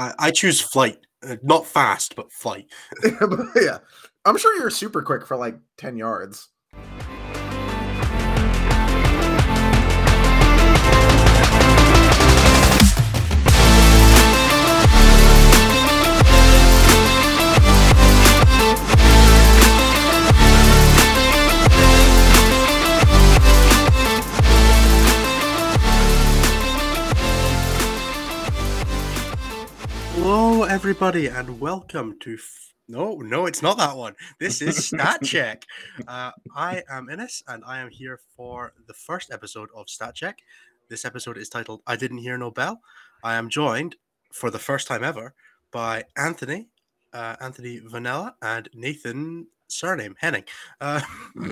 I, I choose flight, uh, not fast, but flight. yeah, I'm sure you're super quick for like ten yards. Everybody, and welcome to. F- no, no, it's not that one. This is Stat Check. Uh, I am Innes, and I am here for the first episode of Stat Check. This episode is titled "I Didn't Hear No Bell." I am joined for the first time ever by Anthony, uh, Anthony Vanella, and Nathan surname Henning. Uh,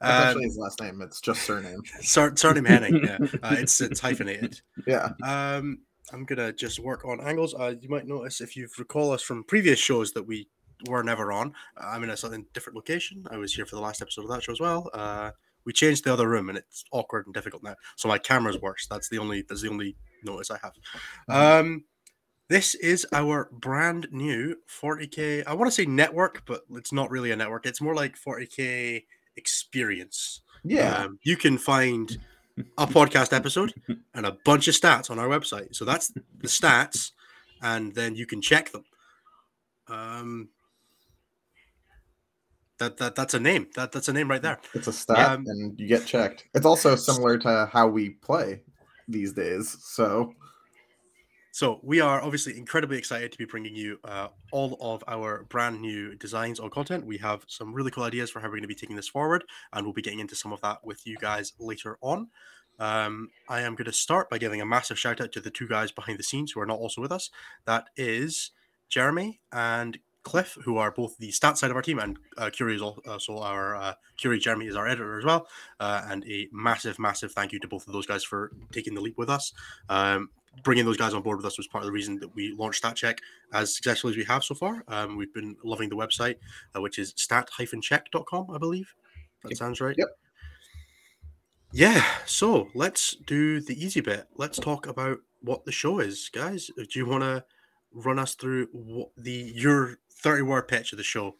That's actually his last name. It's just surname. sur- surname Henning. Yeah, uh, it's it's hyphenated. Yeah. Um, I'm gonna just work on angles. Uh, you might notice if you recall us from previous shows that we were never on. Uh, I'm in a slightly different location. I was here for the last episode of that show as well. Uh, we changed the other room and it's awkward and difficult now. So my camera's worse. That's the only that's the only notice I have. Um, this is our brand new 40k. I want to say network, but it's not really a network. It's more like 40k experience. Yeah. Um, you can find a podcast episode and a bunch of stats on our website. So that's the stats, and then you can check them. Um, that that that's a name. That that's a name right there. it's a stat, um, and you get checked. It's also similar to how we play these days. So So we are obviously incredibly excited to be bringing you uh, all of our brand new designs or content. We have some really cool ideas for how we're going to be taking this forward, and we'll be getting into some of that with you guys later on. Um, I am going to start by giving a massive shout out to the two guys behind the scenes who are not also with us. That is Jeremy and Cliff, who are both the stat side of our team, and uh, Curie is also our uh, Curie. Jeremy is our editor as well, uh, and a massive, massive thank you to both of those guys for taking the leap with us. Um, bringing those guys on board with us was part of the reason that we launched StatCheck as successfully as we have so far. Um, we've been loving the website, uh, which is stat-check.com, I believe. That Yep. sounds right. Yep. Yeah. So let's do the easy bit. Let's talk about what the show is, guys. Do you want to run us through what the your thirty-word pitch of the show,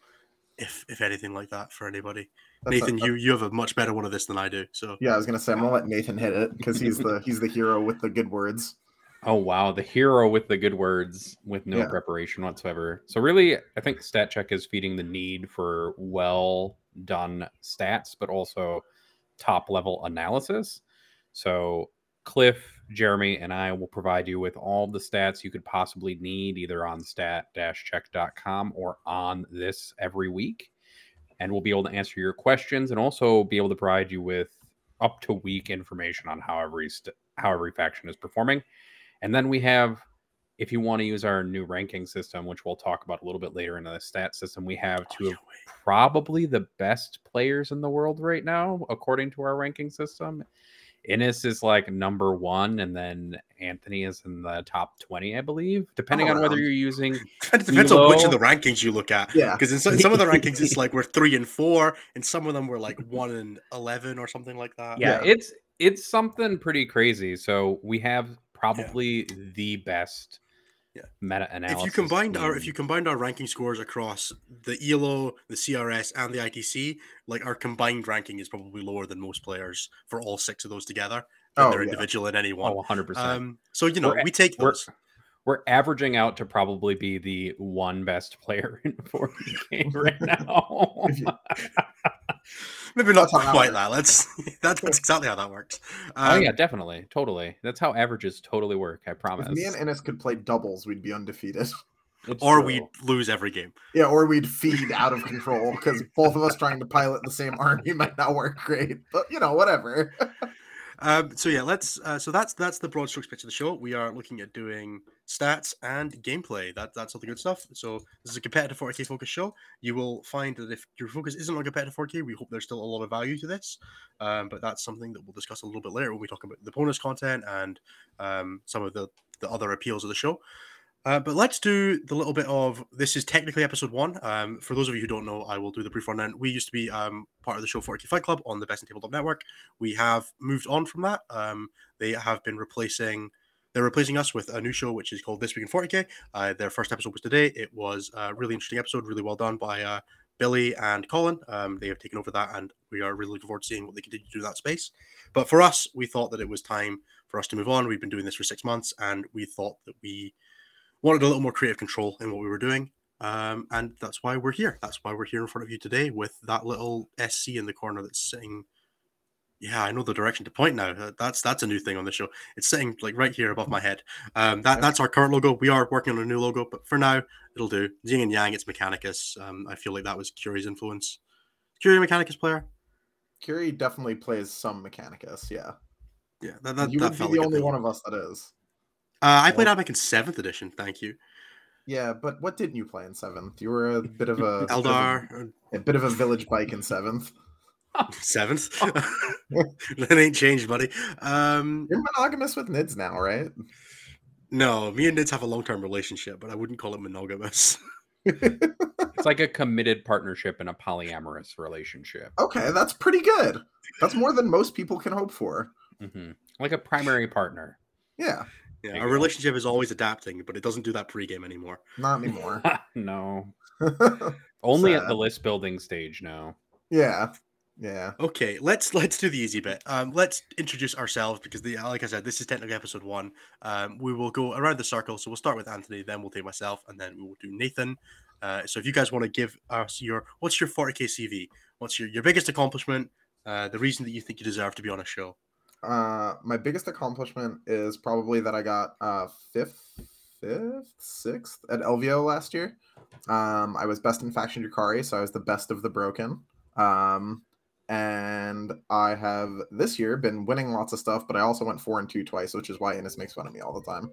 if if anything like that for anybody? that's a- Nathan, you you have a much better one of this than I do. So yeah, I was gonna say I'm gonna let Nathan hit it because he's the he's the hero with the good words. Oh wow, the hero with the good words with no Yeah. preparation whatsoever. So really, I think stat check is feeding the need for well done stats, but also top level analysis. So Cliff, Jeremy, and I will provide you with all the stats you could possibly need either on stat-check.com or on this every week. And we'll be able to answer your questions and also be able to provide you with up to week information on how every st- how every faction is performing. And then we have, if you want to use our new ranking system, which we'll talk about a little bit later in the stat system, we have Oh, two yeah, of probably the best players in the world right now, according to our ranking system. Innes is like number one, and then Anthony is in the top 20, I believe, depending on whether you're using. It depends on which of the rankings you look at. Yeah. Because in some, some of the rankings, it's like we're three and four, and some of them were like one and eleven or something like that. Yeah, Yeah. it's it's something pretty crazy. So we have probably the best Yeah. meta analysis. If you combined our if you combined our ranking scores across the ELO, the CRS, and the ITC, like our combined ranking is probably lower than most players for all six of those together. Than Oh, their yeah. individual in any one. oh, 100%. um, so you know We're- we take we're- those. we're averaging out to probably be the one best player in 40 game right now. If you- Maybe not That's that quite that. Let's. That, that's exactly how that works. oh Um, yeah, definitely, totally. That's how averages totally work. I promise. If me and Innes could play doubles, we'd be undefeated. It's Or true. we lose every game. Yeah, or we'd feed out of control because both of us trying to pilot the same army might not work great. But you know, whatever. Um, so yeah, let's. Uh, so that's that's the broad strokes pitch of the show. We are looking at doing stats and gameplay. That that's all the good stuff. So this is a competitive 40k focus show. You will find that if your focus isn't on competitive 40k, we hope there's still a lot of value to this. Um, but that's something that we'll discuss a little bit later when we talk about the bonus content and um, some of the the other appeals of the show. Uh, but let's do the little bit of this is technically episode one. Um, for those of you who don't know, I will do the brief rundown. We used to be um, part of the show 40k Fight Club on the Best in Tabletop Network. We have moved on from that. Um, they have been replacing they're replacing us with a new show which is called This Week in 40k. Uh, their first episode was today. It was a really interesting episode, really well done by uh, Billy and Colin. Um, they have taken over that, and we are really looking forward to seeing what they continue to do in that space. But for us, we thought that it was time for us to move on. We've been doing this for six months, and we thought that we wanted a little more creative control in what we were doing. Um, and that's why we're here. That's why we're here in front of you today with that little SC in the corner that's sitting. Yeah, I know the direction to point now. That's that's a new thing on the show. It's sitting like right here above my head. Um, that that's our current logo. We are working on a new logo, but for now, it'll do. Yin and Yang. It's Mechanicus. Um, I feel like that was Curie's influence. Curie Mechanicus player. Curie definitely plays some Mechanicus. Yeah, Yeah, that, that, you that would be the only thing. one of us that is. Uh, I played Admech in seventh edition. Thank you, Yeah, but what didn't you play in seventh? You were a bit of a bit of a- Eldar. a bit of a village bike in seventh. Seventh. that ain't changed, buddy. Um, You're monogamous with Nids now, right? no, me and Nids have a long term relationship, but I wouldn't call it monogamous. It's like a committed partnership in a polyamorous relationship. okay, that's pretty good. That's more than most people can hope for. hmm Like a primary partner. Yeah, Yeah, our relationship is always adapting, but it doesn't do that pregame anymore. not anymore. no. Only at the list building stage now. yeah, yeah. Okay, let's let's do the easy bit. Um, let's introduce ourselves because the like I said, this is technically episode one. Um, we will go around the circle, so we'll start with Anthony, then we'll take myself, and then we will do Nathan. Uh, so if you guys want to give us your what's your 40k CV, what's your your biggest accomplishment, uh, the reason that you think you deserve to be on a show. Uh, my biggest accomplishment is probably that I got uh fifth, fifth, sixth at LVO last year. Um, I was best in faction Drukhari, so I was the best of the broken. Um, and I have this year been winning lots of stuff, but I also went four and two twice, which is why Innes makes fun of me all the time.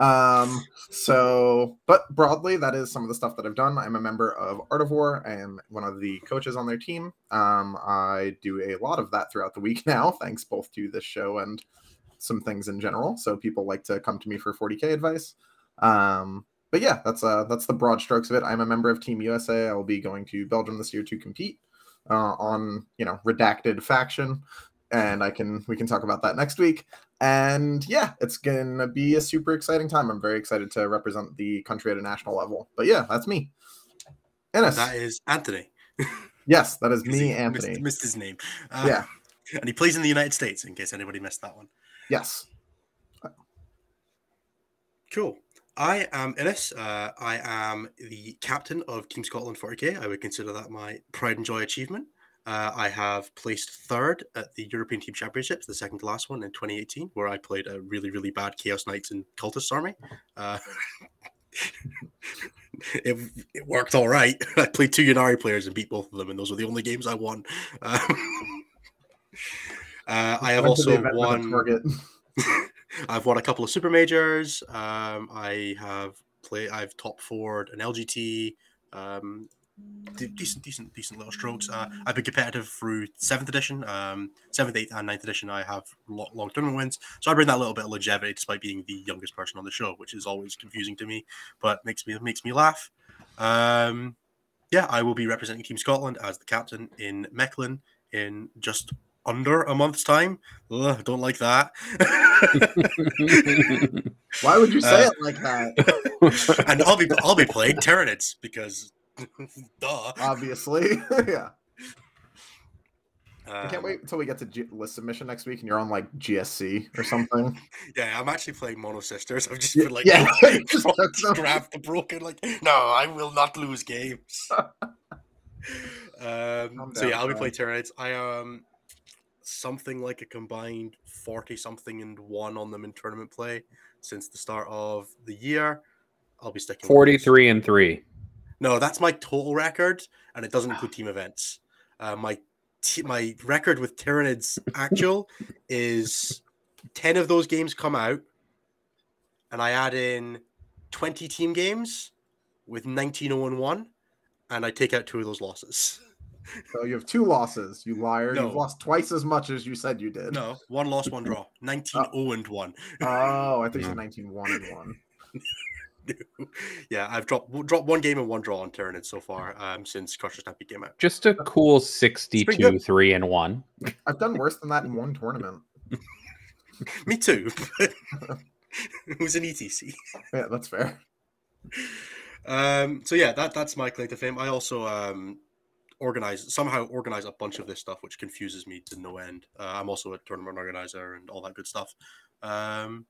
Um, so, but broadly, that is some of the stuff that I've done. I'm a member of Art of War. I am one of the coaches on their team. Um, I do a lot of that throughout the week now, thanks both to this show and some things in general. So people like to come to me for 40k advice. Um, but yeah, that's uh that's the broad strokes of it. I'm a member of Team USA. I will be going to Belgium this year to compete uh, on you know redacted faction, and I can we can talk about that next week. And yeah, it's gonna be a super exciting time. I'm very excited to represent the country at a national level. But yeah, that's me. Innes. That is Anthony. yes, that is me, Anthony. Missed, missed his name. Uh, Yeah. and he plays in the United States. In case anybody missed that one. Yes. Cool. I am Innes. Uh, I am the captain of Team Scotland 40k. I would consider that my pride and joy achievement. Uh, I have placed third at the European Team Championships, the second to last one in 2018, where I played a really, really bad Chaos Knights and Cultist army. Uh, it, it worked all right. I played two Ynnari players and beat both of them, and those were the only games I won. Um, uh, I have Went to the also event with a won. I've won a couple of super majors. Um, I have played. I've top forward an LGT. Um, de- decent, decent, decent little strokes. Uh, I've been competitive through seventh edition, um, seventh, eighth, and ninth edition. I have lo- long tournament wins, so I bring that little bit of longevity, despite being the youngest person on the show, which is always confusing to me, but makes me makes me laugh. Um, yeah, I will be representing Team Scotland as the captain in Mechlin in just under a month's time. Ugh, don't like that. Why would you say Uh, it like that? and I'll be I'll be playing Tyranids because duh. Obviously. yeah. I can't Um, wait until we get to G- list submission next week and you're on like GSC or something. Yeah, I'm actually playing Mono Sisters. I've just Yeah, been like, yeah, just just grab the broken. Like, no, I will not lose games. um, so yeah, I'll be playing Tyranids. I am something like a combined forty something and one on them in tournament play since the start of the year. I'll be sticking with 43 and 3. No, that's my total record, and it doesn't include team events. Uh, my t- my record with Tyranids actual is ten of those games come out, and I add in twenty team games with 19 0 1, and I take out two of those losses. So you have two losses, you liar. No. You've lost twice as much as you said you did. No, one loss, one draw. 19 0 and 1. Oh, I think you No. 19 1 and 1. yeah, I've dropped dropped one game and one draw on Tyranids so far um, since Crusher Stampede came out. Just a cool pretty 62 good. 3 and 1. I've done worse than that in one tournament. Me too. it was an ETC. Yeah, that's fair. Um, so yeah, that that's my claim to fame. I also um, organize somehow organize a bunch of this stuff, which confuses me to no end. Uh, I'm also a tournament organizer and all that good stuff. Um,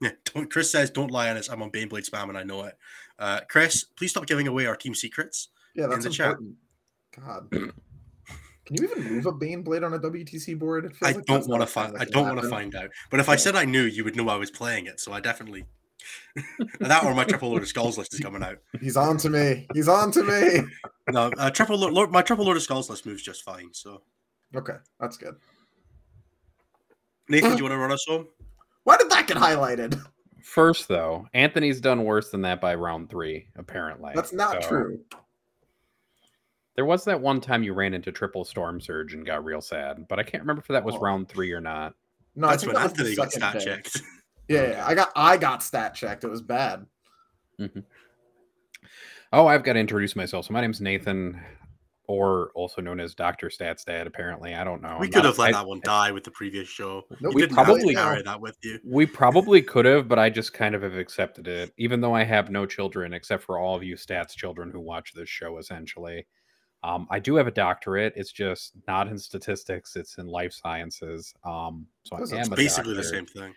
yeah, don't, Chris says, "Don't lie on us." I'm on Baneblade spam, and I know it. Uh, Chris, please stop giving away our team secrets. Yeah, that's the chat. important. God. Can you even move a Baneblade on a WTC board? I like don't want to not a find. thing I don't want to find out. But if I said I knew, you would know I was playing it. So I definitely. That or my triple Lord of Skulls list is coming out. He's on to me. He's on to me. No, uh, triple load, Lord- my triple Lord of Skulls list moves just fine. So Okay, that's good. Nathan, do you want to run us home? Why did that get highlighted? First, though, Anthony's done worse than that by round three, apparently. That's not So, true. There was that one time you ran into triple Stormsurge and got real sad, but I can't remember if that was Oh. round three or not. No, That's I think when that was the Anthony got stat checked. Yeah, yeah, I got I got stat checked. It was bad. Oh, I've got to introduce myself. So my name's Nathan, or also known as Doctor Stats Dad. Apparently, I don't know. we I'm could not- have let I- that one die with the previous show. Nope, you we didn't probably- carry that with you. We probably could have, but I just kind of have accepted it, even though I have no children, except for all of you stats children who watch this show. Essentially, um, I do have a doctorate. It's just not in statistics; it's in life sciences. Um, so I are am a Basically the same thing.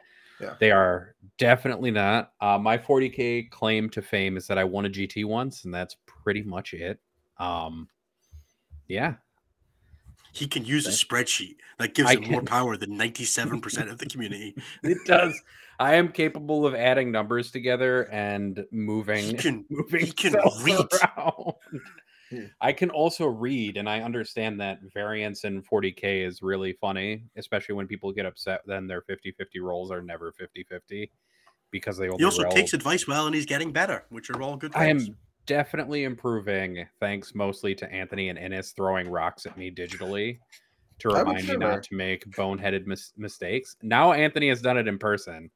They are definitely not. Uh, my 40k claim to fame is that I won a GT once, and that's pretty much it. Um, yeah, He can use a spreadsheet that gives I him more power than 97% of the community. it does. I am capable of adding numbers together and moving. He can moving he can around. Hmm. I can also read, and I understand that variance in 40k is really funny, especially when people get upset. Then their 50 50 rolls are never 50 50 because they He also roll. takes advice well and he's getting better, which are all good I am definitely improving, thanks mostly to Anthony and Innes throwing rocks at me digitally to remind me not to make boneheaded mis- mistakes. Now Anthony has done it in person.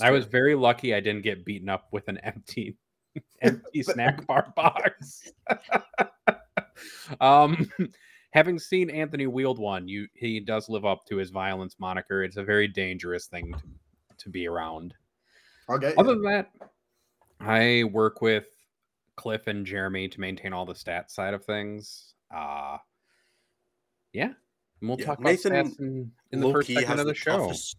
I was very lucky I didn't get beaten up with an empty empty snack bar box. um having seen Anthony wield one, you he does live up to his violence moniker. It's a very dangerous thing to, to be around. I'll Other than that, I work with Cliff and Jeremy to maintain all the stats side of things. Uh yeah. And we'll Yeah, talk Nathan about stats in, in the first segment of the, the show. toughest.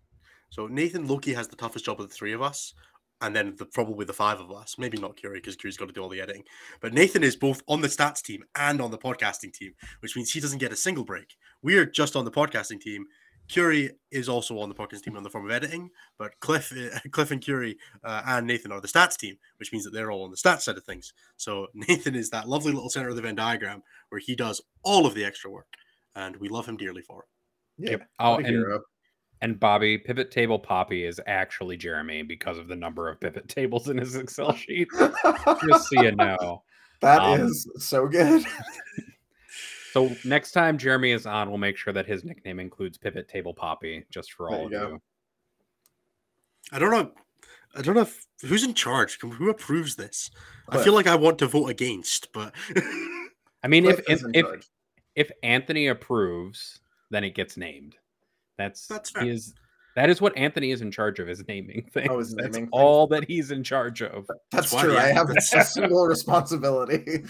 So Nathan Loki has the toughest job of the three of us, and then the, probably the five of us. Maybe not Curie because Curie's got to do all the editing. But Nathan is both on the stats team and on the podcasting team, which means he doesn't get a single break. We are just on the podcasting team. Curie is also on the podcasting team on the form of editing, but Cliff, uh, Cliff and Curie uh, and Nathan are the stats team, which means that they're all on the stats side of things. So Nathan is that lovely little center of the Venn diagram where he does all of the extra work, and we love him dearly for it. Yeah, Yep. Oh, what a and hero. And Bobby, pivot table Poppy is actually Jeremy because of the number of pivot tables in his Excel sheet. Just so you know. That is Um, so good. So next time Jeremy is on, we'll make sure that his nickname includes pivot table Poppy, just for There all of you go. you. I don't know. I don't know if, who's in charge. Who approves this? I feel like I want to vote against, but I mean, if Cliff if is if, if Anthony approves, then it gets named. That's That's fair. is that is what Anthony is in charge of is naming things. Oh, is That's things. all that he's in charge of. That's why true. I have a single responsibility.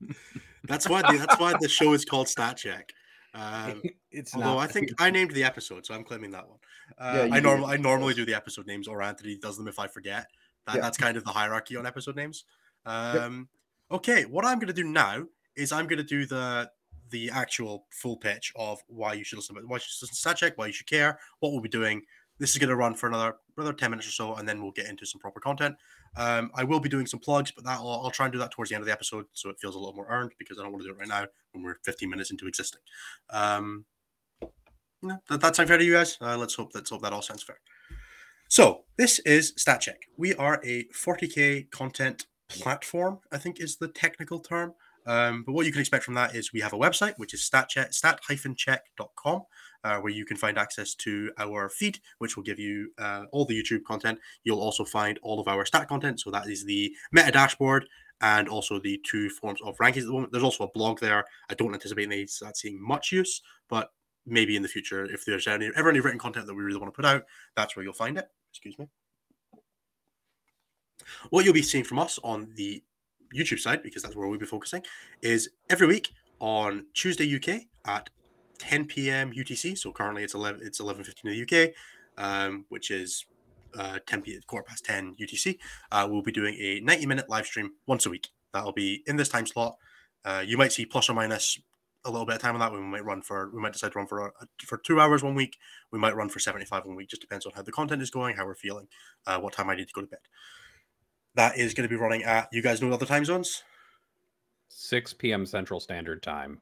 that's why the, that's why the show is called Stat Check. Um, it's although not. I think I named the episode, so I'm claiming that one. Uh, Yeah, I do normally I normally do the episode names, or Anthony does them if I forget. That, Yeah. That's kind of the hierarchy on episode names. Um, Okay, what I'm going to do now is I'm going to do the the actual full pitch of why you should listen, why you should listen to Stat Check, why you should care, what we'll be doing. This is going to run for another another ten minutes or so, and then we'll get into some proper content. Um, I will be doing some plugs, but that I'll, try and do that towards the end of the episode, so it feels a little more earned because I don't want to do it right now when we're 15 minutes into existing. Um, that, that sound fair to you guys? Uh, let's hope let's hope that all sounds fair. So this is StatCheck. We are a 40k content platform. I think is the technical term. Um, but what you can expect from that is we have a website which is statcheck stat-check.com uh, where you can find access to our feed, which will give you uh, all the YouTube content. You'll also find all of our stat content. So that is the meta dashboard and also the two forms of rankings at the moment. There's also a blog there. I don't anticipate any that seeing much use, but maybe in the future, if there's any ever any written content that we really want to put out, that's where you'll find it. Excuse me. What you'll be seeing from us on the YouTube side, because that's where we'll be focusing, is every week on Tuesday UK at 10 p.m. UTC. So currently it's 11 it's 11:15 in the UK, um, which is uh, 10 p. quarter past 10 UTC. Uh, we'll be doing a 90 minute live stream once a week. That'll be in this time slot. Uh, you might see plus or minus a little bit of time on that. We might run for we might decide to run for uh, for two hours one week. We might run for 75 one week. Just depends on how the content is going, how we're feeling, uh, what time I need to go to bed. That is going to be running at you guys know the other time zones. 6 p.m. Central Standard Time,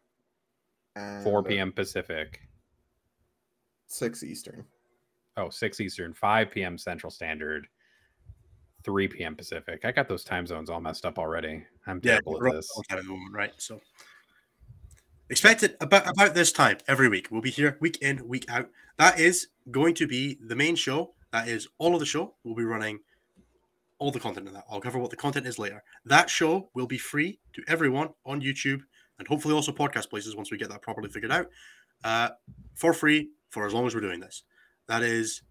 And 4 p.m. Pacific. Six Eastern. Oh, 6 Eastern, 5 p.m. Central Standard, 3 p.m. Pacific. I got those time zones all messed up already. I'm terrible we're at this. on time at moment, right? So expect it about about this time every week. We'll be here week in, week out. That is going to be the main show. That is all of the show. We'll be running all the content in that. I'll cover what the content is later. That show will be free to everyone on YouTube and hopefully also podcast places once we get that properly figured out. Uh, for free for as long as we're doing this. That is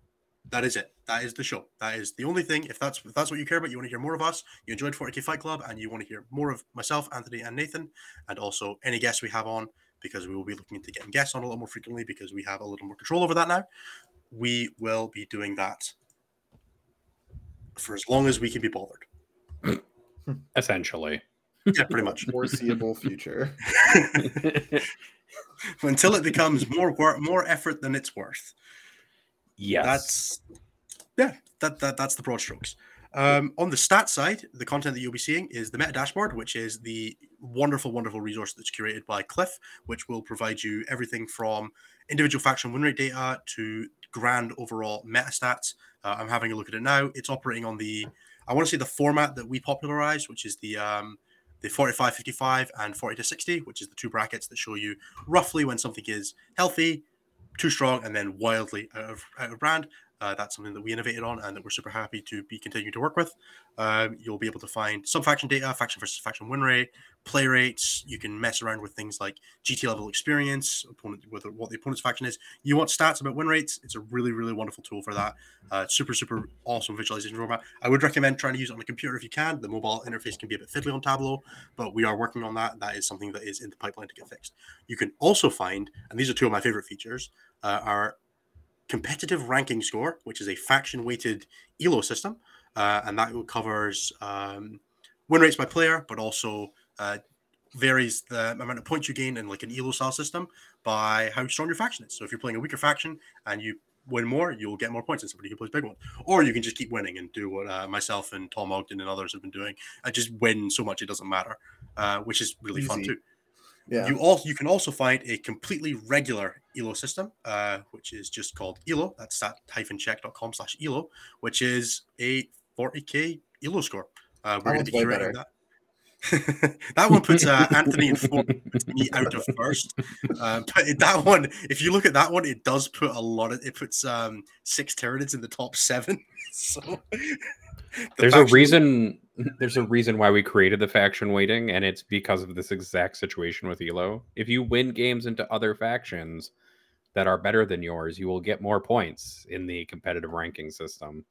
that is it. That is the show. That is the only thing. If that's if that's what you care about, you want to hear more of us. You enjoyed 40k Fight Club, and you want to hear more of myself, Anthony, and Nathan, and also any guests we have on, because we will be looking into getting guests on a little more frequently because we have a little more control over that now. We will be doing that for as long as we can be bothered. Essentially. Yeah, pretty much. Foreseeable future. Until it becomes more work, more effort than it's worth. yes. That's yeah, that, that that's the broad strokes. Um, on the stat side, the content that you'll be seeing is the meta dashboard, which is the wonderful, wonderful resource that's curated by Cliff, which will provide you everything from individual faction win rate data to grand overall meta stats. Uh, I'm having a look at it now. It's operating on the, I want to say the format that we popularized, which is the um, the 45 55 and 40 to 60, which is the two brackets that show you roughly when something is healthy, too strong, and then wildly out of, out of brand. Uh, that's something that we innovated on and that we're super happy to be continuing to work with. Um, you'll be able to find some faction data, faction versus faction win rate, play rates. You can mess around with things like GT level experience, opponent whether what the opponent's faction is. You want stats about win rates? It's a really, really wonderful tool for that. Uh, super, super awesome visualization format. I would recommend trying to use it on a computer if you can. The mobile interface can be a bit fiddly on Tableau, but we are working on that. That is something that is in the pipeline to get fixed. You can also find, and these are two of my favorite features, uh, are competitive ranking score, which is a faction weighted ELO system, uh, and that covers um, win rates by player, but also uh, varies the amount of points you gain in like an ELO style system by how strong your faction is. So if you're playing a weaker faction and you win more, you'll get more points than somebody who plays big one. Or you can just keep winning and do what uh, myself and Tom Ogden and others have been doing. and just win so much it doesn't matter, uh, which is really fun too. Yeah. You also you can also find a completely regular ELO system, uh, which is just called ELO. That's stat-check.com slash ELO, which is a 40k ELO score. Uh, we're going That to be way curating that. that one puts uh, Anthony and fourth, puts me out of first. Uh, but that one, if you look at that one, it does put a lot of it puts um, six Tyranids in the top seven. so the there's a reason there's a reason why we created the faction weighting, and it's because of this exact situation with elo if you win games into other factions that are better than yours you will get more points in the competitive ranking system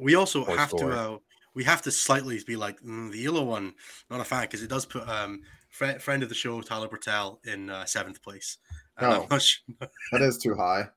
We also have score. to uh, we have to slightly be like mm, the yellow one, not a fan because it does put um fri- friend of the show Tyler Bertel in uh, seventh place. And I'm Oh. not su- That is too high.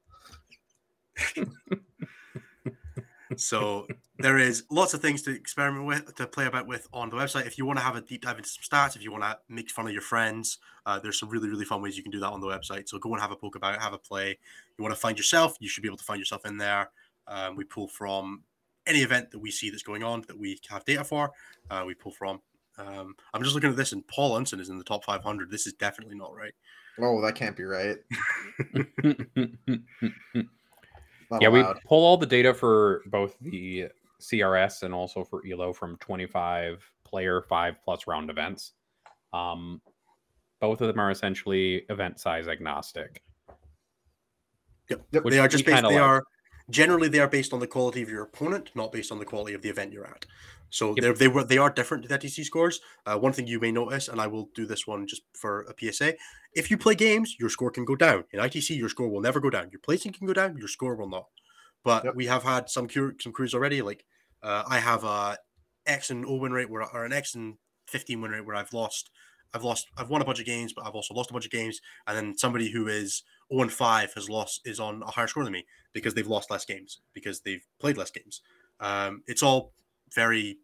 so there is lots of things to experiment with, to play about with on the website. If you want to have a deep dive into some stats, if you want to make fun of your friends, uh, there's some really really fun ways you can do that on the website. So go and have a poke about it, have a play. You want to find yourself, you should be able to find yourself in there. Um, we pull from any event that we see that's going on that we have data for. Uh, we pull from. Um, I'm just looking at this, and Paul Unson is in the top 500. This is definitely not right. Oh, that can't be right. Not yeah we pull all the data for both the crs and also for elo from 25 player 5 plus round events um both of them are essentially event size agnostic Yep. Yep. they are just based. They like. are generally they are based on the quality of your opponent, not based on the quality of the event you're at. So Yep. they're, they were they are different to the TC scores. Uh, one thing you may notice, and I will do this one just for a PSA: if you play games, your score can go down. In ITC, your score will never go down. Your placing can go down, your score will not. But Yep. we have had some cure, some crews already. Like uh, I have a X and O win rate where or an X and 15 win rate where I've lost I've lost I've won a bunch of games, but I've also lost a bunch of games. And then somebody who is 0 and 5 has lost is on a higher score than me because they've lost less games, because they've played less games. Um, it's all very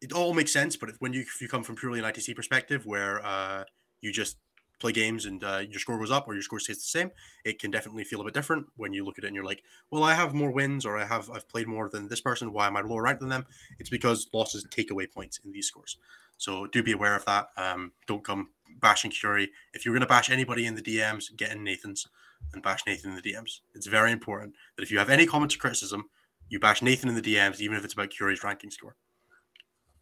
it all makes sense, but when you if you come from purely an ITC perspective where uh, you just play games and uh, your score goes up or your score stays the same, it can definitely feel a bit different when you look at it and you're like, well, I have more wins or I have I've played more than this person. Why am I lower ranked than them? It's because losses take away points in these scores. So do be aware of that. Um, don't come bashing Curie. If you're going to bash anybody in the DMs, get in Nathan's and bash Nathan in the DMs. It's very important that if you have any comments or criticism, you bash Nathan in the DMs, even if it's about Curie's ranking score.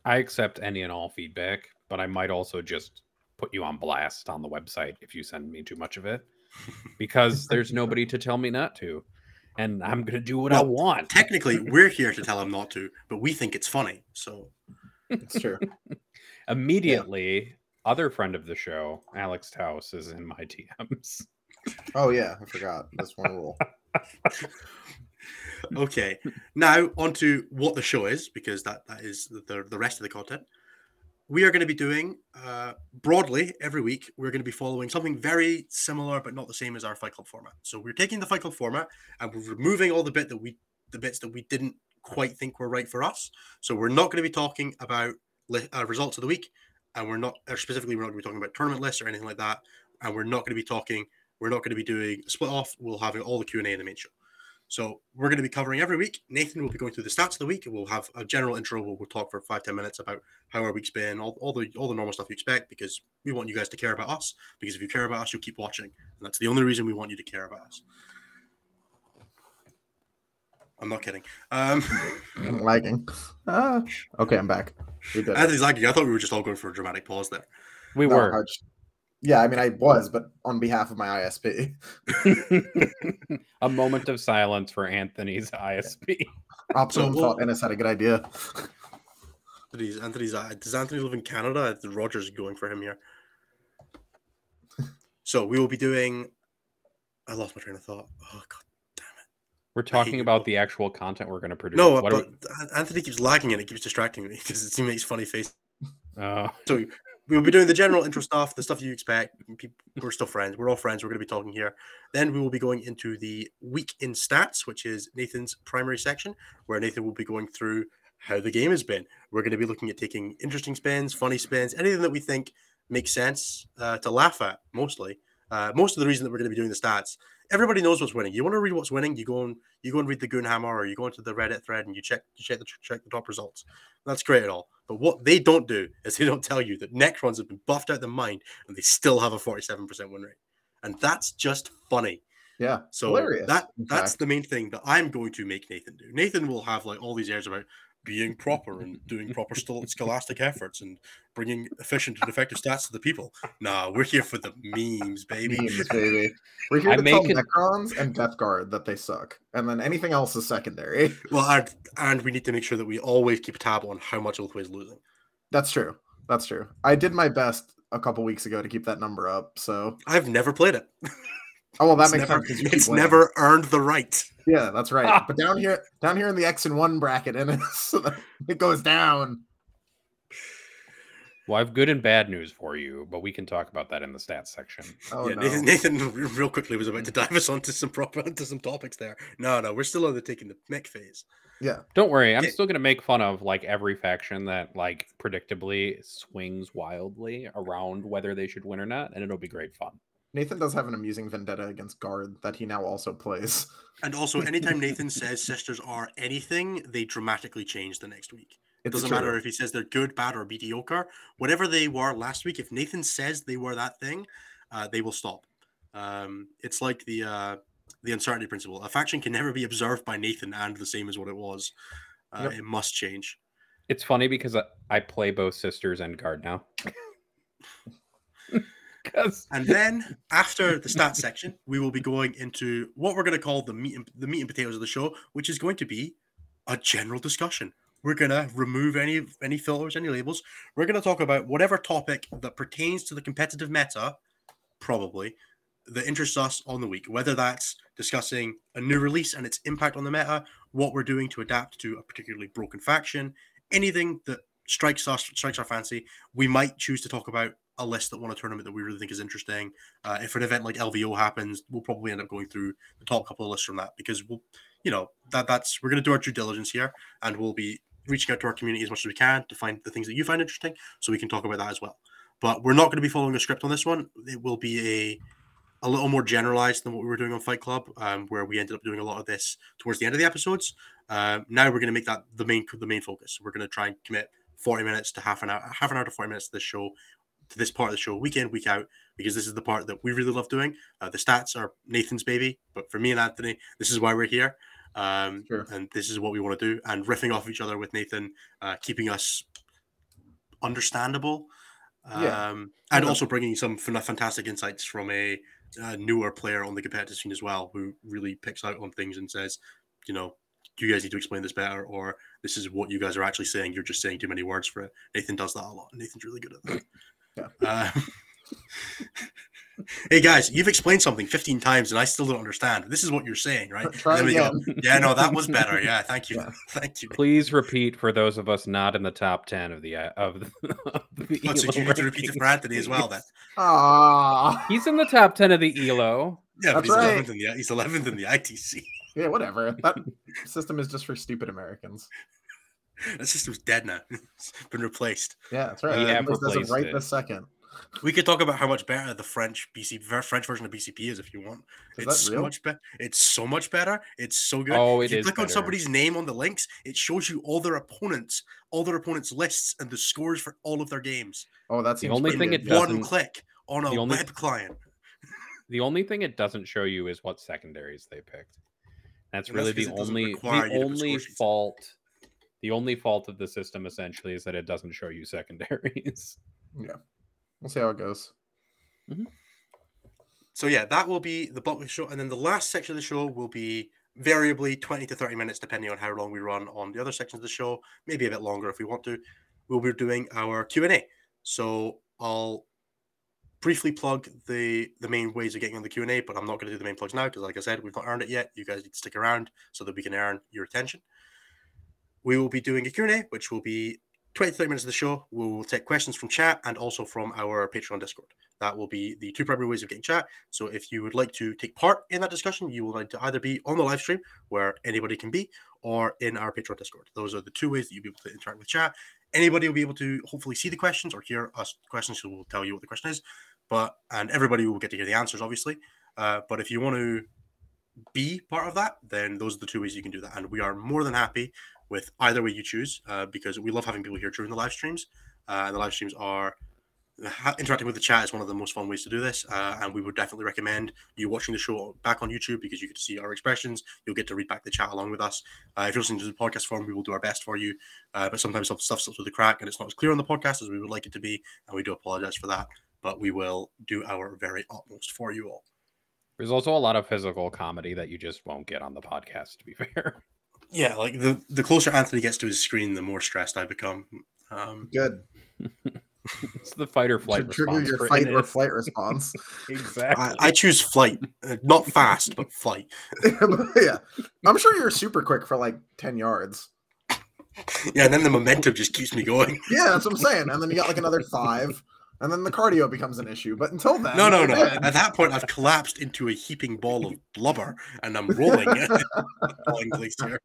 I accept any and all feedback, but I might also just put you on blast on the website if you send me too much of it because there's nobody to tell me not to. And I'm going to do what I want. Technically, we're here to tell him not to, but we think it's funny. So It's true. Immediately, other friend of the show, Alex Taus, is in my DMs. oh yeah, I forgot. That's one rule. okay now on to what the show is because that that is the, the rest of the content we are going to be doing uh, broadly every week we're going to be following something very similar but not the same as our fight club format. So we're taking the fight club format and we're removing all the bit that we the bits that we didn't quite think were right for us. So we're not going to be talking about li- uh, results of the week and we're not specifically we're not going to be talking about tournament lists or anything like that. And we're not going to be talking we're not going to be doing a split off. We'll have all the q&a in the main show so we're going to be covering every week. Nathan will be going through the stats of the week. We'll have a general intro. We'll, we'll talk for five ten minutes about how our week's been, all, all the all the normal stuff you expect, because we want you guys to care about us. Because if you care about us, you'll keep watching, and that's the only reason we want you to care about us. I'm not kidding. Um, I'm lagging. Ah, okay, I'm back. We Anthony's lagging. I thought we were just all going for a dramatic pause there. We No, were. I just- yeah, I mean, I was, but on behalf of my ISP. a moment of silence for Anthony's ISP. Optimum So, thought Innes had a good idea. Anthony's, Anthony's uh, does Anthony live in Canada? Rogers going for him here. So we will be doing. I lost my train of thought. Oh god. Damn it! We're talking about the actual content we're going to produce. No, What do but Anthony keeps lagging and it keeps distracting me because he makes funny faces. we- oh, So we'll be doing the general intro stuff, the stuff you expect. We're still friends. We're all friends. We're going to be talking here. Then we will be going into the week in stats, which is Nathan's primary section, where Nathan will be going through how the game has been. We're going to be looking at taking interesting spins, funny spins, anything that we think makes sense uh, to laugh at. Mostly, uh, most of the reason that we're going to be doing the stats. Everybody knows what's winning. You want to read what's winning, you go and you go and read the Goonhammer, or you go into the Reddit thread and you check you check the check the top results. That's great at all. But what they don't do is they don't tell you that Necrons have been buffed out of the mind and they still have a 47% win rate. And that's just funny. Yeah, So hilarious. that that's the main thing that I'm going to make Nathan do. Nathan will have like all these airs about being proper and doing proper scholastic efforts and bringing efficient and effective stats to the people. Nah, we're here for the memes, baby. memes, baby. We're here I to make tell it- Necrons and Death Guard that they suck, and then anything else is secondary. Well, and, and we need to make sure that we always keep a tab on how much Oathway is losing. That's true. That's true. I did my best a couple weeks ago to keep that number up. So, I've never played it. Oh well, that it's makes never, sense. 'cause you keep it's winning. never earned the right. Yeah, that's right. Ah. but down here, down here in the X and one bracket, and it's, it goes down. well, I have good and bad news for you, but we can talk about that in the stats section. Oh yeah, no. Nathan, Nathan real quickly was about to dive us onto some proper onto some topics there. No, no, we're still undertaking the taking the mech phase. Yeah, Don't worry, I'm Okay. still going to make fun of like every faction that like predictably swings wildly around whether they should win or not, and it'll be great fun. Nathan does have an amusing vendetta against Guard that he now also plays. And also, anytime Nathan says sisters are anything, they dramatically change the next week. It doesn't true. matter if he says they're good, bad, or mediocre. Whatever they were last week, if Nathan says they were that thing, uh, they will stop. Um, it's like the uh, the uncertainty principle. A faction can never be observed by Nathan and the same as what it was. Uh, Yep. It must change. It's funny because I, I play both sisters and guard now. And then after the stats section, we will be going into what we're going to call the meat and, the meat and potatoes of the show, which is going to be a general discussion. We're going to remove any any filters, any labels. We're going to talk about whatever topic that pertains to the competitive meta, probably that interests us on the week. Whether that's discussing a new release and its impact on the meta, what we're doing to adapt to a particularly broken faction, anything that strikes us, strikes our fancy. We might choose to talk about a list that won a tournament that we really think is interesting. Uh, if an event like LVO happens, we'll probably end up going through the top couple of lists from that because we'll, you know, that that's we're going to do our due diligence here, and we'll be reaching out to our community as much as we can to find the things that you find interesting, so we can talk about that as well. But we're not going to be following a script on this one. It will be a a little more generalized than what we were doing on Fight Club, um, where we ended up doing a lot of this towards the end of the episodes. Uh, now we're going to make that the main the main focus. We're going to try and commit 40 minutes to half an hour, half an hour to 40 minutes to this show, to this part of the show, week in, week out, because this is the part that we really love doing. Uh, the stats are Nathan's baby, but for me and Anthony, this is why we're here. Um, Sure. And this is what we want to do. And riffing off each other with Nathan, uh, keeping us understandable. Yeah. Um, and Yeah. also bringing some fantastic insights from a, uh newer player on the competitive scene as well, who really picks out on things and says, you know, do you guys need to explain this better, or this is what you guys are actually saying. You're just saying too many words for it. Nathan does that a lot. Nathan's really good at that. Yeah. Uh, hey guys, you've explained something 15 times and I still don't understand. This is what you're saying, right? Try And we go, yeah, no, that was better. Yeah, thank you. Yeah. Thank you. Please repeat for those of us not in the top ten of the uh, of the. Of the Oh, so you need to repeat it for Anthony as well then. Ah, He's in the top ten of the ELO. Yeah, but he's right. 11th in the he's 11th in the ITC. yeah, whatever. That system is just for stupid Americans. That system's dead now. it's been replaced. Yeah, that's right. We It have doesn't replaced right it. this second. We could talk about how much better the French BC French version of BCP is if you want. Is it's that so much better. It's so much better. It's so good. Oh, if you is click on somebody's name on the links, it shows you all their opponents, all their opponents' lists, and the scores for all of their games. Oh, that's The only thing it doesn't- click on a only- web client. The only thing it doesn't show you is what secondaries they picked. That's And really because the only the you to put only score sheets. fault. The only fault of the system essentially is that it doesn't show you secondaries. Yeah. We'll see how it goes. Mm-hmm. So yeah, that will be the bulk of the show, and then the last section of the show will be variably 20 to 30 minutes, depending on how long we run on the other sections of the show. Maybe a bit longer if we want to. We'll be doing our Q and A. So I'll briefly plug the the main ways of getting on the Q and A, but I'm not going to do the main plugs now because, like I said, we've not earned it yet. You guys need to stick around so that we can earn your attention. We will be doing a Q and A, which will be 20 30 minutes of the show. We will take questions from chat and also from our Patreon Discord. That will be the two primary ways of getting chat. So if you would like to take part in that discussion, you will need to either be on the live stream where anybody can be, or in our Patreon Discord. Those are the two ways that you'll be able to interact with chat. Anybody will be able to hopefully see the questions or hear us questions, we'll tell you what the question is. But and everybody will get to hear the answers, obviously. Uh, but if you want to be part of that, then those are the two ways you can do that. And we are more than happy with either way you choose uh, because we love having people here during the live streams. Uh, and the live streams are interacting with the chat is one of the most fun ways to do this. Uh, and we would definitely recommend you watching the show back on YouTube because you get to see our expressions. You'll get to read back the chat along with us. Uh, if you're listening to the podcast form, we will do our best for you. Uh, but sometimes stuff slips through the crack and it's not as clear on the podcast as we would like it to be. And we do apologize for that. But we will do our very utmost for you all. There's also a lot of physical comedy that you just won't get on the podcast. To be fair, Yeah, like the, the closer Anthony gets to his screen, the more stressed I become. Um, Good. it's the fight or flight Should trigger your fight or flight response. Exactly. I, I choose flight, uh, not fast, but flight. yeah, I'm sure you're super quick for like ten yards. Yeah, and then the momentum just keeps me going. Yeah, that's what I'm saying. And then you got like another five, and then the cardio becomes an issue. But until then, No, no, you're no. good. At that point, I've collapsed into a heaping ball of blubber, and I'm rolling, falling place here.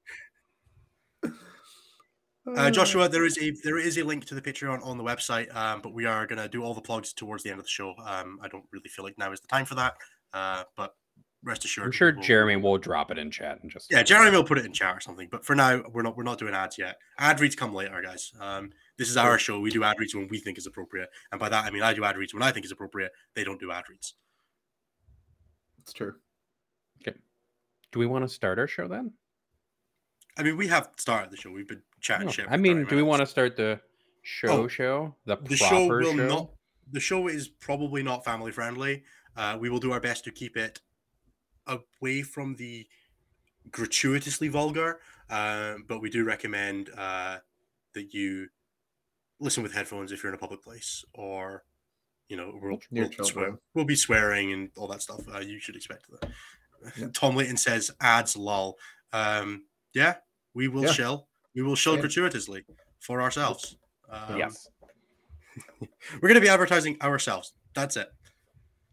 Uh, Joshua, there is a there is a link to the Patreon on the website, um, but we are gonna do all the plugs towards the end of the show. Um, I don't really feel like now is the time for that, uh, but rest assured, I'm sure we'll- Jeremy will drop it in chat and just Yeah, Jeremy will put it in chat or something. But for now, we're not we're not doing ads yet. Ad reads come later, guys. Um, this is our show. We do ad reads when we think is appropriate, and by that I mean I do ad reads when I think is appropriate. They don't do ad reads. It's true. Okay. Do we want to start our show then? I mean, we have started the show. We've been chatting No. shit. I mean, do we want to start the show? Oh, show the The proper show will show? not. The show is probably not family friendly. Uh, we will do our best to keep it away from the gratuitously vulgar, um, but we do recommend uh, that you listen with headphones if you're in a public place or you know we'll, we'll, swear, we'll be swearing and all that stuff uh, you should expect that Yeah. tom layton says ads lol um, yeah we will Yeah. shill we will shill Yeah. gratuitously for ourselves. Um, yes. We're going to be advertising ourselves. That's it.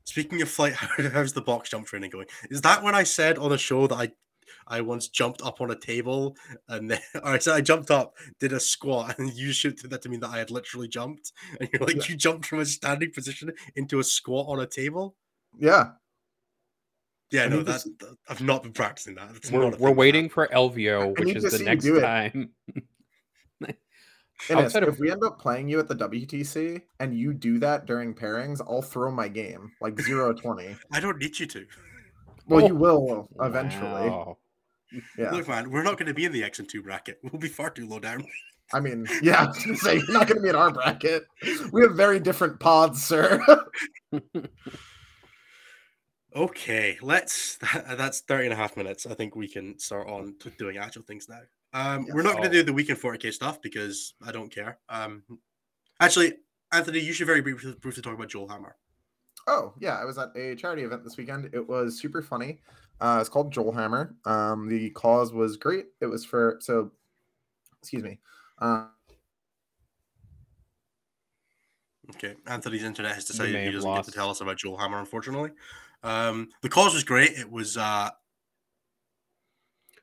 Speaking of flight, how's the box jump training going? Is that when I said on a show that I I once jumped up on a table and then or I I jumped up, did a squat, and you should do that to mean that I had literally jumped. And you're like, Yeah. you jumped from a standing position into a squat on a table? Yeah. Yeah, I no, need to that, that- I've not been practicing that. That's We're, we're waiting that- for Elvio, which is the next time. Innes, Outside of- if we end up playing you at the WTC and you do that during pairings, I'll throw my game like 0 20. I don't need you to. Well, Oh. you will eventually. Wow. Yeah. Look, man, we're not going to be in the X and two bracket. We'll be far too low down. I mean, yeah, I was gonna say you're not gonna be in our bracket. We have very different pods, sir. Okay, let's. That's 30 and a half minutes. I think we can start on to doing actual things now. Um, we're not going to do the weekend 40k stuff because I don't care. Um, actually, Anthony, you should very briefly, briefly talk about Joel Hammer. oh, yeah, I was at a charity event this weekend. It was super funny. Uh, it's called Joel Hammer. Um, the cause was great. It was for so excuse me. Uh, Okay, Anthony's internet has decided he doesn't get to tell us about Joel Hammer, unfortunately. Um, the cause was great. It was uh,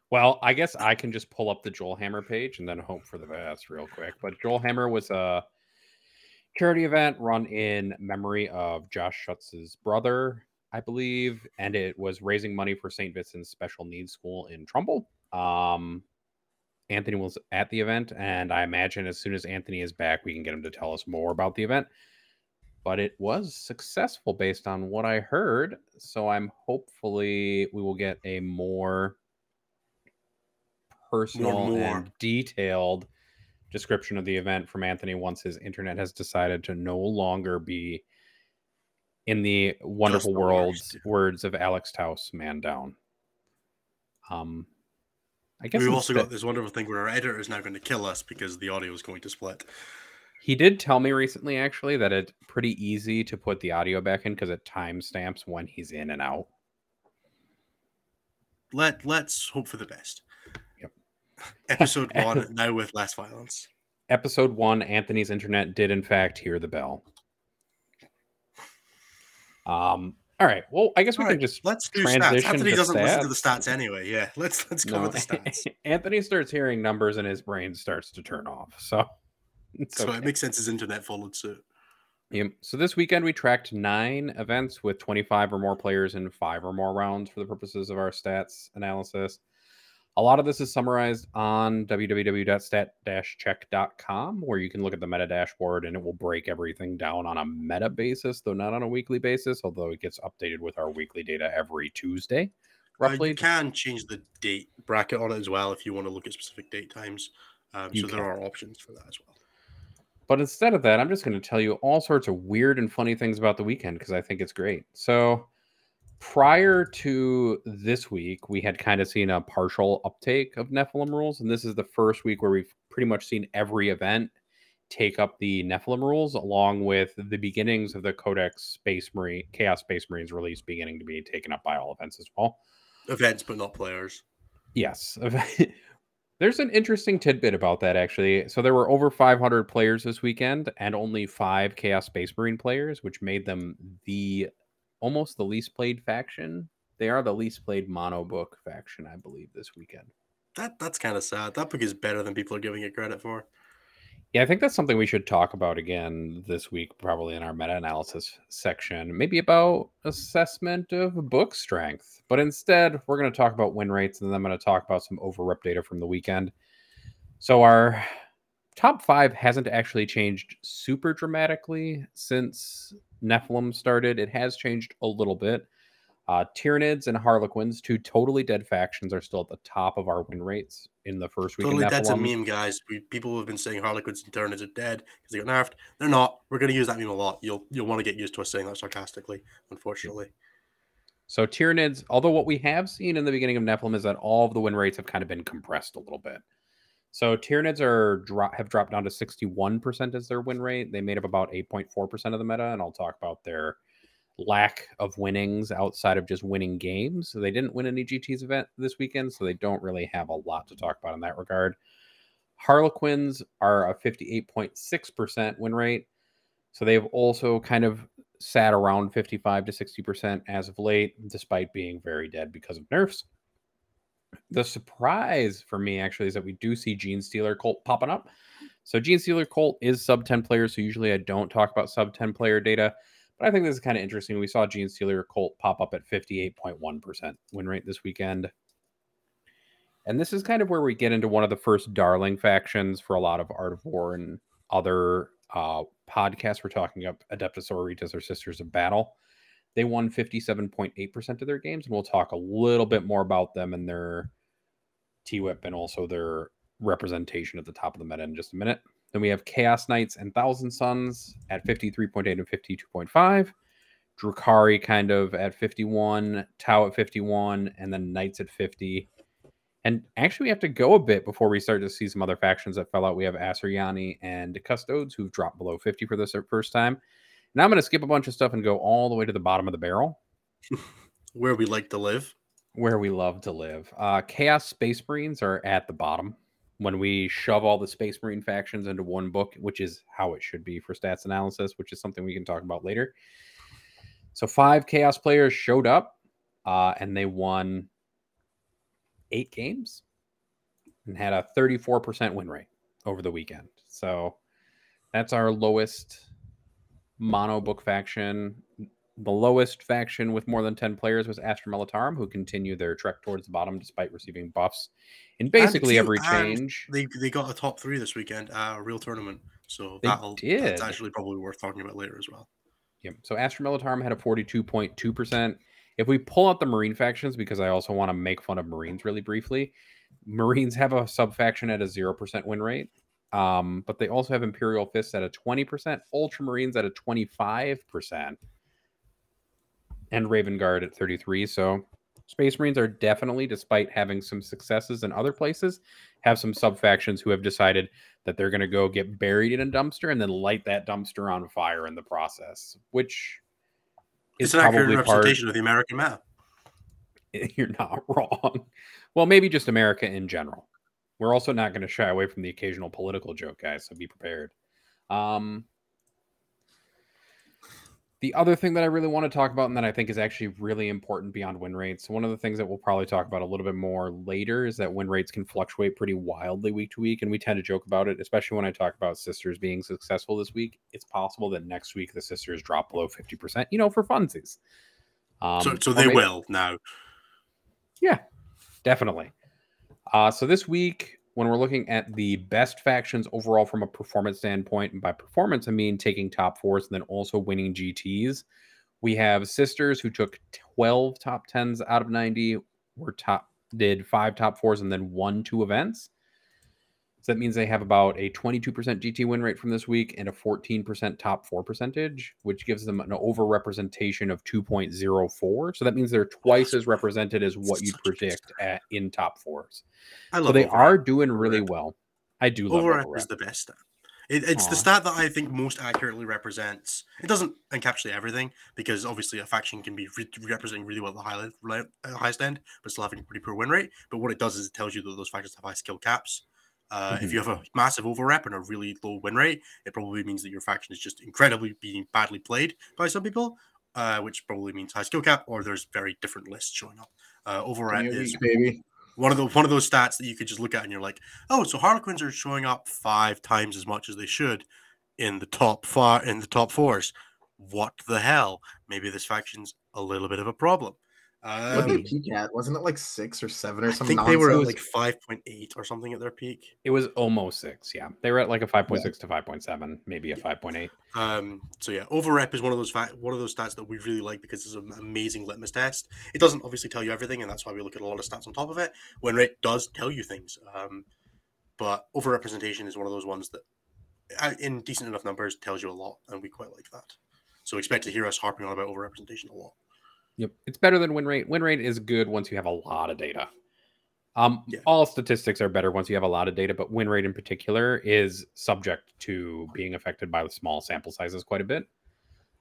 Well, I guess I can just pull up the Joel Hammer page and then hope for the best real quick. But Joel Hammer was a charity event run in memory of Josh Schutz's brother, I believe, and it was raising money for St. Vincent's Special Needs School in Trumbull. Um, Anthony was at the event, and I imagine as soon as Anthony is back, we can get him to tell us more about the event. But it was successful based on what I heard. So I'm hopefully we will get a more personal more. and detailed description of the event from Anthony once his internet has decided to no longer be in the wonderful the world's worst. words of Alex Taus, man down. Um, I guess we've also got this wonderful thing where our editor is now going to kill us because the audio is going to split. He did tell me recently, actually, that it's pretty easy to put the audio back in because it timestamps when he's in and out. Let Let's hope for the best. Yep. Episode one now with less violence. Episode one, Anthony's internet did in fact hear the bell. Um. All right. Well, I guess we All can right, just Let's do stats. Anthony doesn't listen to the stats. stats anyway. Yeah, let's let's cover no. the stats. Anthony starts hearing numbers and his brain starts to turn off. So. so okay. it makes sense his internet followed suit. Yep. So this weekend we tracked nine events with 25 or more players in five or more rounds for the purposes of our stats analysis. A lot of this is summarized on www.stat-check.com, where you can look at the meta dashboard and it will break everything down on a meta basis, though not on a weekly basis, although it gets updated with our weekly data every Tuesday, Uh, roughly. you can change the date bracket on it as well if you want to look at specific date times. Um, so there are options for that as well. But instead of that, I'm just going to tell you all sorts of weird and funny things about the weekend because I think it's great. So, prior to this week, we had kind of seen a partial uptake of Nephilim rules. And this is the first week where we've pretty much seen every event take up the Nephilim rules, along with the beginnings of the Codex Space Marine, Chaos Space Marines release beginning to be taken up by all events as well. Events, but not players. Yes. There's an interesting tidbit about that, actually. So there were over 500 players this weekend and only five Chaos Space Marine players, which made them the almost the least played faction. They are the least played mono book faction, I believe, this weekend. That that's kind of sad. That book is better than people are giving it credit for. Yeah, I think that's something we should talk about again this week, probably in our meta analysis section. Maybe about assessment of book strength. But instead, we're going to talk about win rates and then I'm going to talk about some overrep data from the weekend. So, our top five hasn't actually changed super dramatically since Nephilim started. It has changed a little bit. Uh, Tyranids and Harlequins, two totally dead factions, are still at the top of our win rates in the first week. Totally dead's a meme, guys. We, people have been saying Harlequins and Tyranids are dead because they got nerfed. They're not. We're going to use that meme a lot. You'll you'll want to get used to us saying that sarcastically. Unfortunately, So Tyranids, although what we have seen in the beginning of Nephilim is that all of the win rates have kind of been compressed a little bit. So Tyranids are dro- have dropped down to 61% as their win rate. They made up about 8.4% of the meta, and I'll talk about their lack of winnings outside of just winning games. So they didn't win any GT's event this weekend, so they don't really have a lot to talk about in that regard. Harlequins are a 58.6% win rate. So they've also kind of sat around 55 to 60% as of late, despite being very dead because of nerfs. The surprise for me actually is that we do see Genestealer Cult popping up. So Genestealer Cult is sub 10 players. So usually I don't talk about sub 10 player data, but I think this is kind of interesting. We saw Genestealer Cult pop up at 58.1% win rate this weekend. And this is kind of where we get into one of the first darling factions for a lot of Art of War and other uh, podcasts. We're talking about Adeptus Sororitas or Sisters of Battle. They won 57.8% of their games, and we'll talk a little bit more about them and their TWIP and also their representation at the top of the meta in just a minute. Then we have Chaos Knights and Thousand Suns at 53.8 and 52.5. Drukhari kind of at 51, Tau at 51, and then Knights at 50. And actually, we have to go a bit before we start to see some other factions that fell out. We have Asuryani and Custodes who've dropped below 50 for the first time. Now I'm going to skip a bunch of stuff and go all the way to the bottom of the barrel. Where we like to live. Where we love to live. Uh, Chaos Space Marines are at the bottom. When we shove all the Space Marine factions into one book, which is how it should be for stats analysis, which is something we can talk about later. So five Chaos players showed up uh, and they won eight games and had a 34% win rate over the weekend. So that's our lowest mono book faction. The lowest faction with more than 10 players was Astra Militarum, who continue their trek towards the bottom despite receiving buffs in basically every change. They, they got a top three this weekend, uh, a real tournament. So They that'll, did. that's actually probably worth talking about later as well. Yep. So Astra Militarum had a 42.2%. If we pull out the Marine factions, because I also want to make fun of Marines really briefly, Marines have a sub faction at a 0% win rate. Um, but they also have Imperial Fists at a 20%, Ultramarines at a 25%, and Raven Guard at 33. So Space Marines are definitely, despite having some successes in other places, have some sub factions who have decided that they're going to go get buried in a dumpster and then light that dumpster on fire in the process, which It's is an accurate probably part. representation of the American map. You're not wrong. Well, maybe just America in general. We're also not going to shy away from the occasional political joke, guys. So be prepared. Um, the other thing that I really want to talk about, and that I think is actually really important beyond win rates, one of the things that we'll probably talk about a little bit more later is that win rates can fluctuate pretty wildly week to week. And we tend to joke about it, especially when I talk about sisters being successful this week. It's possible that next week the sisters drop below 50%, you know, for funsies. Um, so so they maybe- will now. yeah, definitely. Uh, so this week, when we're looking at the best factions overall from a performance standpoint, and by performance I mean taking top fours and then also winning GTs, we have sisters who took 12 top tens out of 90, were top did five top fours and then won two events. So that means they have about a 22% GT win rate from this week and a 14% top four percentage, which gives them an overrepresentation of 2.04. So that means they're twice as represented as what you'd Such a good predict at, in top fours. I love so they are doing really well. I do love override. is the best. It, it's the stat that I think most accurately represents. It doesn't encapsulate everything because obviously a faction can be re- representing really well at the high, le- highest end, but still having a pretty poor win rate. But what it does is it tells you that those factions have high skill caps. Uh, If Mhm. you have a massive overrep and a really low win rate, it probably means that your faction is just incredibly being badly played by some people, uh, which probably means high skill cap, or there's very different lists showing up. Uh, overrep is baby. one of the one of those stats that you could just look at and you're like, oh, so Harlequins are showing up five times as much as they should in the top far in the top fours. What the hell? Maybe this faction's a little bit of a problem. What did they Um, peak at? Wasn't it like six or seven or something? I something? think they were at like five point eight or something at their peak. It was almost six. Yeah. They were at like a 5.6 to 5.7, maybe a 5.8. Um, so yeah, overrep is one of those fa- one of those stats that we really like because it's an amazing litmus test. It doesn't obviously tell you everything, and that's why we look at a lot of stats on top of it. When rate does tell you things, um, but overrepresentation is one of those ones that, uh, in decent enough numbers, tells you a lot, and we quite like that. So expect to hear us harping on about overrepresentation a lot. Yep. It's better than win rate. Win rate is good once you have a lot of data. Um, Yeah. all statistics are better once you have a lot of data, but win rate in particular is subject to being affected by the small sample sizes quite a bit.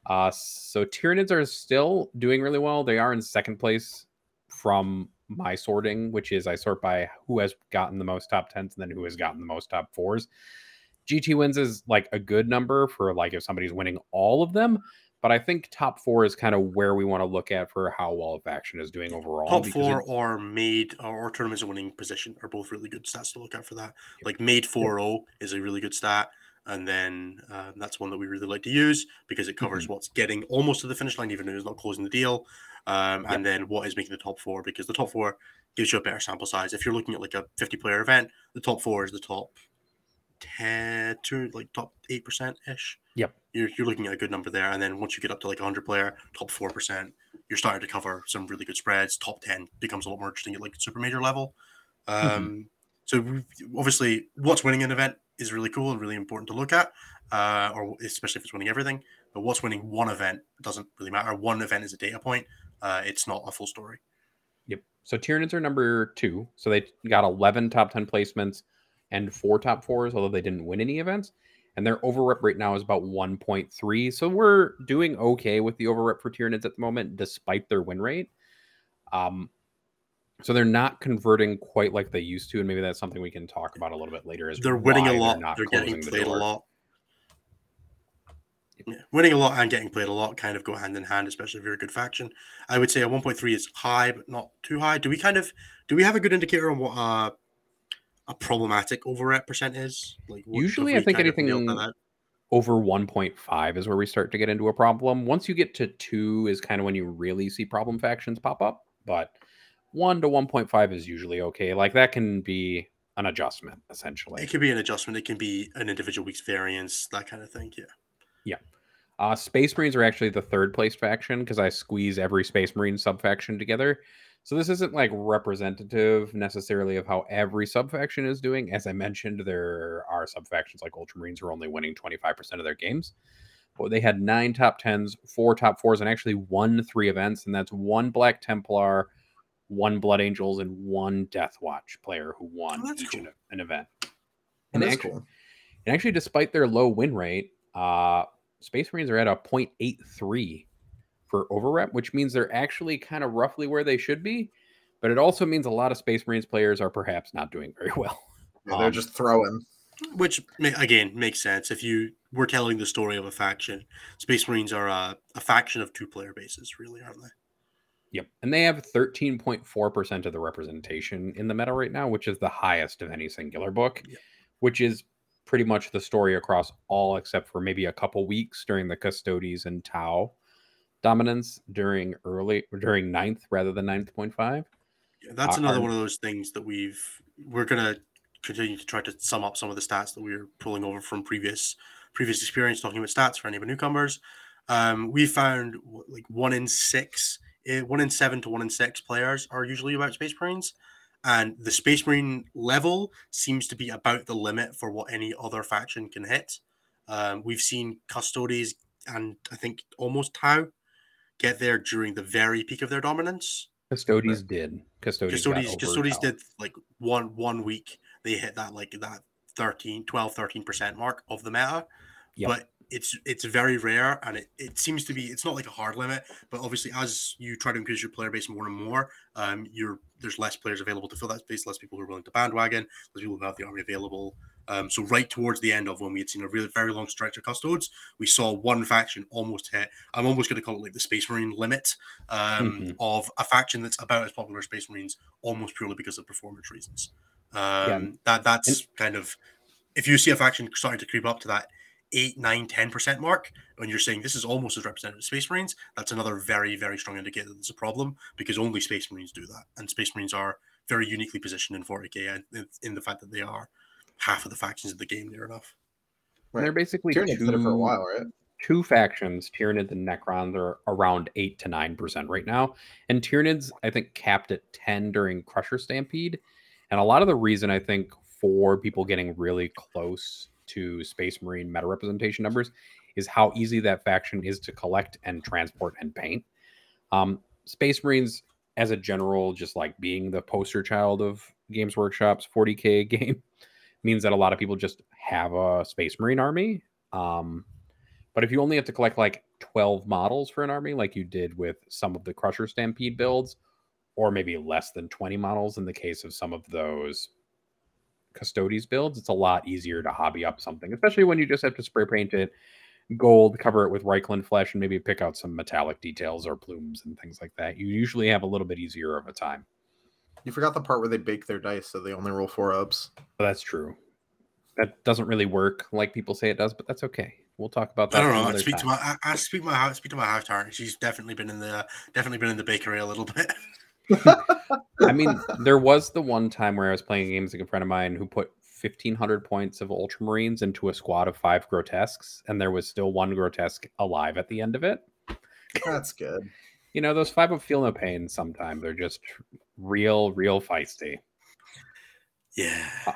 Uh, so Tyranids are still doing really well. They are in second place from my sorting, which is I sort by who has gotten the most top tens and then who has gotten the most top fours. GT wins is like a good number for like if somebody's winning all of them, but I think top four is kind of where we want to look at for how well a faction is doing overall. Top four it- or made or, or tournaments winning position are both really good stats to look at for that. Like made 4 0 is a really good stat. And then uh, that's one that we really like to use because it covers Mm-hmm. what's getting almost to the finish line, even though it's not closing the deal. Um. And then what is making the top four because the top four gives you a better sample size. If you're looking at like a 50 player event, the top four is the top 10 to like top 8% ish. Yep. You're, you're looking at a good number there. And then once you get up to like 100 player, top 4%, you're starting to cover some really good spreads. Top 10 becomes a lot more interesting at like super major level. Um, Mm-hmm. So obviously, what's winning an event is really cool and really important to look at, uh, or especially if it's winning everything. But what's winning one event doesn't really matter. One event is a data point. Uh, it's not a full story. Yep. So Tyranids are number two. So they got 11 top 10 placements and four top fours, although they didn't win any events. And their overrep right now is about 1.3. So we're doing okay with the overrep for Tyranids at the moment, despite their win rate. Um, so they're not converting quite like they used to, and maybe that's something we can talk about a little bit later. Is They're winning a lot. not They're getting the played a lot. Yeah, winning a lot and getting played a lot kind of go hand in hand, especially if you're a good faction. I would say a 1.3 is high, but not too high. Do we kind of do we have a good indicator on what uh, a problematic overrep percent is? Like Usually, I think kind of nailed anything- over 1.5 is where we start to get into a problem. Once you get to 2 is kind of when you really see problem factions pop up, but 1 to 1.5 is usually okay. Like that can be an adjustment essentially. It could be an adjustment. It can be an individual week's variance, that kind of thing. Yeah. Yeah. Uh, Space Marines are actually the third place faction because I squeeze every Space Marine sub faction together. So this isn't like representative necessarily of how every subfaction is doing. As I mentioned, there are subfactions like Ultramarines who are only winning 25% of their games. But they had nine top tens, four top fours, and actually won three events. And that's one Black Templar, one Blood Angels, and one Death Watch player who won Oh, each cool. an- event. And And actually, cool. and actually, despite their low win rate, uh, Space Marines are at a 0.83 for overrep, which means they're actually kind of roughly where they should be. But it also means a lot of Space Marines players are perhaps not doing very well. Yeah, they're um, just throwing. Which again makes sense if you were telling the story of a faction. Space Marines are a, a faction of two player bases, really, aren't they? Yep. And they have 13.4% of the representation in the meta right now, which is the highest of any singular book, Yep. which is pretty much the story across all except for maybe a couple weeks during the Custodes and Tau dominance during early during ninth rather than 9.5. Yeah, that's Uh, another are- one of those things that we've we're gonna continue to try to sum up some of the stats that we're pulling over from previous previous experience talking about stats for any of the newcomers. Um, we found like one in six, eh, one in seven to one in six players are usually about Space Marines, and the Space Marine level seems to be about the limit for what any other faction can hit. Um, we've seen Custodes and I think almost Tau get there during the very peak of their dominance. Custodes did. Custodes, Custodes, Custodes did like one one week they hit that like that 13 12 13% mark of the meta Yep. but it's it's very rare and it, it seems to be it's not like a hard limit but obviously as you try to increase your player base more and more um you're there's less players available to fill that space less people who are willing to bandwagon less people who have the army available um so right towards the end of when we had seen a really very long stretch of custodes we saw one faction almost hit i'm almost going to call it like the space marine limit um Mhm. of a faction that's about as popular as space marines almost purely because of performance reasons. Um that that's kind of if you see a faction starting to creep up to that 8 9 10% mark when you're saying this is almost as representative of space marines that's another very very strong indicator that there's a problem because only space marines do that and space marines are very uniquely positioned in 40k and in, in the fact that they are half of the factions of the game near enough And they're basically Tyranids did it for a two- while, right? two factions, Tyranids and Necrons, are around eight to nine percent right now. And Tyranids, I think, capped at ten during Crusher Stampede. And a lot of the reason I think for people getting really close to Space Marine meta representation numbers is how easy that faction is to collect and transport and paint. Um, Space Marines, as a general, just like being the poster child of Games Workshop's 40k game, means that a lot of people just have a Space Marine army. Um, but if you only have to collect like 12 models for an army, like you did with some of the Crusher Stampede builds, or maybe less than 20 models in the case of some of those Custodes builds. It's a lot easier to hobby up something, especially when you just have to spray paint it gold, cover it with Reikland flesh, and maybe pick out some metallic details or plumes and things like that. You usually have a little bit easier of a time. You forgot the part where they bake their dice, so they only roll four ups. Oh, that's true. That doesn't really work like people say it does, but that's okay. We'll talk about that. I don't know. I another speak time. to my I, I speak my house speak to my house tart. She's definitely been in the definitely been in the bakery a little bit. I mean, there was the one time where I was playing games like a friend of mine who put 1500 points of Ultramarines into a squad of five grotesques, and there was still one grotesque alive at the end of it. That's good. You know, those five will feel no pain sometimes. They're just real, real feisty. Yeah.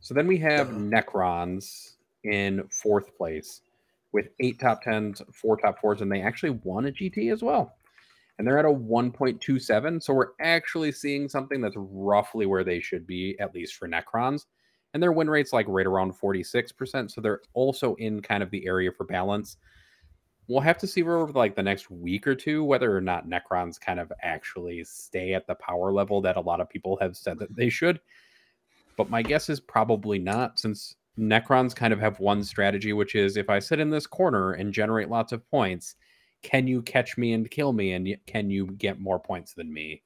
So then we have Uh. Necrons in fourth place with eight top tens, four top fours, and they actually won a GT as well. And they're at a 1.27. So we're actually seeing something that's roughly where they should be, at least for Necrons. And their win rate's like right around 46%. So they're also in kind of the area for balance. We'll have to see over like the next week or two whether or not Necrons kind of actually stay at the power level that a lot of people have said that they should. But my guess is probably not since necrons kind of have one strategy which is if i sit in this corner and generate lots of points can you catch me and kill me and can you get more points than me?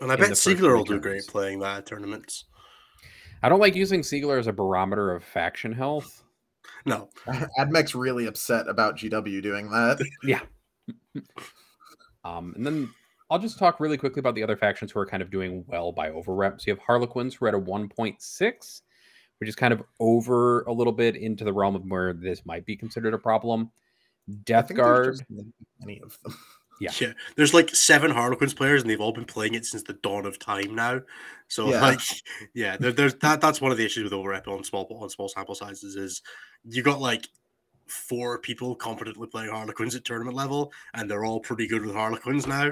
And I bet Siegler will do great playing that at tournaments. i don't like using siegler as a barometer of faction health No. Admech's really upset about GW doing that. yeah um and then i'll just talk really quickly about the other factions who are kind of doing well by overrep so you have harlequins who are at a 1.6 which is kind of over a little bit into the realm of where this might be considered a problem death guard Many of them. Yeah. Yeah. There's like seven Harlequins players, and they've all been playing it since the dawn of time now. So Yeah. like, yeah, there, there's that. That's one of the issues with overrep on small on small sample sizes is you got like four people competently playing Harlequins at tournament level, and they're all pretty good with Harlequins now.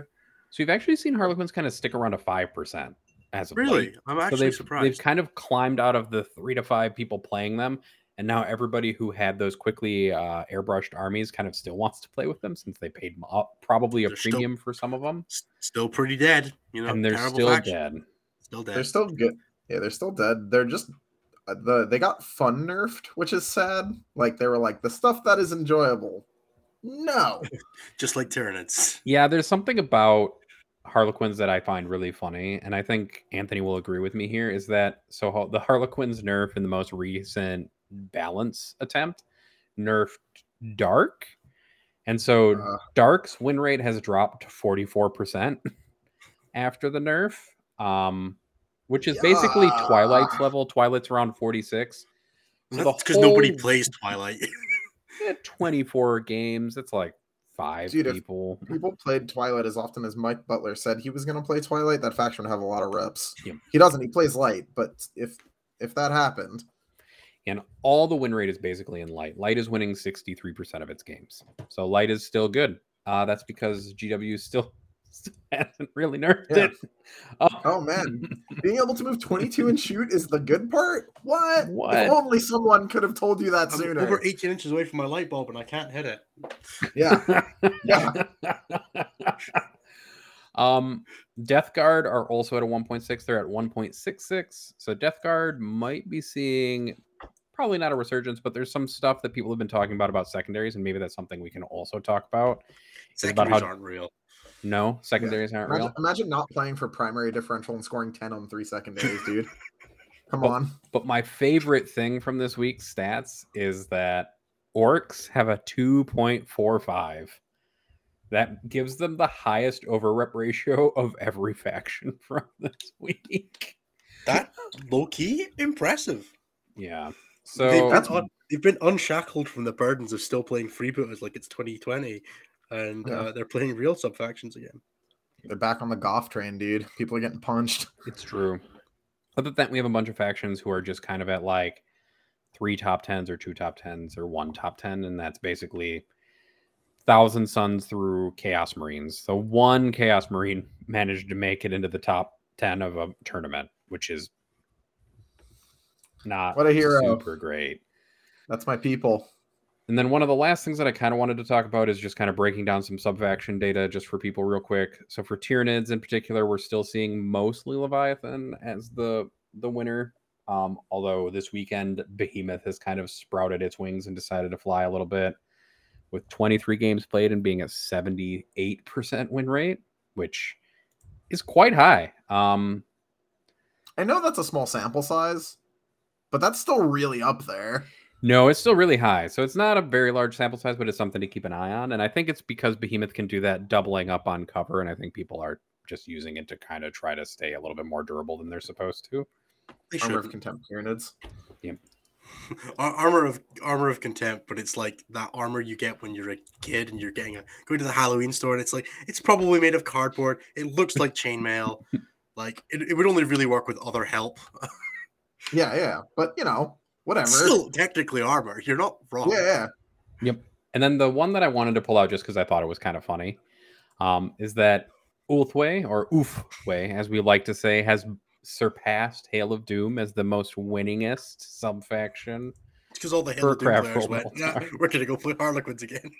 So you've actually seen Harlequins kind of stick around to five percent as of Really, late. I'm So actually they've surprised. they've kind of climbed out of the three to five people playing them, and now everybody who had those quickly uh, airbrushed armies kind of still wants to play with them since they paid up probably a They're still- premium for some of them, still pretty dead. You know, and they're still faction. dead. Still dead. They're still good. Yeah, they're still dead. They're just uh, the they got fun nerfed, which is sad. Like they were like the stuff that is enjoyable. No. just like Tyranids. Yeah, there's something about Harlequins that I find really funny, and I think Anthony will agree with me here. Is that so? The Harlequins nerf in the most recent balance attempt nerfed Dark, and so Uh, Dark's win rate has dropped to 44% after the nerf, um, which is basically Twilight's level. Twilight's around 46. So That's because nobody plays Twilight. eh, 24 games. It's like five Dude, people. people played Twilight as often as Mike Butler said he was going to play Twilight. That faction would have a lot of reps. Yeah. He doesn't. He plays light, but if if that happened, and all the win rate is basically in light. Light is winning 63% of its games. So light is still good. Uh, that's because GW still, still hasn't really nerfed Yeah. it. Uh, oh man, being able to move 22 and shoot is the good part. What? What? If only someone could have told you that I'm sooner. over 18 inches away from my light bulb, and I can't hit it. Yeah. Yeah. um, Death Guard are also at a 1.6. They're at 1.66. So Death Guard might be seeing probably not a resurgence, but there's some stuff that people have been talking about about secondaries, and maybe that's something we can also talk about. It's about Secondaries how- aren't real. No, secondaries aren't Imagine, real. imagine not playing for primary differential and scoring 10 on three secondaries, dude. Come Well, on. But my favorite thing from this week's stats is that orks have a 2.45. That gives them the highest overrep ratio of every faction from this week. That low key impressive. Yeah. They've, So been un- they've been unshackled from the burdens of still playing freebooters like it's 2020, and Yeah. uh, they're playing real sub factions again. They're back on the Goff train, dude. People are getting punched. it's true. Other than that, we have a bunch of factions who are just kind of at like three top tens or two top tens or one top ten, and that's basically Thousand Suns through Chaos Marines. So one Chaos Marine managed to make it into the top ten of a tournament, which is not What a hero. super great. That's my people. And then one of the last things that I kind of wanted to talk about is just kind of breaking down some subfaction data just for people real quick. So for Tyranids in particular, we're still seeing mostly Leviathan as the the winner. Um, although this weekend Behemoth has kind of sprouted its wings and decided to fly a little bit with 23 games played and being a 78% win rate, which is quite high. Um, I know that's a small sample size, but that's still really up there. No, it's still really high. So it's not a very large sample size, but it's something to keep an eye on. And I think it's because Behemoth can do that doubling up on cover. And I think people are just using it to kind of try to stay a little bit more durable than they're supposed to. They Armor of Contempt Tyranids. armor of armor of contempt, but it's like that armor you get when you're a kid and you're getting a going to the Halloween store and it's like it's probably made of cardboard. It looks like chainmail. like it, it would only really work with other help. Yeah, yeah. But you know, whatever. Still technically armor. You're not wrong. yeah, yeah. Yep. And then the one that I wanted to pull out just because I thought it was kind of funny um, is that Ulthwé or Oofway, as we like to say, has surpassed Hail of Doom as the most winningest subfaction. because all the For of Doom craft players went. all "Nah, we're gonna go play Harlequins again.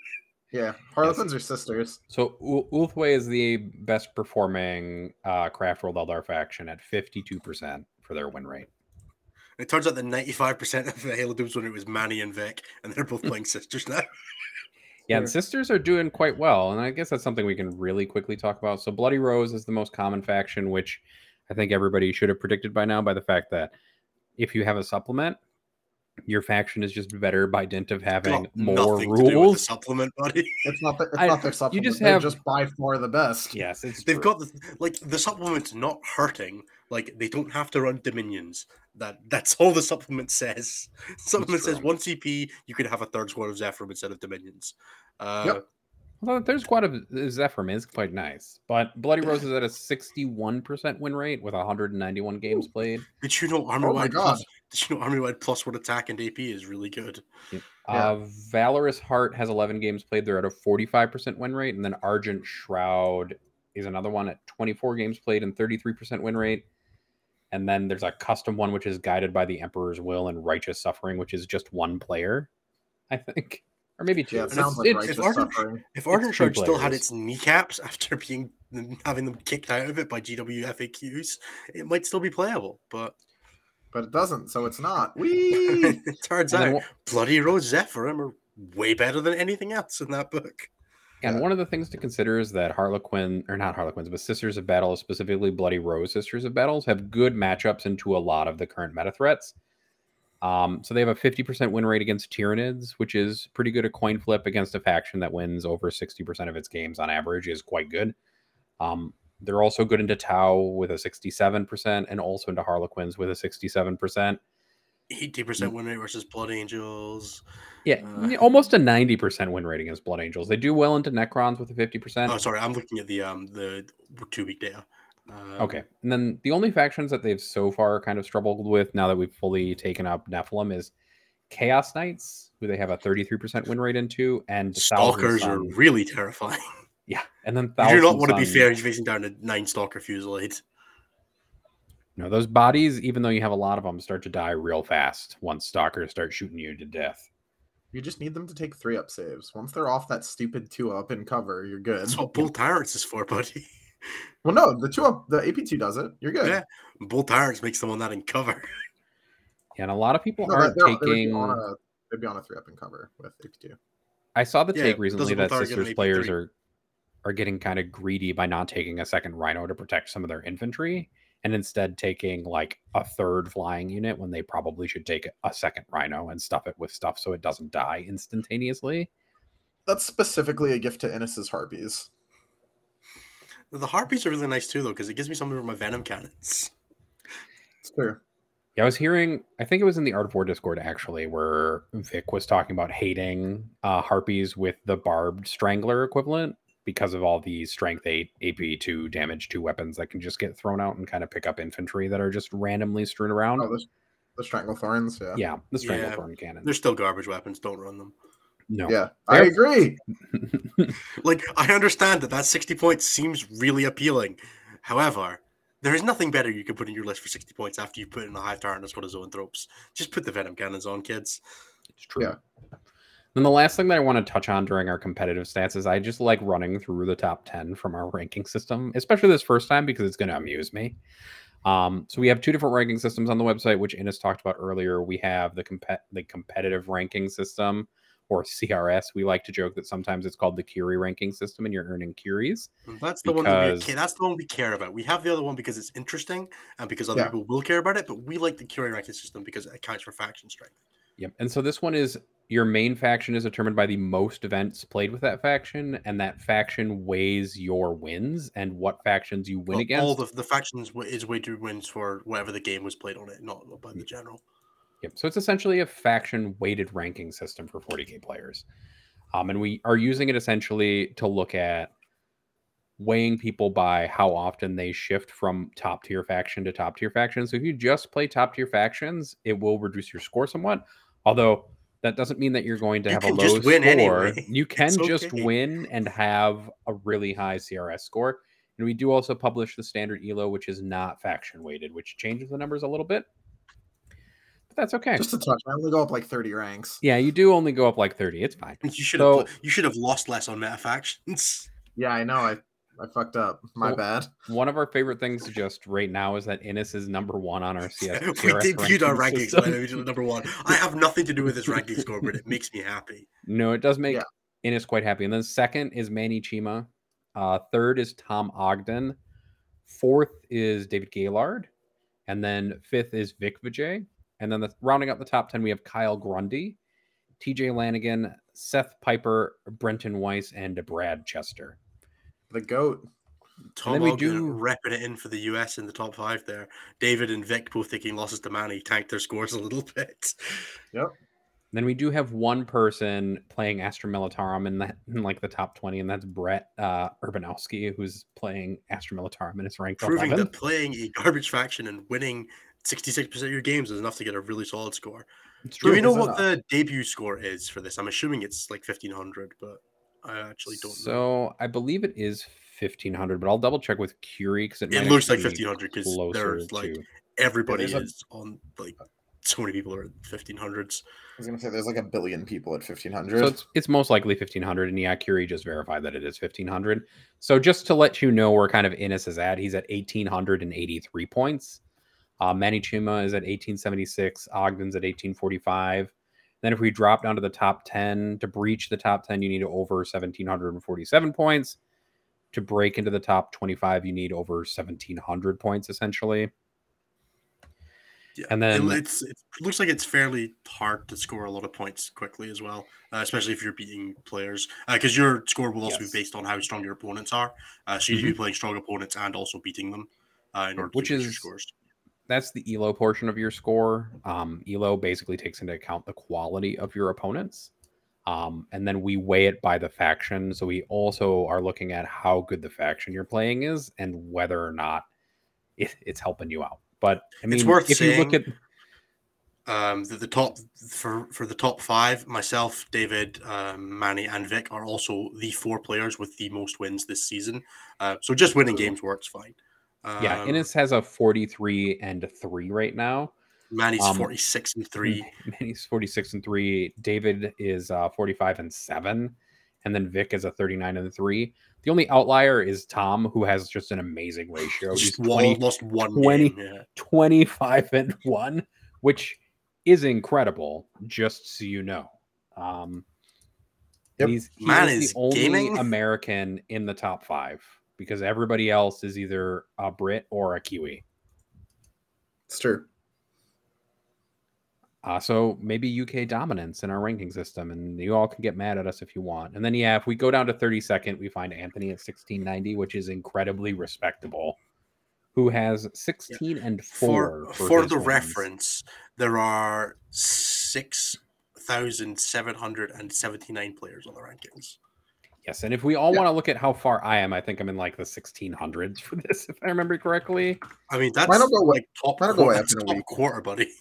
Yeah. Harlequins are sisters. So U- Ulthwé is the best performing uh, Craftworld Eldar faction at 52% for their win rate. It turns out that 95% of the Halo Dooms when it was Manny and Vic, and they're both playing sisters now. Yeah, and Sure. sisters are doing quite well, and I guess that's something we can really quickly talk about. So Bloody Rose is the most common faction, which I think everybody should have predicted by now by the fact that if you have a supplement, your faction is just better by dint of having Got more nothing to do with the rules. supplement, buddy. It's not. The, it's I- not their you supplement. just They're have- just by far the best. Yes, it's They've true. got the, like the supplement's not hurting. Like they don't have to run dominions. That that's all the supplement says. Supplement says one CP, you could have a third squad of Zephyr instead of dominions. Uh, Yep. Although there's quite a Zephyr is quite nice, but Bloody Rose is at a 61% win rate with 191 games played. Did you know armor Oh my wide God. plus? Did you know armor wide plus one attack and AP is really good? Yeah. Uh, Valorous Heart has 11 games played. They're at a 45% win rate. And then Argent Shroud is another one at 24 games played and 33% win rate. And then there's a custom one, which is guided by the Emperor's Will and Righteous Suffering, which is just one player, I think. Or maybe two. Yeah, it sounds like it's- righteous Ardent- suffering. If Ardent two Shroud still had its kneecaps after being having them kicked out of it by GW FAQs, it might still be playable. But But it doesn't, so it's not. Whee! it turns and, out then, one- Bloody Rose Zephyrim are way better than anything else in that book. And Yeah. one of the things to consider is that Harlequin, or not Harlequins, but Sisters of Battle, specifically Bloody Rose Sisters of Battles, have good matchups into a lot of the current meta threats. Um, so they have a 50% win rate against Tyranids, which is pretty good. A coin flip against a faction that wins over 60% of its games on average is quite good. Um, they're also good into Tau with a 67% and also into Harlequins with a 67%. Eighty percent win rate versus Blood Angels. Yeah, Uh, almost a 90% win rate against Blood Angels. They do well into Necrons with a 50%. Oh, sorry, I'm looking at the um the two week data. Um, Okay. And then the only factions that they've so far kind of struggled with now that we've fully taken up Nephilim is Chaos Knights, who they have a 33% win rate into, and Stalkers are really terrifying. Yeah. And then You do not want to be fair. You're facing down a nine Stalker Fusillade. No, those bodies, even though you have a lot of them, start to die real fast once stalkers start shooting you to death. You just need them to take three up saves. Once they're off that stupid two up and cover, you're good. That's what Bull Tyrants is for, buddy. Well, no, the two up, the AP two does it. You're good. Yeah. Bull Tyrants makes them on that in cover. Yeah, And a lot of people No, aren't they're- they would be taking. on a, they'd be on a three up and cover with AP two. I saw the Yeah, take recently that target Sisters players are are getting kind of greedy by not taking a second Rhino to protect some of their infantry, and instead taking like a third flying unit when they probably should take a second Rhino and stuff it with stuff so it doesn't die instantaneously. That's specifically a gift to Innes's Harpies. The Harpies are really nice too, though, because it gives me something for my Venom cannons. It's true. Yeah, I was hearing, I think it was in the Art of War Discord actually, where Vic was talking about hating uh, harpies with the barbed strangler equivalent because of all the strength 8 AP2 damage 2 weapons that can just get thrown out and kind of pick up infantry that are just randomly strewn around. Oh, the, the Stranglethorns, yeah. yeah, the Yeah, Stranglethorn cannon. They're still garbage weapons. Don't run them. No. Yeah, I They're- agree. Like, I understand that that 60 points seems really appealing. However, there is nothing better you can put in your list for 60 points after you put in a high turn as what is zoanthropes. Just put the Venom cannons on, kids. It's true. Yeah. Then the last thing that I want to touch on during our competitive stats is I just like running through the top 10 from our ranking system, especially this first time because it's going to amuse me. Um, so we have two different ranking systems on the website, which Innes talked about earlier. We have the comp- the competitive ranking system, or CRS. We like to joke that sometimes it's called the Curie ranking system, and you're earning Curies. That's the one that we that's the one we care about. We have the other one because it's interesting and because other Yeah. people will care about it, but we like the Curie ranking system because it accounts for faction strength. Yep. And so this one is your main faction is determined by the most events played with that faction, and that faction weighs your wins and what factions you win Well, against. All the the factions is weighted wins for whatever the game was played on it, not by the general. Yep. So it's essentially a faction weighted ranking system for 40k players. Um, and we are using it essentially to look at weighing people by how often they shift from top tier faction to top tier faction. So if you just play top tier factions, it will reduce your score somewhat. Although that doesn't mean that you're going to You have a low win score. anyway. You can It's just okay. win and have a really high CRS score. And we do also publish the standard ELO, which is not faction weighted, which changes the numbers a little bit. But that's okay. Just a touch. I only go up like 30 ranks. Yeah, you do only go up like 30. It's fine. You should So- have you should have lost less on meta factions. Yeah, I know. I I fucked up. My Well, bad. One of our favorite things to just right now is that Innes is number one on our CS. we debuted our ranking rankings by the way, which is number one. I have nothing to do with this ranking score, but it makes me happy. No, it does make Yeah. Innes quite happy. And then second is Manny Chima. Uh, third is Tom Ogden. Fourth is David Gaylord. And then fifth is Vic Vijay. And then the, rounding up the top 10, we have Kyle Grundy, TJ Lanigan, Seth Piper, Brenton Weiss, and Brad Chester. The goat. Tom then we Ogden do- repping it in for the US in the top five there. David and Vic both taking losses to Manny tanked their scores a little bit. Yep. Then we do have one person playing Astra Militarum in that in like the top 20, and that's Brett uh Urbanowski, who's playing Astra Militarum and it's ranked Proving 11. that playing a garbage faction and winning 66% of your games is enough to get a really solid score. It's Do we know what enough. the debut score is for this? I'm assuming it's like 1500, but I actually don't know. So I believe it is 1500, but I'll double check with Curie because it, It looks like 1500 because closer there's like to- everybody There's a- is on like so many people are at 1500s. I was gonna say there's like a billion people at 1500. So it's it's most likely 1500, and yeah, Curie just verified that it is 1500. So just to let you know where kind of Innes is at, he's at 1883 points. Uh, Manny Chima is at 1876. Ogden's at 1845. Then if we drop down to the top 10, to breach the top 10, you need over 1747 points. To break into the top 25, you need over 1700 points essentially. Yeah, And it- then- it's it looks like it's fairly hard to score a lot of points quickly as well, uh, especially if you're beating players because your score will also Yes. be based on how strong your opponents are. Uh, so you need to be playing strong opponents and also beating them uh, in order to Which your is- scores. That's the elo portion of your score. Um, elo basically takes into account the quality of your opponents. Um, and then we weigh it by the faction. So we also are looking at how good the faction you're playing is and whether or not it, it's helping you out. But i mean It's worth if you look at Um, the, the top for for the top five, myself, David, um, Manny, and Vic are also the four players with the most wins this season. Uh, so just winning games works fine. Um, yeah innes has a 43 and a 3 right now Manny's um, forty six and three. Manny's 46 and 3 david is uh, 45 and 7 and then vic is a 39 and 3 the only outlier is tom who has just an amazing ratio he's Just 20, lost one 20 game. Yeah. 25 and 1 which is incredible just so you know um Yep. he's he Man is is the only gaming. american in the top five because everybody else is either a brit or a kiwi it's true. uh, so maybe uk dominance in our ranking system and you all can get mad at us if you want and then yeah if we go down to 32nd we find anthony at 1690 which is incredibly respectable who has 16 and 4 For for his the wins. reference, there are six thousand seven hundred and seventy nine players on the rankings. Yes, and if we all Yeah. want to look at how far I am, I think I'm in like the 1600s for this, if I remember correctly. I mean, that's Why not go like top, why not quarter, way up that's in a top week? quarter, buddy.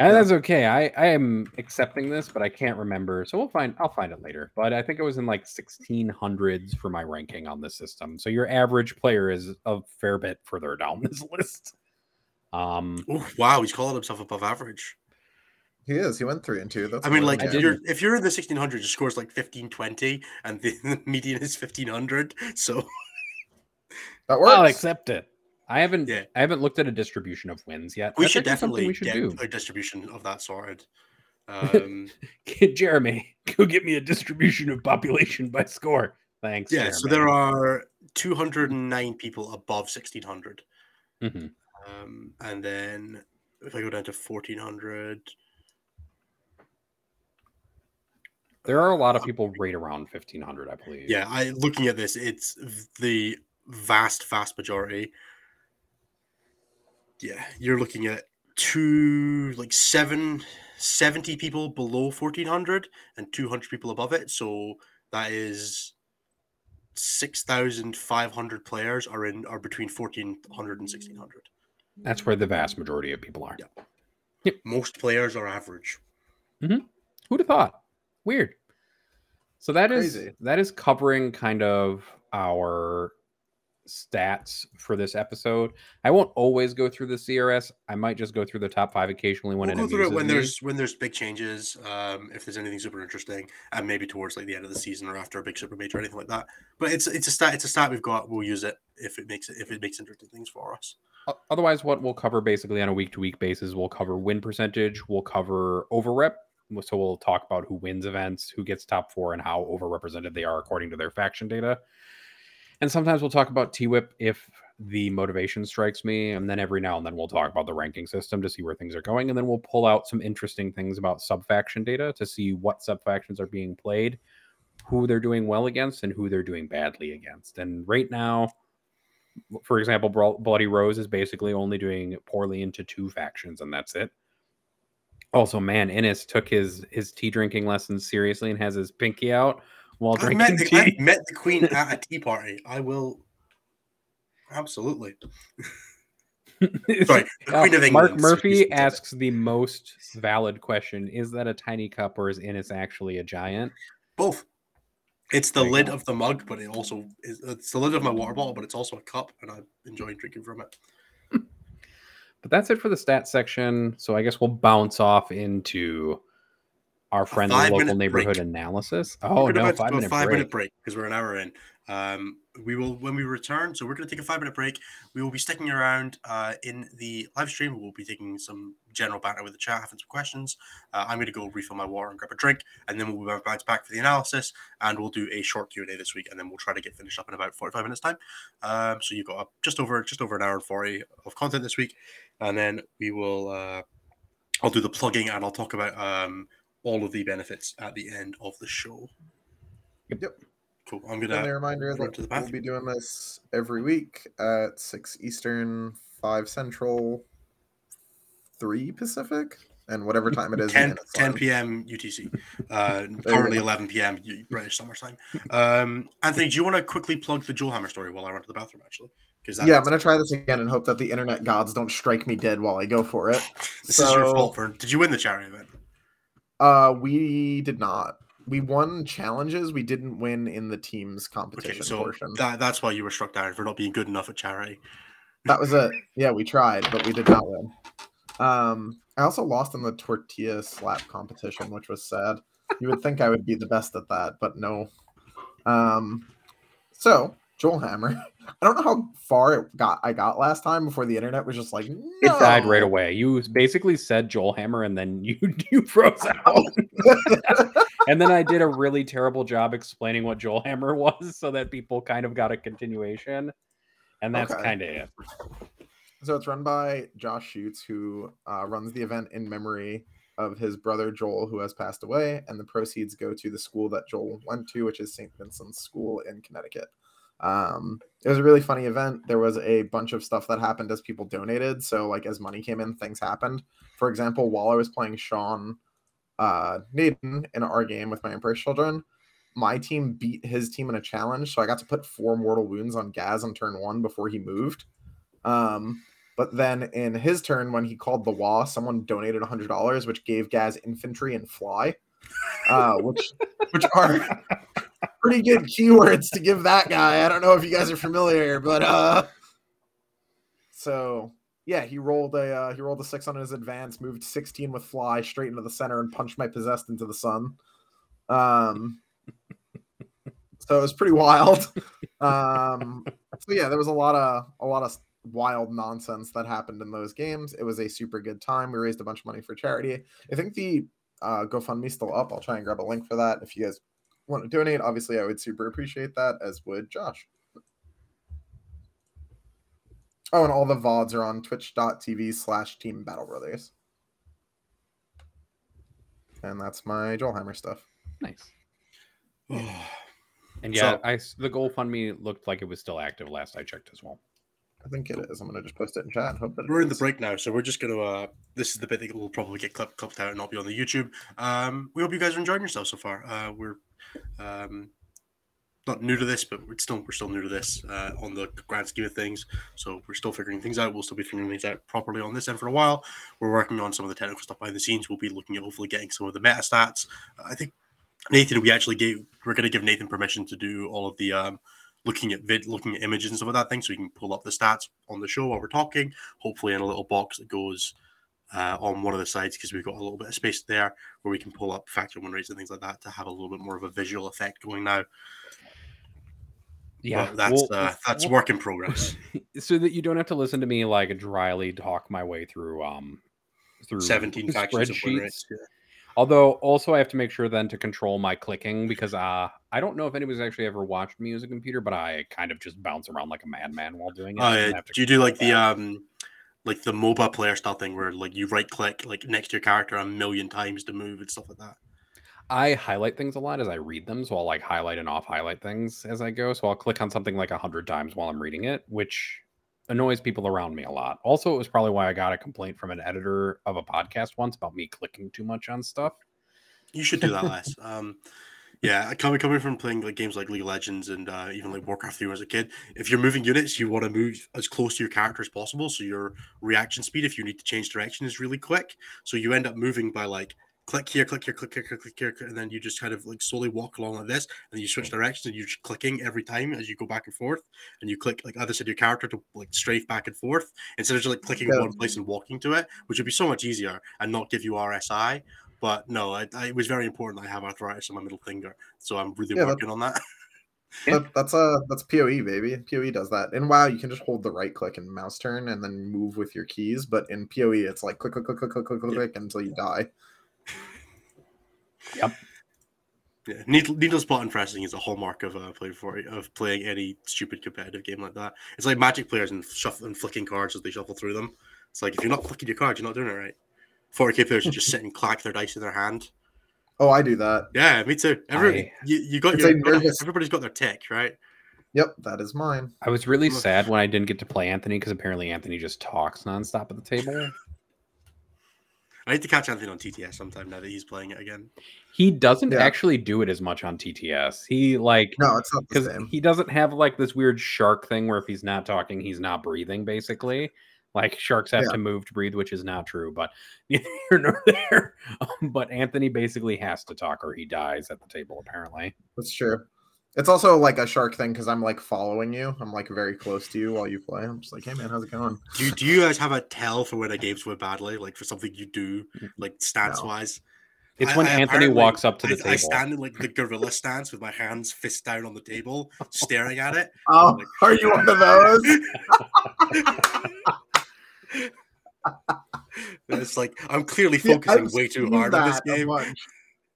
And Yeah. that's okay. I I am accepting this, but I can't remember. So we'll find. I'll find it later. But I think it was in like 1600s for my ranking on the system. So your average player is a fair bit further down this list. Um, Oh wow, he's calling himself above average. He is. He went three and two. That's I mean, like if you're if you're in the 1600, your scores like 1520, and the, the median is 1500. So that works. I'll accept it. I haven't. Yeah. I haven't looked at a distribution of wins yet. we That's should definitely we should get do. a distribution of that sort. Um, Jeremy, go get me a distribution of population by score. Thanks. yeah, so there are 209 people above 1600. Mhm. Um, and then if I go down to 1400, There are a lot of people right around fifteen hundred, I believe. yeah, I looking at this, it's the vast, vast majority. Yeah, you're looking at two, like seven, 70 people below 1400 and 200 people above it. So that is 6,500 players are in are between 1400 and 1600. That's where the vast majority of people are. Yeah. Most players are average. Mm-hmm. Who'd have thought? Weird. So that is Crazy. that is covering kind of our stats for this episode. I won't always go through the CRS. I might just go through the top five occasionally when We'll go through it when me. there's when there's big changes. Um, if there's anything super interesting, and maybe towards like the end of the season or after a big super major or anything like that. But it's it's a stat. It's a stat we've got. We'll use it if it makes it if it makes interesting things for us. Otherwise, what we'll cover basically on a week to week basis, we'll cover win percentage, we'll cover over rep. So we'll talk about who wins events, who gets top four, and how overrepresented they are according to their faction data. And sometimes we'll talk about TWIP if the motivation strikes me. And then every now and then we'll talk about the ranking system to see where things are going. And then we'll pull out some interesting things about sub faction data to see what sub factions are being played, who they're doing well against, and who they're doing badly against. And right now, for example, Bloody Rose is basically only doing poorly into two factions, and that's it. Also, man, Innes took his his tea drinking lessons seriously and has his pinky out while I drinking the, tea. I met the queen at a tea party. I will absolutely. Sorry, the Uh, of Mark Murphy asks the most valid question: Is that a tiny cup or is Innes actually a giant? both. It's the lid go. of the mug, but it also is it's the lid of my water bottle, but it's also a cup, and I enjoy drinking from it. But that's it for the stats section. So I guess we'll bounce off into our friendly local neighborhood break. analysis. Oh no, five minute five break. minute break because we're an hour in. Um, we will when we return. So we're going to take a five minute break. We will be sticking around uh, in the live stream. We'll be taking some general banter with the chat, having some questions. Uh, I'm going to go refill my water and grab a drink, and then we'll bounce back for the analysis, and we'll do a short Q and A this week, and then we'll try to get finished up in about 45 minutes time. Um, so you've got uh, just over just over an hour and 40 of content this week, and then we will. Uh, I'll do the plugging, and I'll talk about um, all of the benefits at the end of the show. Yep. Cool. I'm gonna reminder run to that the we'll be doing this every week at six Eastern, five Central, three Pacific, and whatever time it is. 10, 10 p.m. UTC. Uh, currently 11 p.m. British Summer Time. Um, Anthony, do you want to quickly plug the Joel Hammer story while I run to the bathroom? Actually, because Yeah, I'm gonna try this again and hope that the internet gods don't strike me dead while I go for it. this is your fault. For did you win the charity event? Uh, we did not. We won challenges. We didn't win in the teams competition Okay, so portion. that, that's why you were struck down for not being good enough at charity. That was it. Yeah, we tried, but we did not win. Um, I also lost in the tortilla slap competition, which was sad. You would think I would be the best at that, but no. Um, so Joel Hammer. I don't know how far it got. I got last time before the internet was just like no. It died right away. You basically said Joel Hammer, and then you you froze out. and then I did a really terrible job explaining what Joel Hammer was, so that people kind of got a continuation. And that's Okay. kind of it. So it's run by Josh Schutz, who uh, runs the event in memory of his brother Joel, who has passed away, and the proceeds go to the school that Joel went to, which is St. Vincent's School in Connecticut. Um, it was a really funny event. There was a bunch of stuff that happened as people donated. So, like, as money came in, things happened. For example, while I was playing Sean uh, Nayden in our game with my Emperor Children, my team beat his team in a challenge. So I got to put four mortal wounds on Ghaz on turn one before he moved. Um, but then in his turn, when he called the Waaagh, someone donated a $100, which gave Ghaz infantry and fly, uh, which which are pretty good keywords to give that guy. I don't know if you guys are familiar, but uh, so Yeah, he rolled a uh, he rolled a six on his advance, moved 16 with fly straight into the center, and punched my possessed into the sun. Um, so it was pretty wild. Um, so yeah, there was a lot of a lot of wild nonsense that happened in those games. It was a super good time. We raised a bunch of money for charity. I think the uh, GoFundMe still up. I'll try and grab a link for that if you guys want to donate. Obviously, I would super appreciate that, as would Josh. Oh, and all the VODs are on twitch.tv slash team battle brothers. And that's my Joel Hammer stuff. Nice. And yeah, So- I s- the GoFundMe looked like it was still active last I checked as well. I think it is. I'm gonna just post it in chat and hope that We're in the break now, so we're just gonna. Uh, this is the bit that will probably get clipped, clipped out and not be on the YouTube. Um, we hope you guys are enjoying yourselves so far. Uh, we're um, not new to this, but we're still we're still new to this uh, on the grand scheme of things. So we're still figuring things out. We'll still be figuring things out properly on this end for a while. We're working on some of the technical stuff behind the scenes. We'll be looking at hopefully getting some of the meta stats. I think Nathan, we actually gave we're going to give Nathan permission to do all of the um, looking at vid, looking at images and stuff like that thing, so we can pull up the stats on the show while we're talking. Hopefully, in a little box that goes uh, on one of the sides because we've got a little bit of space there where we can pull up factor win rates and things like that to have a little bit more of a visual effect going now. Yeah, But that's we'll- uh, that's we'll- work in progress. so that you don't have to listen to me like dryly talk my way through um through Seventeen factions of win spreadsheets. Yeah. Although also I have to make sure then to control my clicking because uh I don't know if anybody's actually ever watched me use a computer, but I kind of just bounce around like a madman while doing it. And yeah. I have to Do you do like the um like the MOBA player style thing where like you right click like next to your character a million times to move and stuff like that? I highlight things a lot as I read them, so I'll like highlight and off highlight things as I go. So I'll click on something like a hundred times while I'm reading it, which annoys people around me a lot. Also, it was probably why I got a complaint from an editor of a podcast once about me clicking too much on stuff. You should do that less. Um, yeah, coming coming from playing like games like League of Legends and uh, even like Warcraft 3 as a kid, if you're moving units, you want to move as close to your character as possible. So your reaction speed, if you need to change direction, is really quick. So you end up moving by like click here, click here, click here, click, click here, and then you just kind of like slowly walk along like this, and you switch directions, and you're just clicking every time as you go back and forth, and you click like either side of your character to like strafe back and forth instead of just like clicking Yeah. one place and walking to it, which would be so much easier and not give you RSI. But no, I, I, it was very important. I have arthritis in my middle finger, so I'm really Yeah, that- working on that. That, that's a that's POE baby. POE does that. In WoW, you can just hold the right click and mouse turn and then move with your keys. But in POE, it's like click click click click click click, click, Yeah. click until you die. Yep. Yeah, needle, needles button pressing is a hallmark of uh, play for of playing any stupid competitive game like that. It's like Magic players and shuffle and flicking cards as they shuffle through them. It's like if you're not flicking your cards, you're not doing it right. 40k players should just sit and clack their dice in their hand. Oh, I do that. Yeah, me too. Every, I- you, you got your nervous- everybody's got their tick, right? Yep, that is mine. I was really Look. sad when I didn't get to play Anthony because apparently Anthony just talks nonstop at the table. I need to catch Anthony on TTS sometime now that he's playing it again. He doesn't Yeah. actually do it as much on TTS. He like No, it's not because he doesn't have like this weird shark thing where if he's not talking, he's not breathing. Basically, like sharks have Yeah. to move to breathe, which is not true. But neither here nor there. Um, but Anthony basically has to talk or he dies at the table. Apparently, That's true. It's also like a shark thing because I'm like following you. I'm like very close to you while you play. I'm just like, hey man, how's it going? Do you, do you guys have a tell for when a game's went badly, like for something you do, Mm, like stance wise? it's I- when I Anthony walks up to the I, table. I stand in like the gorilla stance with my hands fist down on the table, staring at it. Oh, are you one of those? it's like I'm clearly focusing I've way too hard on this game.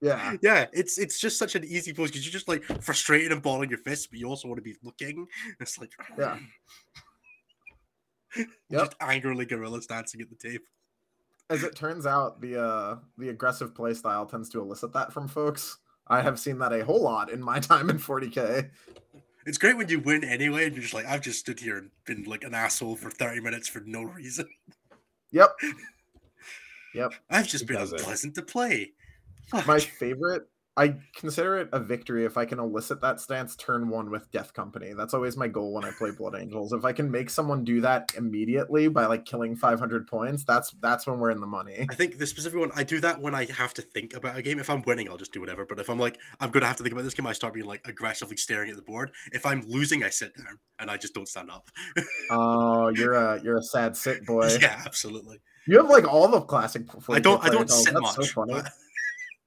Yeah, Yeah, it's it's just such an easy pose because you're just like frustrated and balling your fists, but you also want to be looking. It's like Yeah. Yep. just angrily gorillas dancing at the table. as it turns out, the uh the aggressive play style tends to elicit that from folks. I have seen that a whole lot in my time in 40k. It's great when you win anyway, and you're just like, I've just stood here and been like an asshole for 30 minutes for no reason. Yep. Yep. I've just been does it? to play. Fuck. My favorite I consider it a victory if I can elicit that stance turn one with Death Company. That's always my goal when I play Blood Angels. If I can make someone do that immediately by like killing 500 points, that's that's when we're in the money. I think the specific one, I do that when I have to think about a game. If I'm winning, I'll just do whatever. But if I'm like, I'm gonna have to think about this game, I start being like aggressively staring at the board. If I'm losing, I sit down and I just don't stand up. Oh, you're a you're a sad sit boy. yeah, absolutely. You have like all the classic. I don't. I don't. Sit that's much. So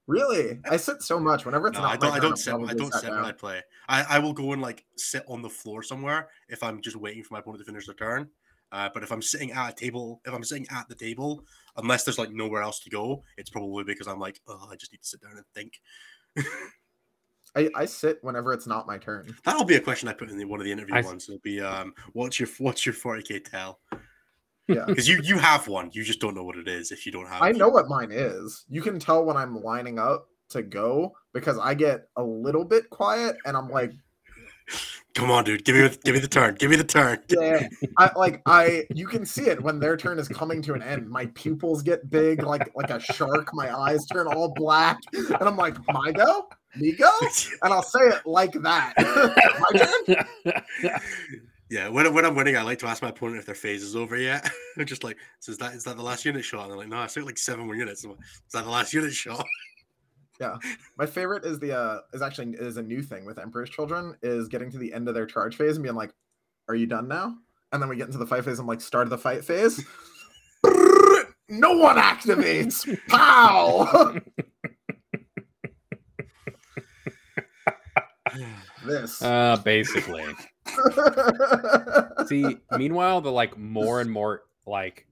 Really, I sit so much. Whenever it's No, not I don't. my I don't I'm sit. I don't sat sit when. I play. I, I will go and like sit on the floor somewhere if I'm just waiting for my opponent to finish their turn. Uh, but if I'm sitting at a table, if I'm sitting at the table, unless there's like nowhere else to go, it's probably because I'm like, oh, I just need to sit down and think. I, I sit whenever it's not my turn. That'll be a question I put in the, one of the interview I s- ones. It'll be, um, what's your what's your 40k tell? Yeah. Because you you have one, you just don't know what it is if you don't have. I know what mine is. You can tell when I'm lining up to go because I get a little bit quiet and I'm like, Come on, dude, give me give me the turn, give me the turn. yeah. I like I you can see it when their turn is coming to an end. My pupils get big like like a shark. My eyes turn all black. And I'm like, my go? Me go? And I'll say it like that. my turn? Yeah, when, when I'm winning, I like to ask my opponent if their phase is over yet. I'm just like, so is that is that the last unit shot? And they're like, no, I took like seven more units. Like, Is that the last unit shot? Yeah, my favorite is the uh is actually is a new thing with Emperor's Children is getting to the end of their charge phase and being like, "Are you done now?" And then we get into the fight phase. I'm like, "Start of the fight phase." no one activates. Pow! this. uh, basically. See, meanwhile, the like more and more like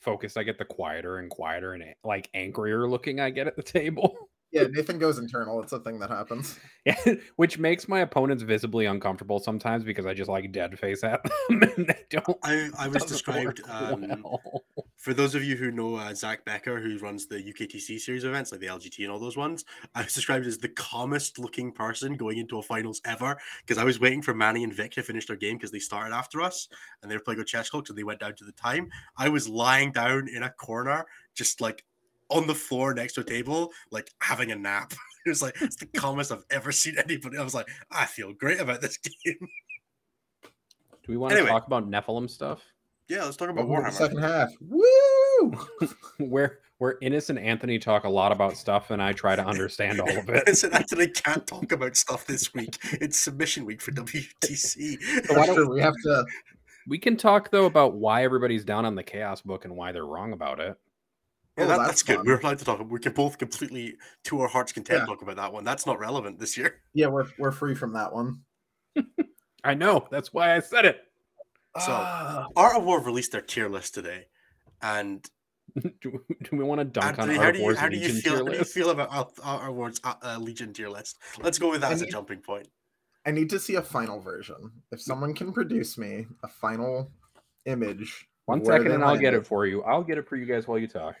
focused I get, the quieter and quieter and like angrier looking I get at the table. yeah, Nathan goes internal. It's a thing that happens. Yeah, which makes my opponents visibly uncomfortable sometimes because I just like dead face at them and they don't. I, I was described um, well. For those of you who know uh, Zach Becker, who runs the UKTC series events like the LGT and all those ones. I was described as the calmest looking person going into a finals ever because I was waiting for Manny and Vic to finish their game because they started after us and they were playing with chess clock, so they went down to the time. I was lying down in a corner, just like on the floor next to a table, like having a nap. It was like it's the calmest I've ever seen anybody. I was like, I feel great about this game. Do we want to Anyway. talk about Nephilim stuff? Yeah, let's talk about the Warhammer. second half. Woo! Where where Innes and Anthony talk a lot about stuff and I try to understand all of it. Listen, Anthony can't talk about stuff this week. It's submission week for WTC. So why don't- We have to. We can talk though about why everybody's down on the chaos book and why they're wrong about it. Yeah, Oh, that, that's that's good. We're allowed to talk. We can both completely, to our heart's content, Yeah. talk about that one. That's not relevant this year. Yeah, we're we're free from that one. I know. That's why I said it. So- Ah. Art of War released their tier list today, and do, do we want to dunk Anthony, on how Art do of you War's how do you Legion feel? tier How do you list? feel about Art Art of War's uh, uh, Legion tier list? Let's go with that I as a jumping point. I need to see a final version. If someone can produce me a final image. One of where second they and I'll get it for you. I'll get it for you guys while you talk.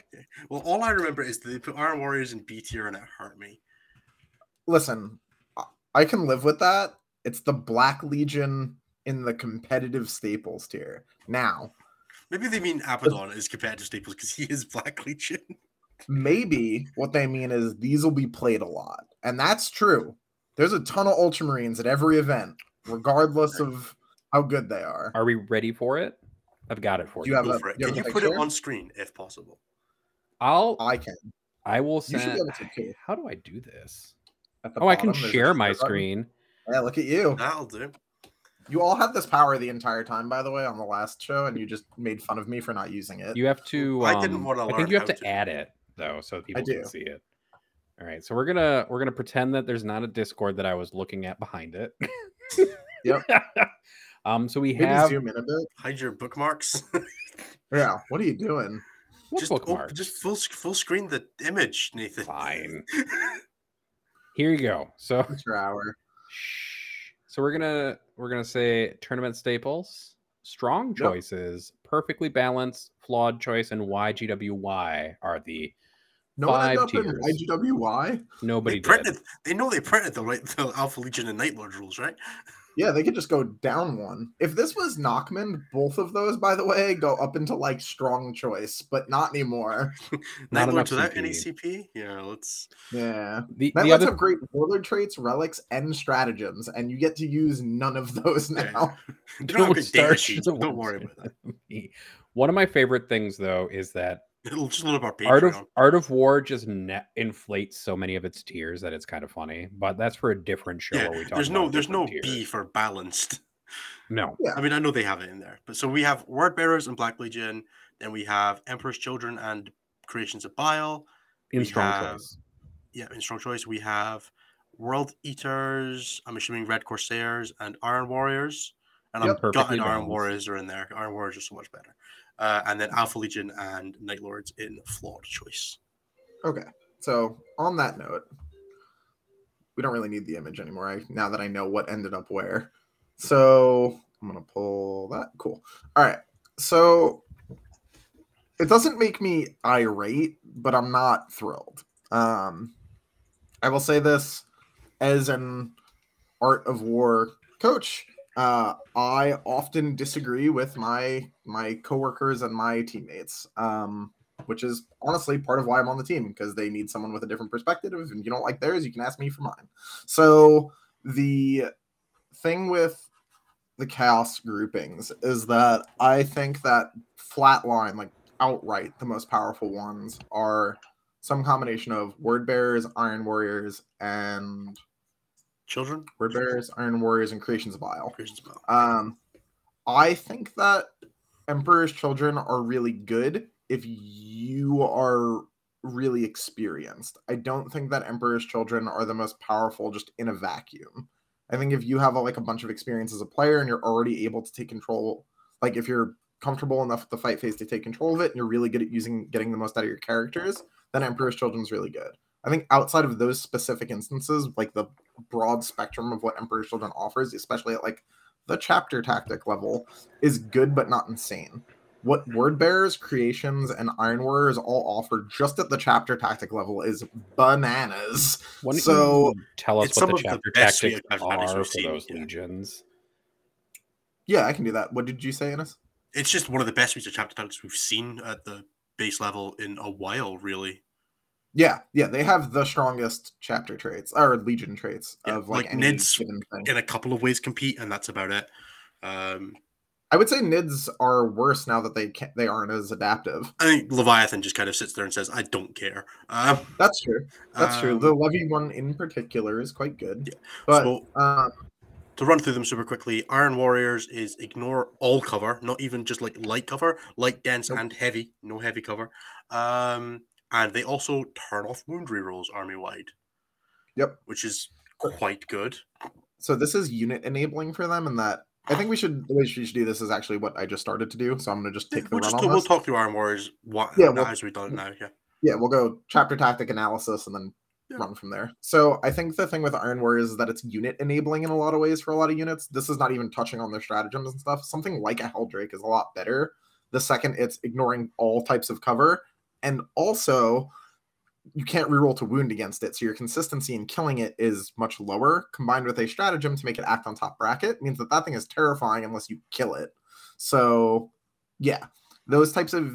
Well, all I remember is that they put Iron Warriors in B tier, and it hurt me. Listen, I- I can live with that. It's the Black Legion in the competitive staples tier. Now, Maybe they mean Abaddon is competitive staples because he is Black Legion. maybe what they mean is these will be played a lot. And that's true. There's a ton of Ultramarines at every event, regardless of how good they are. Are we ready for it? I've got it for Do you. you have Go a- it. you Can you put it on screen if possible? I'll I can. I will You send be able to too. How do I do this? Oh, I can bottom, there's a share my share button. screen. Yeah, look at you. That'll do. You all had this power the entire time, by the way, on the last show, and you just made fun of me for not using it. You have to. I didn't um, wanna I think you have to to. add it though, so people do. can see it. All right, so we're gonna we're gonna pretend that there's not a Discord that I was looking at behind it. Yep. um. So we Maybe have zoom in a bit. Hide your bookmarks. Yeah. What are you doing? what just op- bookmark? just full full screen the image, Nathan. Fine. Here you go. So It's your hour. So we're gonna we're gonna say tournament staples, strong Yep. choices, perfectly balanced, flawed choice, and YGWY are the No one Five ended up in tiers. IGWY. nobody they did. printed. They know they printed the right the Alpha Legion and Night Lord rules, right? Yeah, they could just go down one. If this was Nachmund, both of those, by the way, go up into like strong choice, but not anymore. Not Night Lords enough without any CP. CP? Yeah, let's. Yeah. The, Night the other have great warlord traits, relics, and stratagems, and you get to use none of those now. They don't Don't good start Don't worry about that. One of my favorite things, though, is that It'll just a little about Patreon. Art of Art of War just ne- inflates so many of its tiers that it's kind of funny. But that's for a different show. yeah, where we talk there's no there's no different B for balanced. No, Yeah. I mean, I know they have it in there, but so we have Word Bearers and Black Legion. Then we have Emperor's Children and Creations of Bile. in We strong have- choice. Yeah, in strong choice we have World Eaters. I'm assuming Red Corsairs and Iron Warriors. And Yep. I'm Perfectly gutted Iron. Warriors are in there. Iron Warriors are so much better. Uh, and then Alpha Legion and Night Lords in flawed choice. Okay. So on that note, we don't really need the image anymore. I, now that I know what ended up where. So I'm gonna pull that. Cool. All right. So it doesn't make me irate, but I'm not thrilled. Um, I will say this as an art of war coach. Uh, I often disagree with my my coworkers and my teammates. Um, which is honestly part of why I'm on the team because they need someone with a different perspective. And you don't like theirs, you can ask me for mine. So the thing with the chaos groupings is that I think that flatline, like outright, the most powerful ones are some combination of word bearers, iron warriors, and Children, word bearers, iron warriors, and creations of bile. Creations of Bile. Um, I think that Emperor's Children are really good if you are really experienced. I don't think that Emperor's Children are the most powerful just in a vacuum. I think if you have a, like a bunch of experience as a player and you're already able to take control, like if you're comfortable enough with the fight phase to take control of it and you're really good at using getting the most out of your characters, then Emperor's Children is really good. I think outside of those specific instances, like the broad spectrum of what Emperor's Children offers, especially at like the chapter tactic level, is good but not insane. What Word Bearers, Creations, and Iron Warriors all offer just at the chapter tactic level is bananas. Why don't So, tell us what the of the chapter best suite tactics of chapter tactics are we've for seen, those yeah. legions? Yeah, I can do that. What did you say, Innes? It's just one of the best suites of chapter tactics we've seen at the base level in a while, really. Yeah, yeah, they have the strongest chapter traits or legion traits Yeah, of like, like Nids. In a couple of ways compete, and that's about it. Um, I would say Nids are worse now that they can't, they aren't as adaptive. I think Leviathan just kind of sits there and says, "I don't care." Um, That's true. That's true. um, The Levy one in particular is quite good. Yeah. But so uh, to run through them super quickly, Iron Warriors is ignore all cover, not even just like light cover, light, dense, Nope. and heavy. No heavy cover. Um, and they also turn off wound rerolls army wide, yep. which is quite good. So this is unit enabling for them, and that I think we should the way we should do this is actually what I just started to do. So I'm gonna just take the we'll, run just, we'll talk through Iron Warriors what, Yeah, we'll- as we've done it now. Yeah. Yeah, we'll go chapter tactic analysis and then Yeah. run from there. So I think the thing with Iron Warriors is that it's unit enabling in a lot of ways for a lot of units. This is not even touching on their stratagems and stuff. Something like a Heldrake is a lot better. The second it's ignoring all types of cover, and also you can't reroll to wound against it, so your consistency in killing it is much lower. Combined with a stratagem to make it act on top bracket means that that thing is terrifying unless you kill it. So yeah, those types of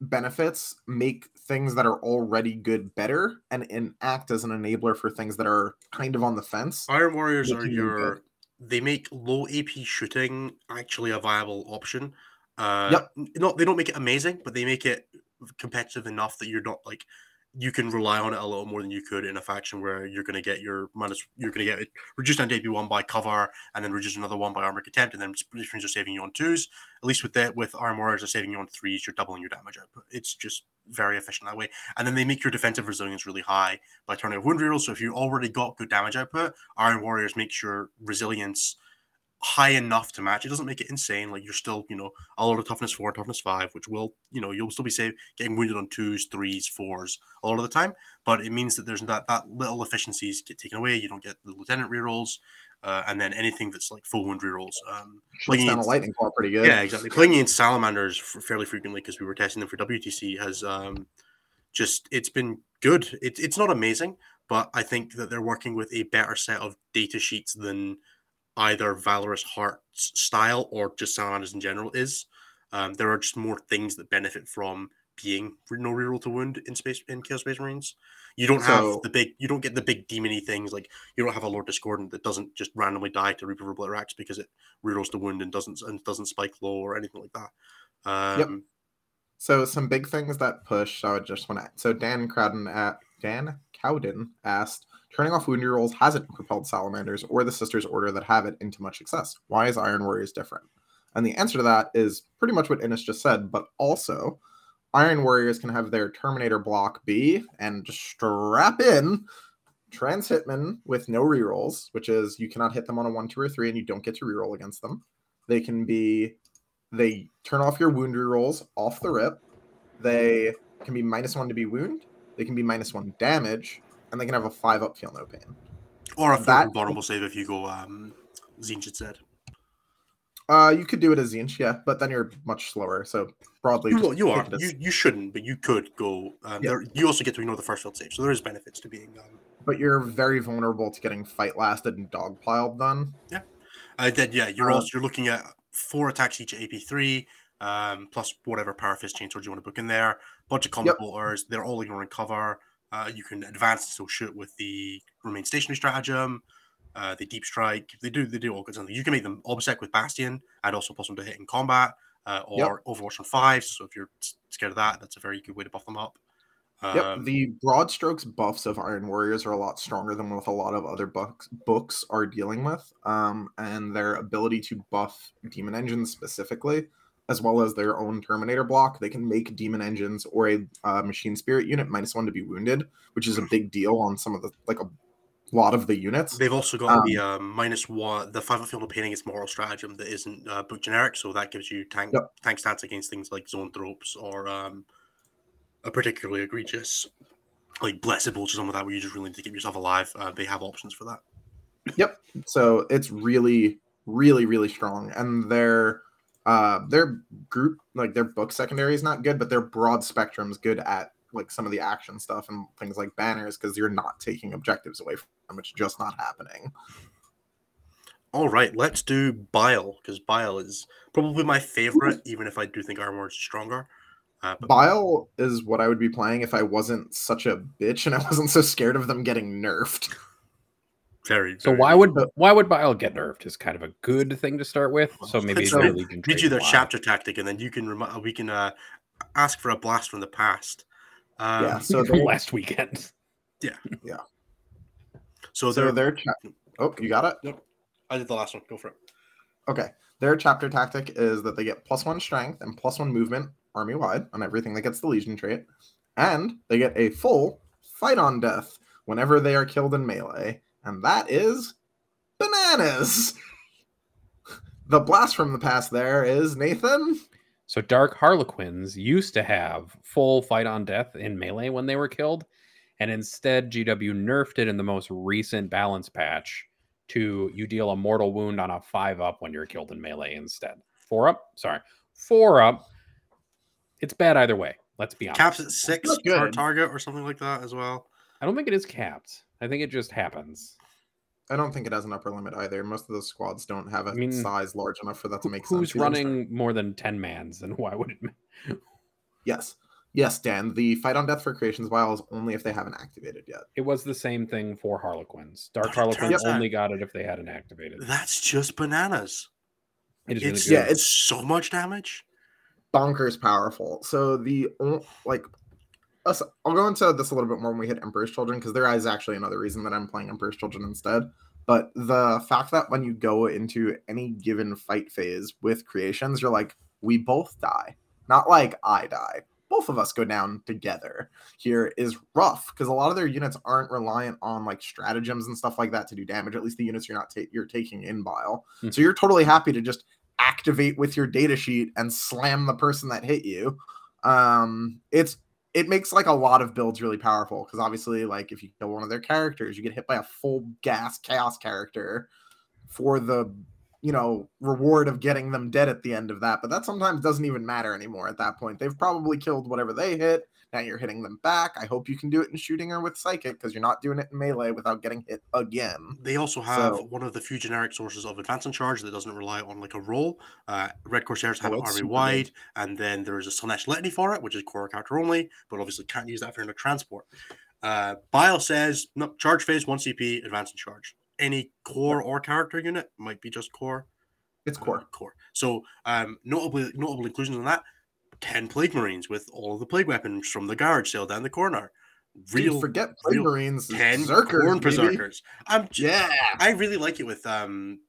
benefits make things that are already good better and, and act as an enabler for things that are kind of on the fence. Iron Warriors are your. both. They make low AP shooting actually a viable option. Uh, Yep. n- Not they don't make it amazing, but they make it competitive enough that you're not like you can rely on it a little more than you could in a faction where you're going to get your minus. You're going to get reduced on debut one by cover, and then reduce another one by armor contempt, and then difference are saving you on twos. At least with that, with Iron Warriors, are saving you on threes. You're doubling your damage output. It's just very efficient that way. And then they make your defensive resilience really high by turning off wound rerolls. So if you already got good damage output, Iron Warriors makes your resilience high enough to match. It doesn't make it insane. Like you're still, you know, a lot of toughness four, toughness five, which will, you know, you'll still be safe getting wounded on twos, threes, fours a lot of the time. But it means that there's that that little efficiencies get taken away. You don't get the lieutenant rerolls. Uh, and then anything that's like full wound rerolls. Um, Shuts down a lightning claw pretty good. yeah, exactly. Playing in salamanders f- fairly frequently because we were testing them for WTC has um, just it's been good. It, it's not amazing, but I think that they're working with a better set of data sheets than either Valorous Heart's style or just Salamanders in general is. Um, there are just more things that benefit from being no reroll to wound in space in Chaos Space Marines. You don't have So- the big, you don't get the big demony things like you don't have a Lord Discordant that doesn't just randomly die to Reaper of Obliterax because it rerolls to wound and doesn't and doesn't spike low or anything like that. Um, Yep. So some big things that push. I would just want to. So Dan Crowden at Dan Cowden asked, turning off wound rolls hasn't propelled salamanders or the Sisters Order that have it into much success. Why is Iron Warriors different? And the answer to that is pretty much what Innes just said, but also Iron Warriors can have their Terminator block B and strap in Transhuman with no rerolls, which is you cannot hit them on a one, two, or three, and you don't get to reroll against them. They can be they turn off your wound rerolls off the rip. They can be minus one to be wound. They can be minus one damage, and they can have a five up feel no pain. or a that- vulnerable save if you go um, Tzeentch said. Uh, you could do it as Tzeentch, yeah, but then you're much slower. So broadly, You, you are. as- You, you shouldn't, but you could go. Um, Yeah. there, you also get to ignore the first field save, so there is benefits to being. Um, but you're very vulnerable to getting fight lasted and dogpiled done. Yeah, uh, then yeah, you're Uh, also you're looking at four attacks each at AP three, um, plus whatever power fist chainsword you want to book in there. Bunch of combo Yep. They're all ignoring cover. Uh, you can advance and still shoot with the remain stationary stratagem. Uh, the deep strike. They do they do all good things. You can make them obsec with bastion and also plus them to hit in combat. Uh, or Yep. Overwatch on five. So if you're scared of that, that's a very good way to buff them up. Yep, Um, the broad strokes buffs of Iron Warriors are a lot stronger than what a lot of other books books are dealing with. Um, and their ability to buff demon engines specifically, as well as their own Terminator block, they can make demon engines or a uh, machine spirit unit minus one to be wounded, which is a big deal on some of the like a lot of the units. They've also got the um, minus one, the five of field of painting is moral stratagem that isn't uh, book generic, so that gives you tank Yep. tank stats against things like zone tropes or um, a particularly egregious like blessed or something like that, where you just really need to keep yourself alive. Uh, they have options for that. Yep. So it's really, really, really strong, and their uh their group like their book secondary is not good, but their broad spectrum's good at like some of the action stuff and things like banners because you're not taking objectives away from them. It's just not happening. All right, let's do Bile because Bile is probably my favorite, even if I do think Armor is stronger. Uh, but Bile is what I would be playing if I wasn't such a bitch and I wasn't so scared of them getting nerfed. Very. So very why would why would Bile get nerfed? Is kind of a good thing to start with. So maybe Let's their read- Legion read you their will chapter tactic, and then you can remi- we can uh, ask for a blast from the past. Um, yeah. So they last weekend. Yeah. Yeah. So, so they're, their cha- oh you got it. Nope. I did the last one. Go for it. Okay. Their chapter tactic is that they get plus one strength and plus one movement army wide on everything that gets the Legion trait. And they get a full fight on death whenever they are killed in melee. And that is bananas. The blast from the past there is Nathan. So Dark Harlequins used to have full fight on death in melee when they were killed, and instead GW nerfed it in the most recent balance patch to you deal a mortal wound on a five up when you're killed in melee instead. Four up, sorry, four up. It's bad either way. Let's be honest. Caps at six Not per target or something like that as well. I don't think it is capped. I think it just happens. I don't think it has an upper limit either. Most of those squads don't have a I mean, size large enough for that to make Who's sense. You know what I'm saying? running more than ten mans, and why would it? Yes. Yes, Dan. The fight on death for creations of Bile is only if they haven't activated yet. It was the same thing for Harlequins. Dark But Harlequins turns out- only got it if they hadn't activated. That's just bananas. It is really good. Yeah, yeah, it's so much damage. bonkers powerful. So the like, us- I'll go into this a little bit more when we hit Emperor's Children because there is actually another reason that I'm playing Emperor's Children instead. But the fact that when you go into any given fight phase with creations, you're like, we both die, not like I die. Both of us go down together. Here is rough because a lot of their units aren't reliant on like stratagems and stuff like that to do damage. At least the units you're not ta- you're taking in bile. Mhm. So you're totally happy to just activate with your data sheet and slam the person that hit you. Um, it's it makes like a lot of builds really powerful because obviously, like if you kill one of their characters, you get hit by a full gas chaos character for the you know reward of getting them dead at the end of that. But that sometimes doesn't even matter anymore at that point. They've probably killed whatever they hit. Now you're hitting them back. I hope you can do it in shooting or with psychic because you're not doing it in melee without getting hit again. They also have So- one of the few generic sources of advance and charge that doesn't rely on like a roll. Uh, Red Corsairs have Oh, it army super good. wide, and then there's a Slaanesh Litany for it, which is core character only, but obviously can't use that for a transport. Uh, Bile says no, charge phase, one CP, advance and charge. Any core or character unit might be just core. It's uh, core. core. So um, notable notable inclusions in that: ten Plague Marines with all of the plague weapons from the garage sale down the corner. Real Dude, forget Plague real Marines. ten Zerkers, Khorne berserkers. I'm j- Yeah. I really like it with um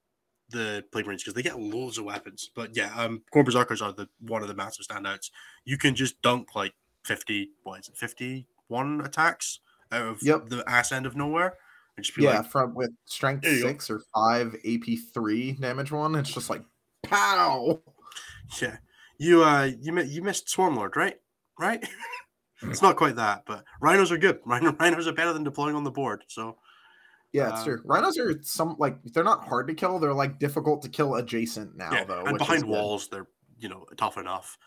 the plague marines because they get loads of weapons. But yeah, um Khorne berserkers are the one of the massive standouts. You can just dunk like fifty what is it, fifty one attacks out of Yep. the ass end of nowhere. And just be Yeah, like, from with strength you go. six or five, AP three damage one. It's just like pow. yeah. You uh you you missed Swarmlord, right? Right? it's not quite that, but rhinos are good. Rhino, rhinos are better than deploying on the board. So Yeah, it's Um, true. Rhinos are some like they're not hard to kill. They're like difficult to kill adjacent now, yeah, though. and which is behind good. walls, they're you know tough enough.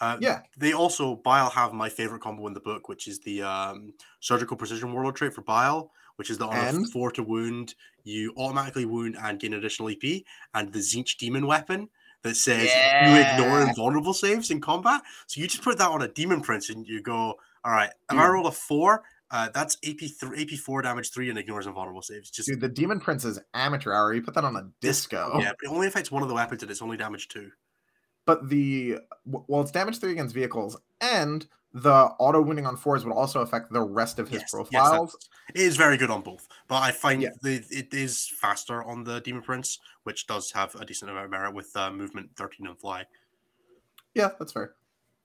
Uh, Yeah, They also Bile have my favorite combo in the book, which is the um, surgical precision warlord trait for Bile, which is that on a four to wound, you automatically wound and gain additional EP, and the Tzeentch demon weapon that says you ignore Yeah. invulnerable saves in combat. So you just put that on a demon prince and you go, all right, if I Dude. roll a four, uh, that's AP three, AP four damage three and ignores invulnerable saves. Just dude, the Demon Prince is amateur hour. You put that on a disco. yeah, but it only affects one of the weapons and it's only damage two. But the well, it's damage three against vehicles, and the auto winning on fours would also affect the rest of his Yes, yes, profiles. that's- it is very good on both, but I find Yeah. the, it is faster on the Demon Prince, which does have a decent amount of merit with uh, movement 13 and fly. yeah, that's fair.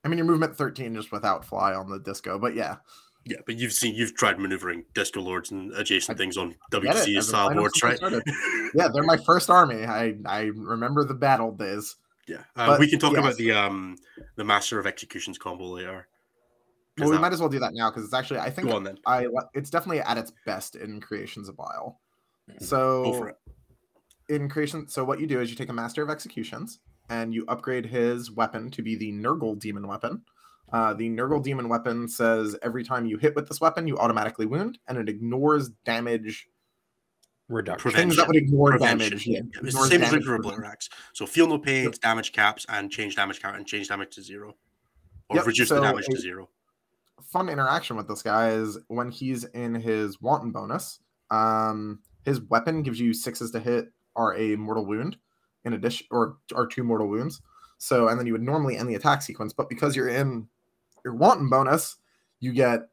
I mean, your movement thirteen just without fly on the disco, but yeah, Yeah, but you've seen you've tried maneuvering Disco Lords and adjacent I things on get it, WTC as a style boards, right? yeah, they're my first army. I I remember the battle days. yeah, uh, But, we can talk yes. about the um the Master of Executions combo later. Well, we that- might as well do that now because it's actually I think Go on then, I it's definitely at its best in creations of bile. Mhm. So in creation, so what you do is you take a master of executions and you upgrade his weapon to be the Nurgle demon weapon. Uh, the Nurgle demon weapon says every time you hit with this weapon, you automatically wound, and it ignores damage. Reduction. Things that would ignore Prevention. damage. Yeah, Yeah, it's the same as prevention. Obliterax. So feel no pains, damage caps, and change damage count and change damage to zero, or Yep, reduce the so damage to zero. Fun interaction with this guy is when he's in his wanton bonus um his weapon gives you sixes to hit or a mortal wound in addition or or two mortal wounds so and then you would normally end the attack sequence but because you're in your wanton bonus you get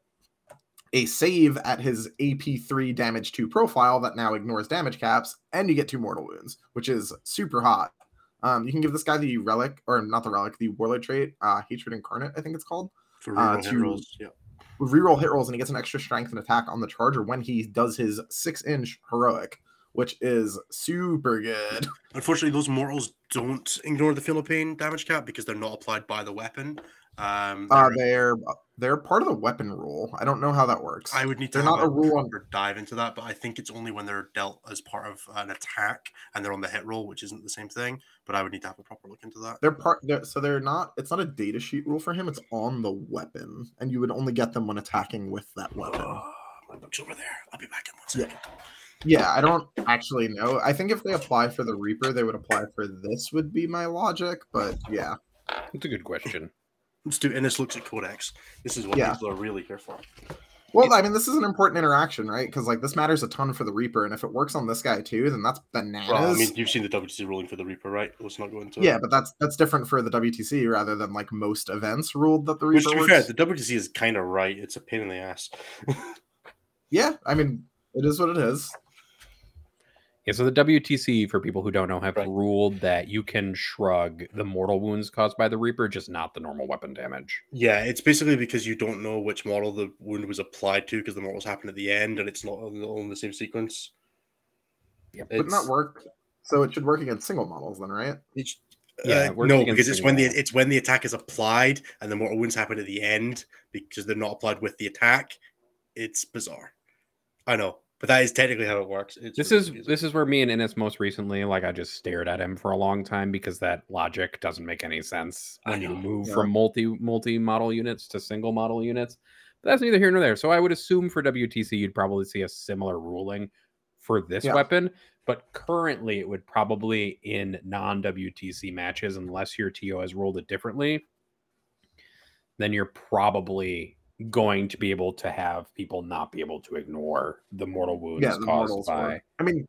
a save at his AP3 damage 2 profile that now ignores damage caps, and you get two mortal wounds, which is super hot. Um, you can give this guy the relic, or not the relic, the warlord trait, uh, Hatred Incarnate, I think it's called For uh, reroll hit rolls, yeah. reroll hit rolls and he gets an extra strength and attack on the charger when he does his six inch heroic, which is super good. Unfortunately, those mortals don't ignore the feel no pain damage cap because they're not applied by the weapon. Um, Uh, they're- they're they're part of the weapon rule. I don't know how that works. I would need to they're not a rule on- proper dive into that, but I think it's only when they're dealt as part of an attack and they're on the hit roll, which isn't the same thing. But I would need to have a proper look into that. They're part. They're, so they're not. It's not a data sheet rule for him. It's on the weapon, and you would only get them when attacking with that weapon. Oh, my book's over there. I'll be back in one Yeah. Yeah, I don't actually know. I think if they apply for the Reaper, they would apply for this. Would be my logic, but yeah. That's a good question. Let's do and this looks at Codex. This is what Yeah. people are really here for. Well, I mean, this is an important interaction, right? Because like this matters a ton for the Reaper, and if it works on this guy too, then that's bananas. Well, I mean, you've seen the WTC ruling for the Reaper, right? Let's not go into it. yeah, but that's that's different for the WTC rather than like most events ruled that the Which, Reaper to be fair, the WTC is kind of right. It's a pain in the ass. Yeah, I mean, it is what it is. Yeah, so the WTC, for people who don't know, have Right. ruled that you can shrug the mortal wounds caused by the Reaper, just not the normal weapon damage. Yeah, it's basically because you don't know which model the wound was applied to because the models happen at the end and it's not all in the same sequence. Yep. It would not It's- work. So it should work against single models then, right? It's, Yeah, uh, no, because it's when the it's when the attack is applied and the mortal wounds happen at the end because they're not applied with the attack. It's bizarre. I know, but that is technically how it works. It's This really is confusing. this is where me and Innes most recently, like I just stared at him for a long time because that logic doesn't make any sense when you move yeah. from multi multi model units to single model units. But that's neither here nor there. So I would assume for WTC you'd probably see a similar ruling for this Yeah. weapon, but currently it would probably in non WTC matches, unless your TO has rolled it differently, then you're probably going to be able to have people not be able to ignore the mortal wounds Yeah, the caused by. I mean,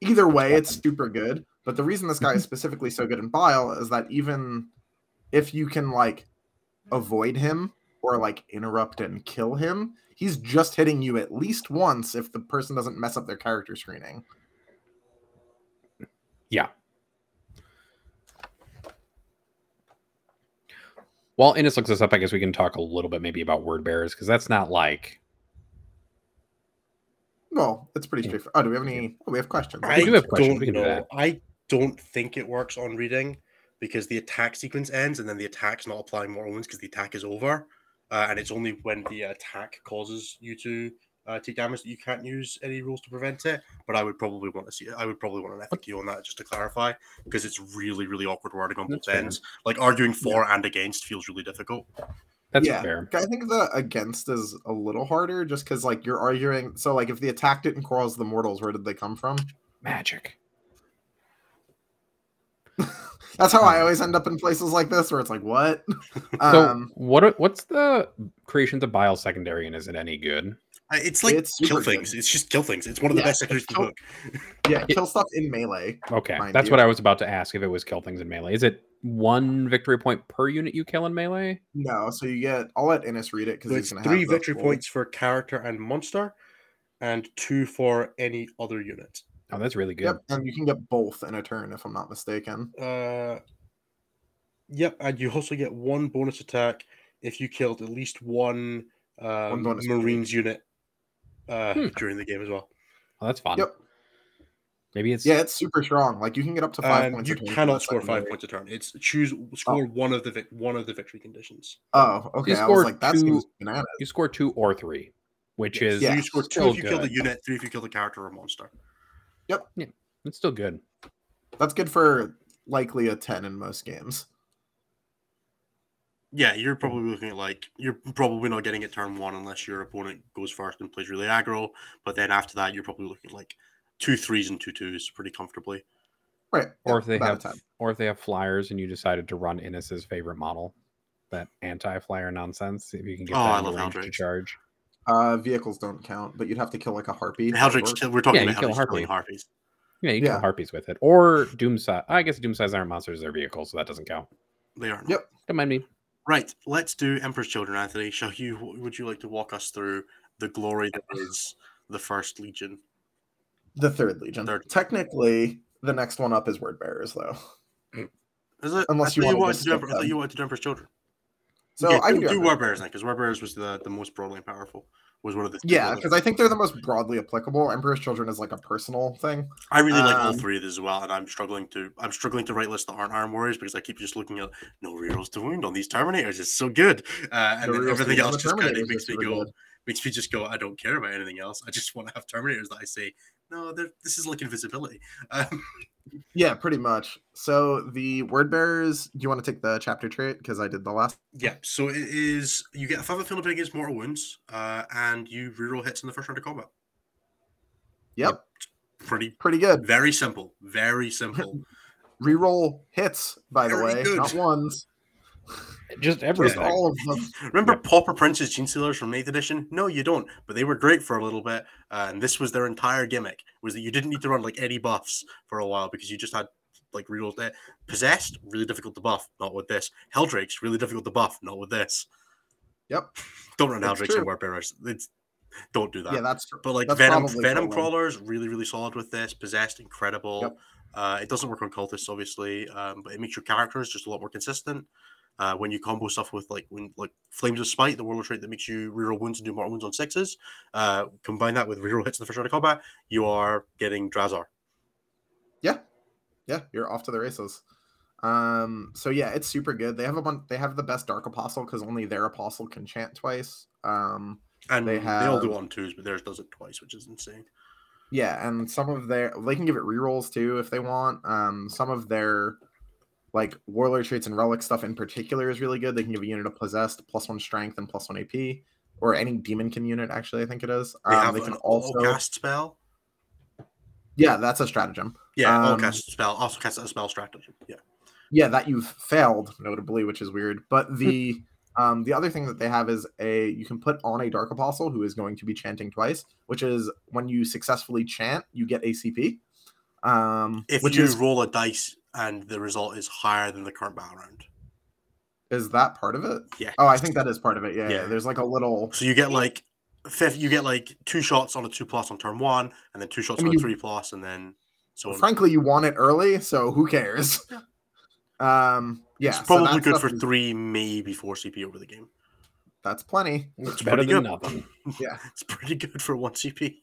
either way, it's super good. But the reason this guy mm-hmm. is specifically so good in Bile is that even if you can like avoid him or like interrupt and kill him, he's just hitting you at least once if the person doesn't mess up their character screening. Yeah. While Innes looks this up, I guess we can talk a little bit maybe about word bearers because that's not like Well, it's pretty straightforward. Oh, do we have any? Oh, we have questions. I do have questions. don't We do know. I don't think it works on reading because the attack sequence ends and then the attack's not applying more wounds because the attack is over, uh, and it's only when the attack causes you to uh, take damage that you can't use any rules to prevent it. But I would probably want to see. I would probably want an FAQ on that just to clarify because it's really, really awkward wording on That's both fair. ends. Like arguing for and against feels really difficult. that's Yeah. fair. I think the against is a little harder just because like you're arguing. So like if the attack didn't cause the mortals, where did they come from? Magic. That's how I always end up in places like this where it's like, what? So um, what what's the creations of bile secondary and is it any good? Uh, It's like It's kill super good. things. It's just kill things. It's one of the Yeah, best secondaries in the book. yeah, kill stuff in melee. Okay, that's you. what I was about to ask if it was kill things in melee. Is it one victory point per unit you kill in melee? No, so you get. I'll let Innes read it because So he's it's gonna three have the victory full- points for character and monster, and two for any other unit. Oh, that's really good. Yep, and you can get both in a turn if I'm not mistaken. Uh, yep, and you also get one bonus attack if you killed at least one, um, bonus Marines unit uh, Hmm. during the game as well. Oh, that's fun. Yep. Maybe it's Yeah, it's super strong. Like you can get up to five And points. you a turn cannot score five points a turn. It's choose score one of the vic- one of the victory conditions. Oh, okay. I was like, that seems bananas. you score two or three, which Yes, is so Yeah, you score two still if you kill the unit, three if you kill the character or monster. Yep. Yeah, it's still good. That's good for likely a ten in most games. Yeah, you're probably looking at like you're probably not getting it turn one unless your opponent goes first and plays really aggro. But then after that, you're probably looking at like two threes and two twos pretty comfortably. Right. Or yeah, if they have 10. or if they have flyers and you decided to run Innes's favorite model, that anti-flyer nonsense. If you can get Oh, that I love range to charge. Uh, vehicles don't count, but you'd have to kill like a harpy. to Eldritch, kill, we're talking Yeah, about kill killing Harpy. harpies. Yeah, you Yeah. kill harpies with it. Or Doom Scythes. I guess Doom Scythes aren't monsters, they're vehicles, so that doesn't count. They are. Not. Yep. Don't mind me. Right. Let's do Emperor's Children, Anthony. Shall you? Would you like to walk us through the glory that is the First Legion? The third legion. Third. Technically, the next one up is word bearers, though. Mm. Is it? Unless you thought wanted to do. Emperor- I thought you wanted to do Emperor's Children. So okay, I do, do do Emperor's Word Bearers Children. then, because Word Bearers was the, the most broadly powerful. Was one of the Yeah, because I think they're the most broadly applicable. Emperor's Children is like a personal thing. I really like all Um, three of these as well, and I'm struggling to I'm struggling to write lists that aren't Iron Warriors because I keep just looking at no rerolls to wound on these Terminators. It's so good, uh, and The then everything else the just kind of makes me go good. makes me just go. I don't care about anything else. I just want to have Terminators that I say no. This is like invisibility. Um, Yeah, pretty much. So the word bearers. Do you want to take the chapter trait? Because I did the last. yeah, so it is you get a five feeling against mortal wounds, uh, and you reroll hits in the first round of combat. Yep, Pretty pretty good. very simple, very simple. Reroll hits, by the way, good. not ones. Just Just everything. all of them. Remember Yeah. Pauper Prince's Genestealers from 8th edition? No, you don't. But they were great for a little bit. Uh, and this was their entire gimmick, was that you didn't need to run like any buffs for a while because you just had like rerolls there. Possessed, really difficult to buff, not with this. Heldrakes, really difficult to buff, not with this. Yep. Don't run It's Heldrakes and true. Word Bearers. It's don't do that. Yeah, that's true. But like That's Venom, Venom crawlers, really, really solid with this. Possessed, incredible. Yep. Uh, it doesn't work on cultists, obviously, um, but it makes your characters just a lot more consistent. Uh, when you combo stuff with like when like Flames of Spite, the warlord trait that makes you reroll wounds and do more wounds on sixes, uh, combine that with reroll hits in the first round of combat, you are getting Drazar. Yeah, yeah, you're off to the races. Um, so yeah, it's super good. They have a bunch. They have the best Dark Apostle because only their apostle can chant twice. Um, And They have they, all do it on twos, but theirs does it twice, which is insane. Yeah, and some of their they can give it rerolls too if they want. Um, some of their like warlord traits and relic stuff in particular is really good. They can give a unit of possessed plus one strength and plus one AP, or any demonkin unit. Actually, I think it is. They Um, they can also also cast spell. yeah, that's a stratagem. Yeah, Um, cast spell. Also cast a spell stratagem. Yeah. Yeah, that you've failed notably, which is weird. But the um the other thing that they have is a you can put on a dark apostle who is going to be chanting twice, which is when you successfully chant, you get ACP. Um, If which you is roll a dice and the result is higher than the current battle round. is that part of it? Yeah. Oh, I think that is part of it. Yeah, yeah. Yeah. There's like a little. So you get like fifth, you get like two shots on a two plus on turn one, and then two shots I mean, on a three plus, and then so on. Frankly, you want it early, so who cares? Um, yeah, it's probably that good for is- three, maybe four CP over the game. That's plenty. It's It's better pretty than good. nothing. Yeah. It's pretty good for one CP.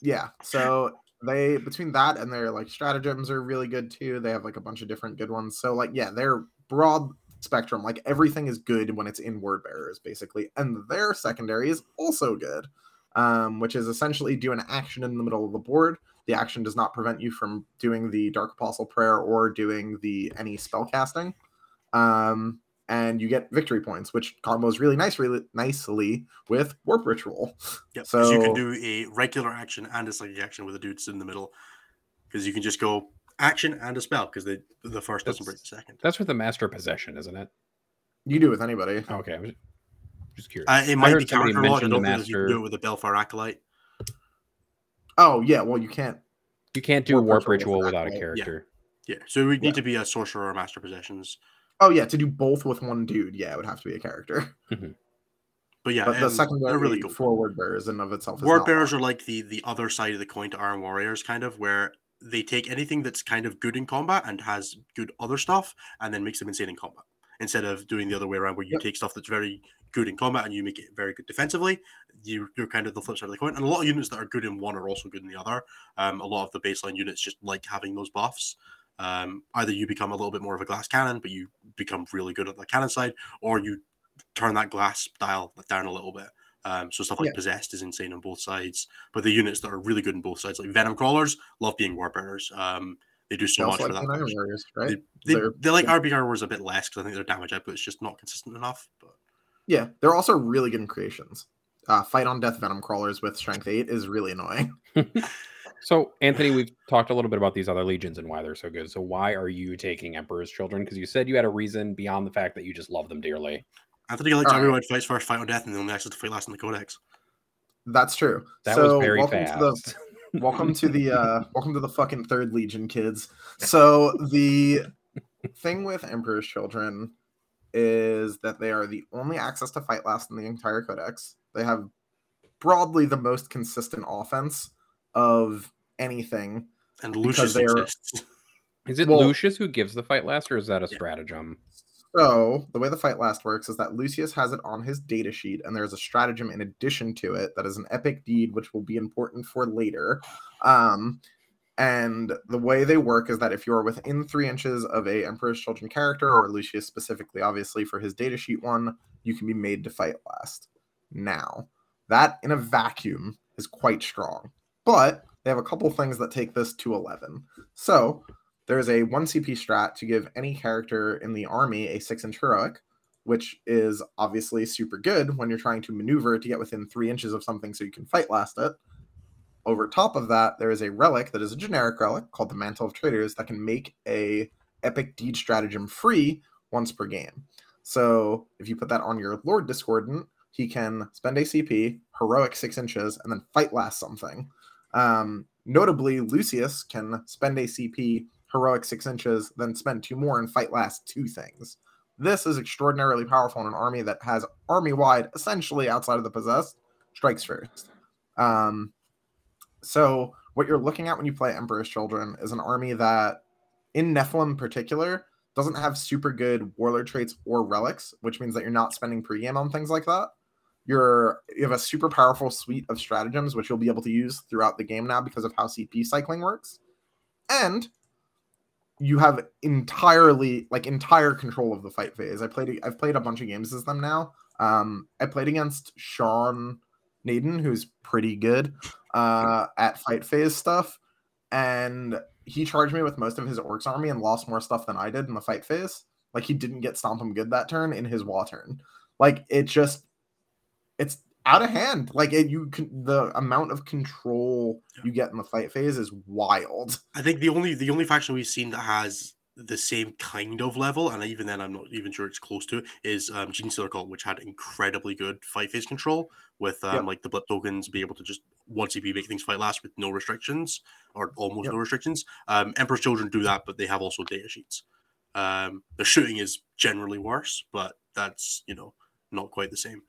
Yeah. So they between that and their like stratagems are really good too. They have like a bunch of different good ones. So like yeah, they're broad spectrum. Like everything is good when it's in word bearers basically, and their secondary is also good, um, which is essentially do an action in the middle of the board. The action does not prevent you from doing the Dark Apostle prayer or doing the any spell casting. Um, and you get victory points, which combos really nice, really nicely with Warp Ritual. Yep. So you can do a regular action and a psychic action with the dudes in the middle, because you can just go action and a spell because the the first doesn't break the second. That's with the master possession, isn't it? You do it with anybody. Okay, I was just curious. Uh, it I might heard be somebody character log. I don't the think you can master. do it with the Balefire acolyte. Oh yeah, well you can't. You can't do Warp warp ritual ritual without a that, right? Yeah. character. Yeah. So we'd need Yeah. to be a sorcerer or master possessions. Oh yeah, to do both with one dude, yeah, it would have to be a character. But yeah, but the secondary they're really cool. forward bearers in of itself is Word bearers are like the the other side of the coin to Iron Warriors, kind of where they take anything that's kind of good in combat and has good other stuff, and then makes them insane in combat. Instead of doing the other way around, where you Yep. take stuff that's very good in combat and you make it very good defensively, you, you're kind of the flip side of the coin. And a lot of units that are good in one are also good in the other. Um, a lot of the baseline units just like having those buffs. Um, either you become a little bit more of a glass cannon, but you become really good at the cannon side, or you turn that glass dial down a little bit. Um, so stuff like Yeah. possessed is insane on both sides. But the units that are really good on both sides, like venom crawlers, love being word bearers. Um, they do They so much also for that. the Iron function. Warriors, right? They, They're- they like yeah. RBR wars a bit less because I think their damage output is just not consistent enough. But Yeah, they're also really good in creations. Uh, fight on death venom crawlers with strength eight is really annoying. So, Anthony, we've talked a little bit about these other legions and why they're so good. So, why are you taking Emperor's Children? Because you said you had a reason beyond the fact that you just love them dearly. Anthony likes Alright. everyone fights first, fight on death, and then only access to fight last in the codex. That's true. That so was very welcome fast. to the welcome to the uh welcome to the fucking third legion kids so the thing with emperor's children is that they are the only access to fight last in the entire codex they have broadly the most consistent offense of anything And Lucius they are- exists. Is it Well- Lucius who gives the fight last, or is that a Yeah. stratagem? so the way the fight last works is that lucius has it on his data sheet and there's a stratagem in addition to it that is an epic deed which will be important for later um And the way they work is that if you're within three inches of a Emperor's Children character, or Lucius specifically, obviously for his data sheet one, you can be made to fight last. Now, that in a vacuum is quite strong, but they have a couple things that take this to 11. So there's a 1 CP strat to give any character in the army a 6 inch heroic, which is obviously super good when you're trying to maneuver to get within three inches of something so you can fight last it. Over top of that, there is a relic that is a generic relic called the Mantle of Traitors that can make a epic deed stratagem free once per game. So if you put that on your Lord Discordant, he can spend a CP, heroic six inches, and then fight last something. Um, notably, Lucius can spend a CP, heroic six inches, then spend two more and fight last two things. This is extraordinarily powerful in an army that has army wide, essentially outside of the possessed, strikes first. Um, so what you're looking at when you play Emperor's Children is an army that, in Nephilim in particular, doesn't have super good warlord traits or relics, which means that you're not spending pregame on things like that. You're you have a super powerful suite of stratagems which you'll be able to use throughout the game now because of how CP cycling works, and you have entirely like entire control of the fight phase. I played I've played a bunch of games as them now. Um, I played against Sean Nayden, who's pretty good uh, at fight phase stuff, and he charged me with most of his orks army and lost more stuff than I did in the fight phase. Like he didn't get stomp him good that turn in his wall turn. Like it just it's out of hand. Like it, you can the amount of control you get in the fight phase is wild. I think the only the only faction we've seen that has the same kind of level, and even then, I'm not even sure it's close to it, is um, Genestealer Cult, which had incredibly good fight phase control with um, Yep. like the blip tokens, be able to just one CP make things fight last with no restrictions or almost Yep. no restrictions. Um, Emperor's Children do that, but they have also data sheets. Um, the shooting is generally worse, but that's you know not quite the same.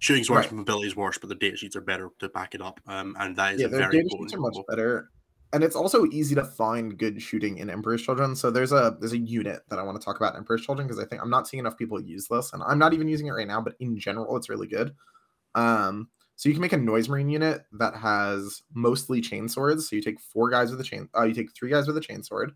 Shooting's worse, Right. mobility is worse, but the data sheets are better to back it up. Um, and that is yeah, a their very data potent sheets are much combo. better. And it's also easy to find good shooting in Emperor's Children. So there's a there's a unit that I want to talk about in Emperor's Children because I think I'm not seeing enough people use this, and I'm not even using it right now. But in general, it's really good. Um, so you can make a noise marine unit that has mostly chain swords. So you take four guys with a chain. Uh, you take three guys with a chain sword.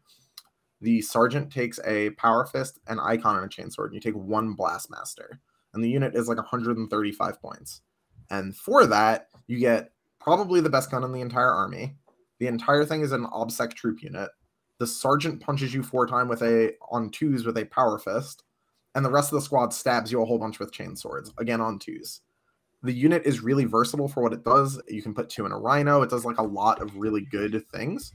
The sergeant takes a power fist, an icon, and a chain sword. And you take one blast master, and the unit is like 135 points. And for that, you get probably the best gun in the entire army. The entire thing is an obsec troop unit. The sergeant punches you four times with a on twos with a power fist, and the rest of the squad stabs you a whole bunch with chain swords again on twos. The unit is really versatile for what it does. You can put two in a rhino. It does like a lot of really good things,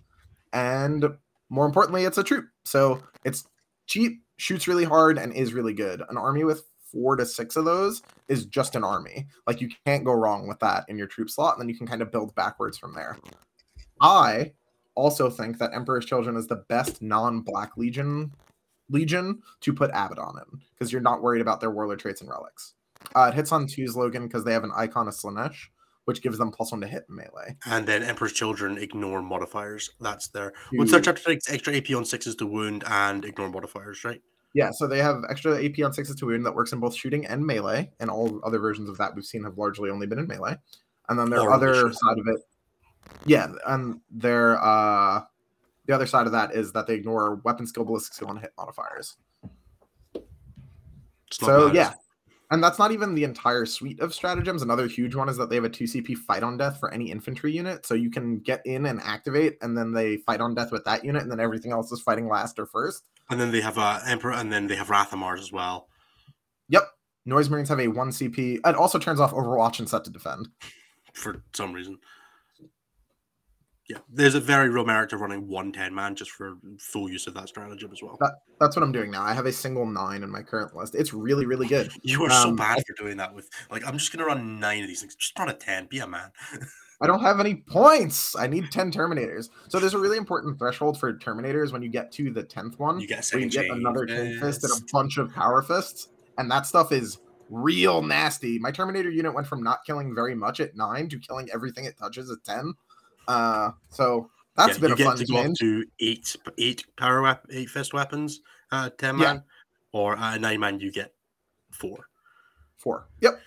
and more importantly, it's a troop. So it's cheap, shoots really hard, and is really good. An army with four to six of those is just an army. Like you can't go wrong with that in your troop slot, and then you can kind of build backwards from there. I also think that Emperor's Children is the best non-Black Legion Legion to put Abaddon in because you're not worried about their warlord traits and relics. Uh, it hits on twos Logan because they have an icon of Slaanesh, which gives them plus one to hit in melee. And then Emperor's Children ignore modifiers. That's their what's their chapter extra AP on sixes to wound and ignore modifiers, right? Yeah, so they have extra AP on sixes to wound that works in both shooting and melee, and all other versions of that we've seen have largely only been in melee. And then their Or other side of it, yeah, and their uh, the other side of that is that they ignore weapon skill, ballistic skill, and hit modifiers. So yeah, and that's not even the entire suite of stratagems. Another huge one is that they have a two CP fight on death for any infantry unit, so you can get in and activate, and then they fight on death with that unit, and then everything else is fighting last or first. And then they have uh, Emperor, and then they have Rathamars as well. Yep, Noise Marines have a one CP. It also turns off Overwatch and Set to Defend. for some reason. Yeah, there's a very real merit to running one 10 man just for full use of that stratagem as well. That- That's what I'm doing now. I have a single nine in my current list. It's really, really good. You are so um, bad for doing that with like I'm just gonna run nine of these things. Just run a 10, be a man. I don't have any points. I need 10 Terminators. So there's a really important threshold for Terminators when you get to the 10th one. You get where you get another chain fist and a bunch of power fists, and that stuff is real nasty. My Terminator unit went from not killing very much at nine to killing everything it touches at ten. Uh, so that's Yeah, been you a get fun to go up to eight eight power wep- eight fist weapons, uh, ten Yeah. man, or uh, nine man. You get four. Four. Yep,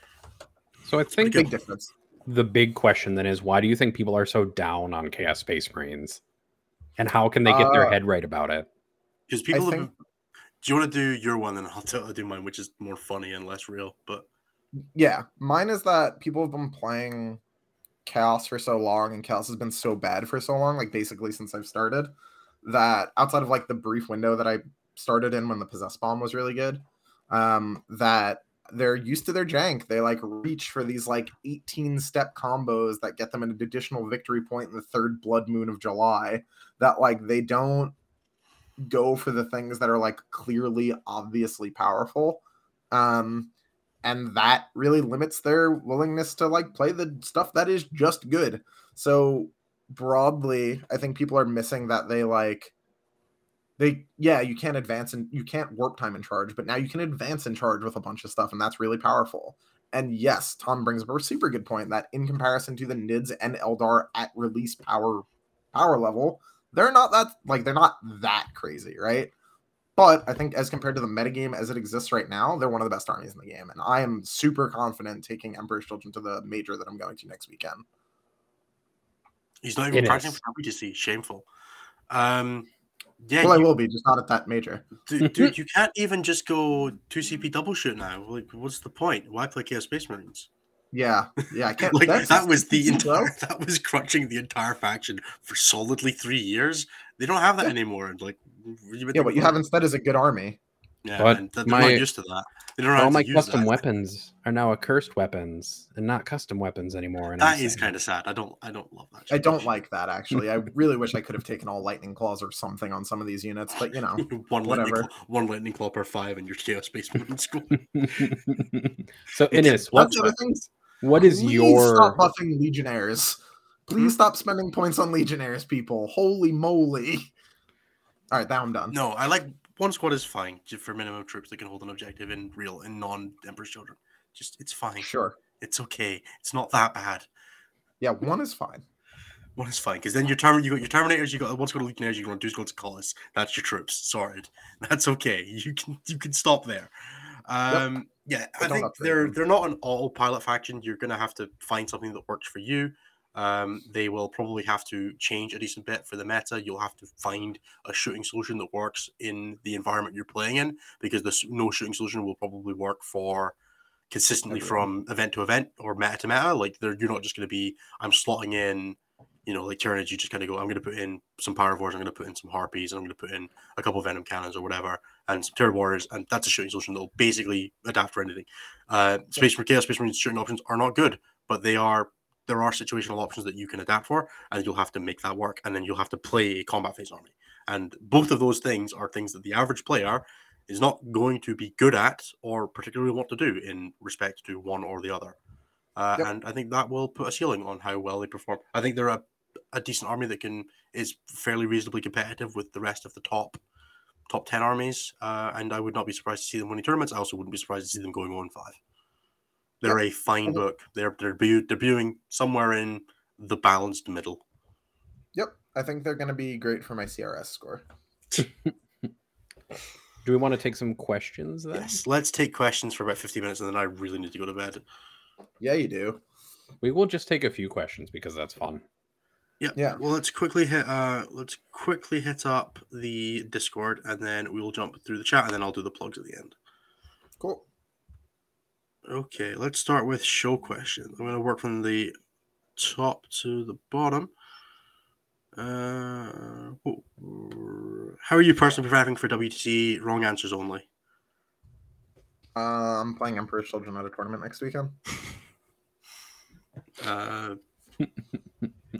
So I think big difference. The big question then is why do you think people are so down on Chaos Space Marines? And how can they get their Uh, head right about it? Because people. have think- been- do you want to do your one, and I'll, tell, I'll do mine, which is more funny and less real. But Yeah, mine is that people have been playing Chaos for so long, and Chaos has been so bad for so long, like basically since I've started, that outside of like the brief window that I started in when the possess bomb was really good, um, that they're used to their jank. They like reach for these like 18 step combos that get them an additional victory point in the third blood moon of July. That like they don't go for the things that are like clearly obviously powerful. Um, and that really limits their willingness to like play the stuff that is just good. So broadly, I think people are missing that they like they yeah, you can't advance and you can't warp time in charge, but now you can advance in charge with a bunch of stuff, and that's really powerful. And yes, Tom brings up a super good point that in comparison to the Nids and Eldar at release power power level, they're not that like they're not that crazy, right? But I think as compared to the metagame as it exists right now, they're one of the best armies in the game. And I am super confident taking Emperor's Children to the major that I'm going to next weekend. he's not even practicing is. for WTC. Shameful. Um, yeah, well, I will be, just not at that major. dude, dude, you can't even just go two CP double shoot now. Like, what's the point? Why play Chaos Space Marines? Yeah, yeah. I can't. like that was the decent, though. entire that was crunching the entire faction for solidly three years. They don't have that Yeah. anymore. And like, you Yeah, what you have instead is a good army. Yeah, But and they're my- not used to that. They don't know how All to my use custom that. weapons are now accursed weapons and not custom weapons anymore. And That is kind of sad. I don't. I don't love that. I don't like that actually. I really wish I could have taken all lightning claws or something on some of these units, but you know, one lightning whatever. claw, one lightning claw per five, and your chaos spaceman in school. so Innes, what That's the other things. what is Please your stop buffing legionnaires? Please stop spending points on legionnaires, people. Holy moly! All right, now I'm done. No, I like one squad is fine for minimum troops that can hold an objective in real and non Emperor's Children. Just it's fine. Sure. It's okay. It's not that bad. Yeah, one is fine. One is fine because then your term you got your Terminators, you got one squad of Legionnaires, you got two squads of Colossus. That's your troops sorted. That's okay. You can you can stop there. Um, yeah, I don't think they're them. they're not an autopilot faction. You're gonna have to find something that works for you. Um, they will probably have to change a decent bit for the meta. You'll have to find a shooting solution that works in the environment you're playing in because this no shooting solution will probably work for consistently from event to event or meta to meta. Like they're, you're not just going to be I'm slotting in, you know, like Tyranids. You just kind of go. I'm going to put in some Paravores. I'm going to put in some Harpies. And I'm going to put in a couple of Venom Cannons or whatever, and some Terror Warriors. And that's a shooting solution that will basically adapt for anything. Uh, Space Marine, Chaos Space Marine shooting options are not good, but they are. There are situational options that you can adapt for, and you'll have to make that work. And then you'll have to play a combat phase army. And both of those things are things that the average player is not going to be good at or particularly want to do in respect to one or the other. Uh, Yep. And I think that will put a ceiling on how well they perform. I think they're a, a decent army that can is fairly reasonably competitive with the rest of the top top ten armies. Uh, and I would not be surprised to see them winning tournaments. I also wouldn't be surprised to see them going on five. They're a fine Mhm. book. They're they're debu- debuting somewhere in the balanced middle. Yep, I think they're going to be great for my CRS score. do we want to take some questions then? Yes. Let's take questions for about fifty minutes, and then I really need to go to bed. Yeah, you do. We will just take a few questions because that's fun. Yeah. Yeah. Well, let's quickly hit. Uh, let's quickly hit up the Discord, and then we will jump through the chat, and then I'll do the plugs at the end. Cool. Okay. Let's start with show questions. I'm going to work from the top to the bottom. Uh, how are you personally preparing for WTC? Wrong answers only. Uh, I'm playing Emperor's Children at a tournament next weekend. Uh,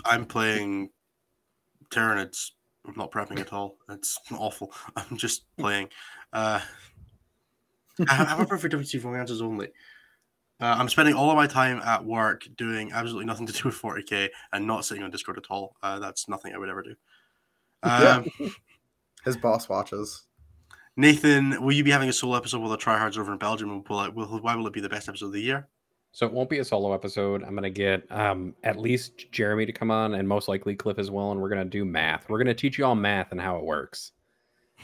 I'm playing Tyranids. I'm not prepping at all. It's awful. I'm just playing. Uh, I, I'm preparing for WTC wrong answers only. Uh, I'm spending all of my time at work doing absolutely nothing to do with 40k and not sitting on Discord at all. Uh, that's nothing I would ever do. Um, His boss watches. Nathan, will you be having a solo episode with the tryhards over in Belgium? And will it, will, why will it be the best episode of the year? So it won't be a solo episode. I'm gonna get um, at least Jeremy to come on, and most likely Cliff as well. And we're gonna do math. We're gonna teach you all math and how it works.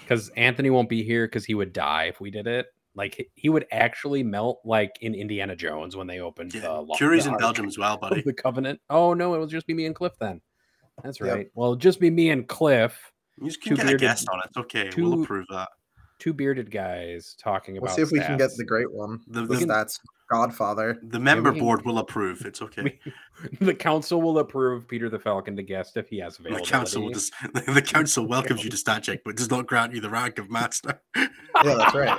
Because Anthony won't be here because he would die if we did it. Like he- he would actually melt, like in Indiana Jones when they opened the. Yeah. lo- Curie's the in Belgium as well, buddy. The Covenant. Oh no, it will just be me and Cliff then. That's Yep. right. Well, just be me and Cliff, You just two can get a bearded- guest on it. It's okay. We'll two- approve that. two bearded guys talking We'll about. see if we can get the great one. The- The, the- stats Godfather. The member we- board will approve. It's okay. We- the council will approve Peter the Falcon to guest if he has available. The council will just, the council welcomes you to stat check, but does not grant you the rank of master. Yeah, that's right.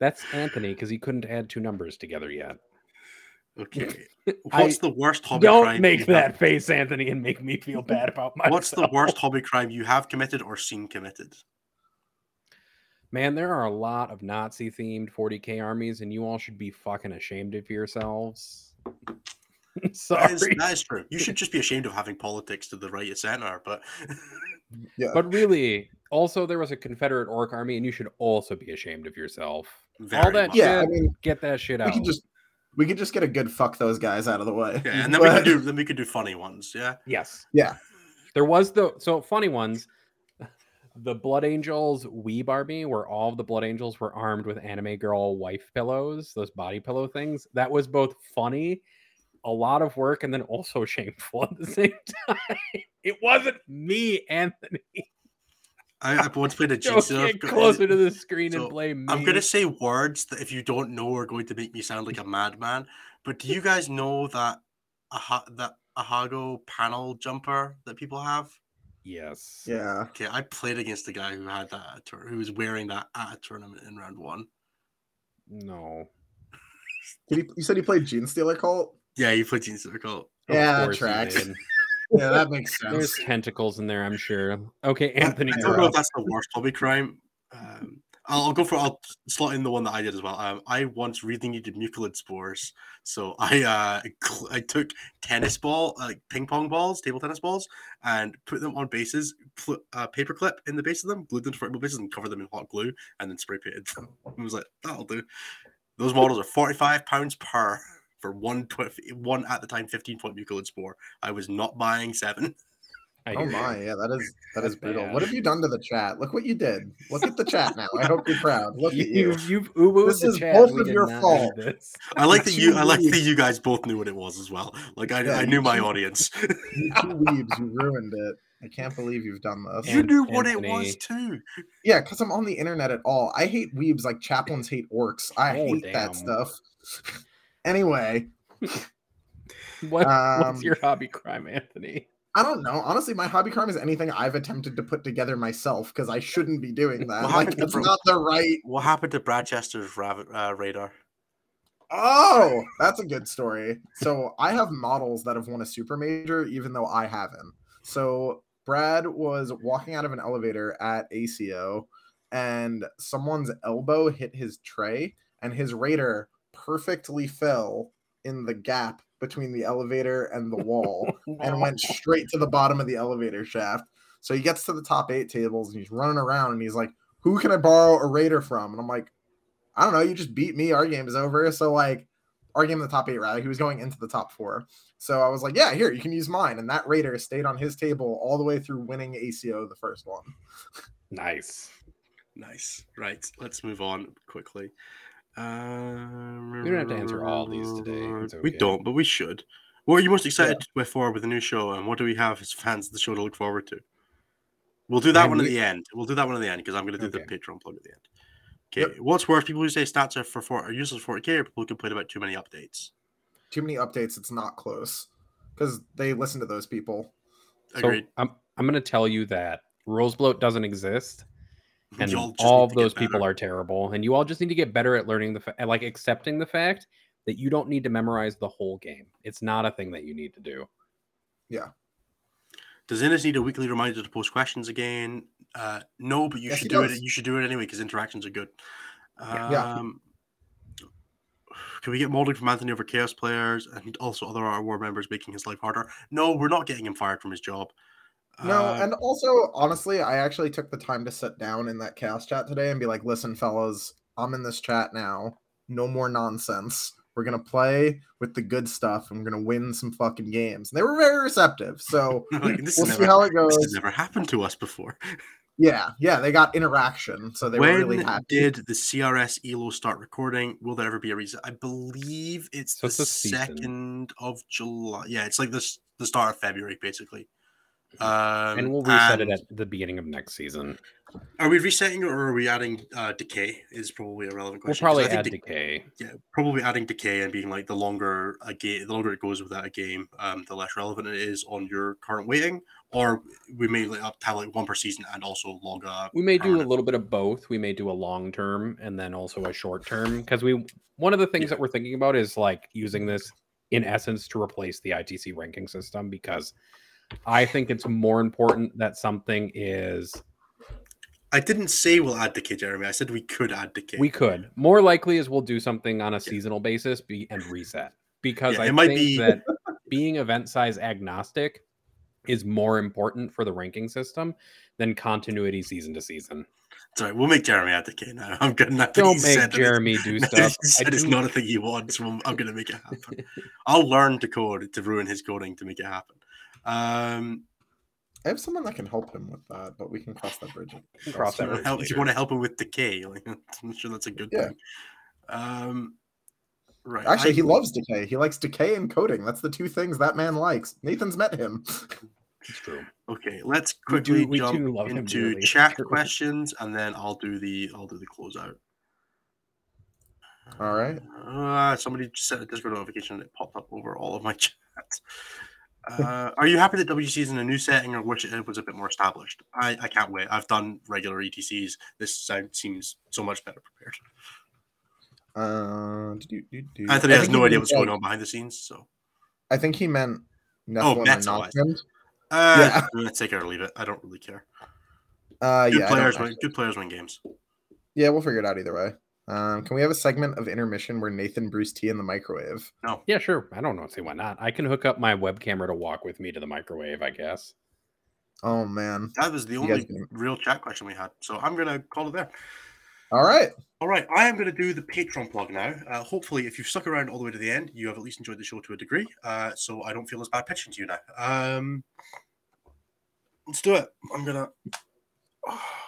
That's Anthony because he couldn't add two numbers together yet. Okay. I- What's the worst hobby Don't crime? make you that have- face, Anthony, and make me feel bad about myself. What's the worst hobby crime you have committed or seen committed? Man, there are a lot of Nazi themed 40k armies, and you all should be fucking ashamed of yourselves. Sorry. is, that is true. You should just be ashamed of having politics to the right of center, but Yeah. But really, also there was a Confederate ork army, and you should also be ashamed of yourself. very that much. yeah, I mean, Get that shit we out. can just we could just get a good fuck those guys out of the way. Yeah, and then we can But- do then we can do funny ones. Yeah. Yes. Yeah. There was the so funny ones. The Blood Angels Wee Barbie, where all of the Blood Angels were armed with anime girl wife pillows, those body pillow things. That was both funny, a lot of work, and then also shameful at the same time. It wasn't me, Anthony. I, I once played a Stealer. get closer to the screen So, and blame me. I'm gonna say words that if you don't know are going to make me sound like a madman. But do you guys know that aha, that Ahegao panel jumper that people have? Yes. Yeah. Okay, I played against the guy who had that at a tour- who was wearing that at a tournament in round one. No. Did he, you said he played Gene Stealer Cult? Yeah, you played Gene Circle. Of Yeah, that tracks. Yeah, that makes There's sense. tentacles in there, I'm sure. Okay, Anthony. I you're don't know if that's the worst hobby crime. Um, I'll, go for. I'll slot in the one that I did as well. Um, I once really needed mucolid spores, so I uh, I took tennis ball, like ping pong balls, table tennis balls, and put them on bases, put a paper clip in the base of them, glued them to vertical bases, and covered them in hot glue, and then spray painted them. I was like, that'll do. Those models are forty five pounds per for one tw- one at the time fifteen point mucolid spore. I was not buying seven. I Oh my, yeah, that is that is brutal. bad. What have you done to the chat? Look what you did. Look at the chat now. I hope you're proud. Look at you. You've, you've ubu This the is chat. both We of your fault. I like that you. I like that you guys both knew what it was as well. Like I, Yeah, I you knew my audience. You two weebs, you ruined it. I can't believe you've done this. you An- knew what it was too. Yeah, because I'm on the internet at all. I hate weebs like chaplains hate orks. I Oh, hate damn. that stuff. anyway, What, Um, what's your hobby crime, Anthony? I don't know. Honestly, my hobby crime is anything I've attempted to put together myself because I shouldn't be doing that. Like it's not the right. What happened to Brad Chester's rav- uh, Raider? Oh, that's a good story. So I have models that have won a super major, even though I haven't. So Brad was walking out of an elevator at ACO, and someone's elbow hit his tray, and his Raider perfectly fell in the gap between the elevator and the wall and went straight to the bottom of the elevator shaft. So he gets to the top eight tables and he's running around and he's like, Who can I borrow a Raider from? And I'm like, I don't know, you just beat me. Our game is over. So like our game in the top eight, rather. He was going into the top four. So I was like, Yeah, here, you can use mine. And that Raider stayed on his table all the way through winning ACO the first one. Nice. Nice. Right. Let's move on quickly. Um, We don't have to answer all these today. It's We don't, but we should. What are you most excited with for with the new show, and what do we have as fans of the show to look forward to? We'll do that Man, one at we- the end. We'll do that one at the end because I'm going to do Okay. the Patreon plug at the end. Okay. What's worse, people who say stats are for four, are useless for 40k, or people who complain about too many updates? Too many updates, it's not close. Because they listen to those people. Agreed. I'm I'm gonna tell you that rules bloat doesn't exist, and Y'all all of those people are terrible, and you all just need to get better at learning the fa- like accepting the fact that you don't need to memorize the whole game. It's not a thing that you need to do. Yeah does Innes need a weekly reminder to post questions again? Uh, no, but you Yes, should do does. it. You should do it anyway because interactions are good. Um, Yeah. Can we get molding from Anthony over chaos players and also other our war members making his life harder? No, we're not getting him fired from his job. No, Uh, and also honestly, I actually took the time to sit down in that chaos chat today and be like, "Listen, fellas, I'm in this chat now. No more nonsense. We're gonna play with the good stuff, and we're gonna win some fucking games." And they were very receptive. So like, we'll has see never, how it goes. this has never happened to us before. Yeah, yeah, they got interaction, so they when were really happy. did the CRS ELO start recording? Will there ever be a reason? I believe it's So the it's this season. second of July. Yeah, it's like this the start of February, basically. Um, and we'll reset and it at the beginning of next season. Are we resetting or are we adding uh, decay? Is probably a relevant question. We'll probably I think add de- decay. yeah, probably adding decay and being like the longer a game, the longer it goes without a game, um, the less relevant it is on your current weighting. Or we may like, have like one per season and also log a. We may do a little bit of both. We may do a long term and then also a short term because we one of the things Yeah. that we're thinking about is like using this in essence to replace the ITC ranking system because I think it's more important that something is I didn't say we'll add decay, Jeremy. I said we could add decay. we could more likely is we'll do something on a seasonal basis be, and reset because Yeah, I it might think be- that being event size agnostic is more important for the ranking system than continuity season to season. Sorry, we'll make Jeremy add decay now. I'm good. Now Don't make Jeremy do stuff. I said it's do- not a thing he wants. So I'm, I'm going to make it happen. I'll learn to code to ruin his coding to make it happen. Um, I have someone that can help him with that, but we can cross that bridge. Cross that bridge help, do you want to help him with decay? Like, I'm sure that's a good Yeah. thing. Um, right. Actually, I- he loves decay. He likes decay and coding. That's the two things that man likes. Nathan's met him. It's true. Okay, let's We do- quickly we jump love into dearly, chat questions, and then I'll do the I'll do the closeout. All right. Uh, somebody just sent a Discord notification and it popped up over all of my chats. Uh, are you happy that WC is in a new setting or wish it was a bit more established? I, I can't wait. I've done regular ETCs. This sound seems so much better prepared. Uh, do, do, do. Anthony has no idea what's going on behind the scenes. So, I think he meant Oh, Nephilim or meta-wise. Uh, let's take it or leave it. I don't really care. Uh, Good yeah, players win. Good players win games. yeah, we'll figure it out either way. Um, can we have a segment of intermission where Nathan brews tea in the microwave? No. Yeah, sure. I don't know. See why not. I can hook up my web camera to walk with me to the microwave. I guess. Oh man! That was the You only can- real chat question we had. So I'm gonna call it there. All right. All right, I am going to do the Patreon plug now. Uh, hopefully, if you've stuck around all the way to the end, you have at least enjoyed the show to a degree. Uh, so I don't feel as bad pitching to you now. Um, let's do it. I'm gonna.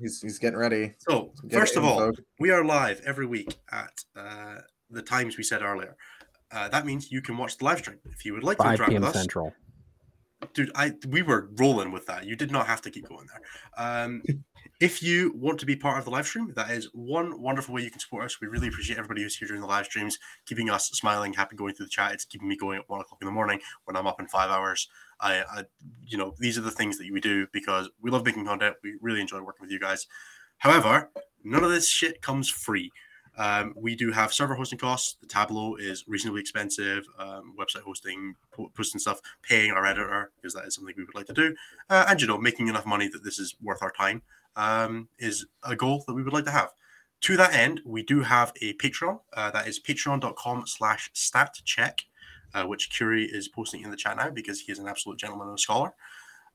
He's he's getting ready. So Get first of all, info. we are live every week at uh, the times we said earlier. Uh, that means you can watch the live stream if you would like to 5 interact p.m. with us. Central. dude i we were rolling with that you did not have to keep going there um if you want to be part of the live stream that is one wonderful way you can support us we really appreciate everybody who's here during the live streams keeping us smiling happy going through the chat it's keeping me going at one o'clock in the morning when i'm up in five hours I, I you know these are the things that we do because we love making content we really enjoy working with you guys however none of this shit comes free um, we do have server hosting costs. The Tableau is reasonably expensive. Um, website hosting, po- posting stuff, paying our editor because that is something we would like to do, uh, and you know, making enough money that this is worth our time um, is a goal that we would like to have. To that end, we do have a Patreon. Uh, that is patreon.com/slash stat statcheck, uh, which Curie is posting in the chat now because he is an absolute gentleman and a scholar.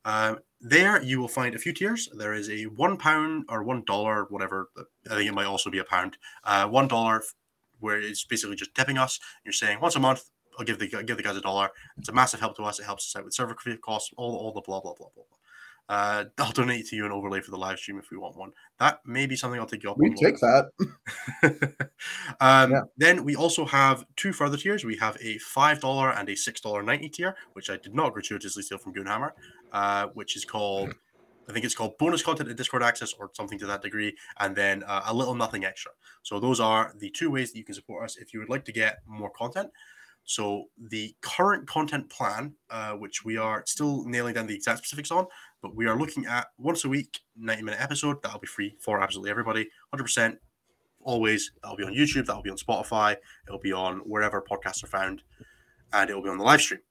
Um, there you will find a few tiers. There is a one pound or one dollar, whatever. I think it might also be a pound. Uh, one dollar, where it's basically just tipping us. You're saying once a month, I'll give the give the guys a dollar. It's a massive help to us. It helps us out with server costs, all all the blah blah blah blah. blah. Uh, I'll donate to you an overlay for the live stream if we want one. That may be something I'll take you up We on. take that. um, Yeah. Then we also have two further tiers. We have a five dollar and a six dollar ninety tier, which I did not gratuitously steal from Goonhammer, uh, which is called, I think it's called bonus content and Discord access or something to that degree, and then uh, a little nothing extra. So those are the two ways that you can support us if you would like to get more content. So the current content plan, uh, which we are still nailing down the exact specifics on, but we are looking at once a week, 90 minute episode. That'll be free for absolutely everybody, 100%. Always. That'll be on YouTube. That'll be on Spotify. It'll be on wherever podcasts are found, and it'll be on the live stream.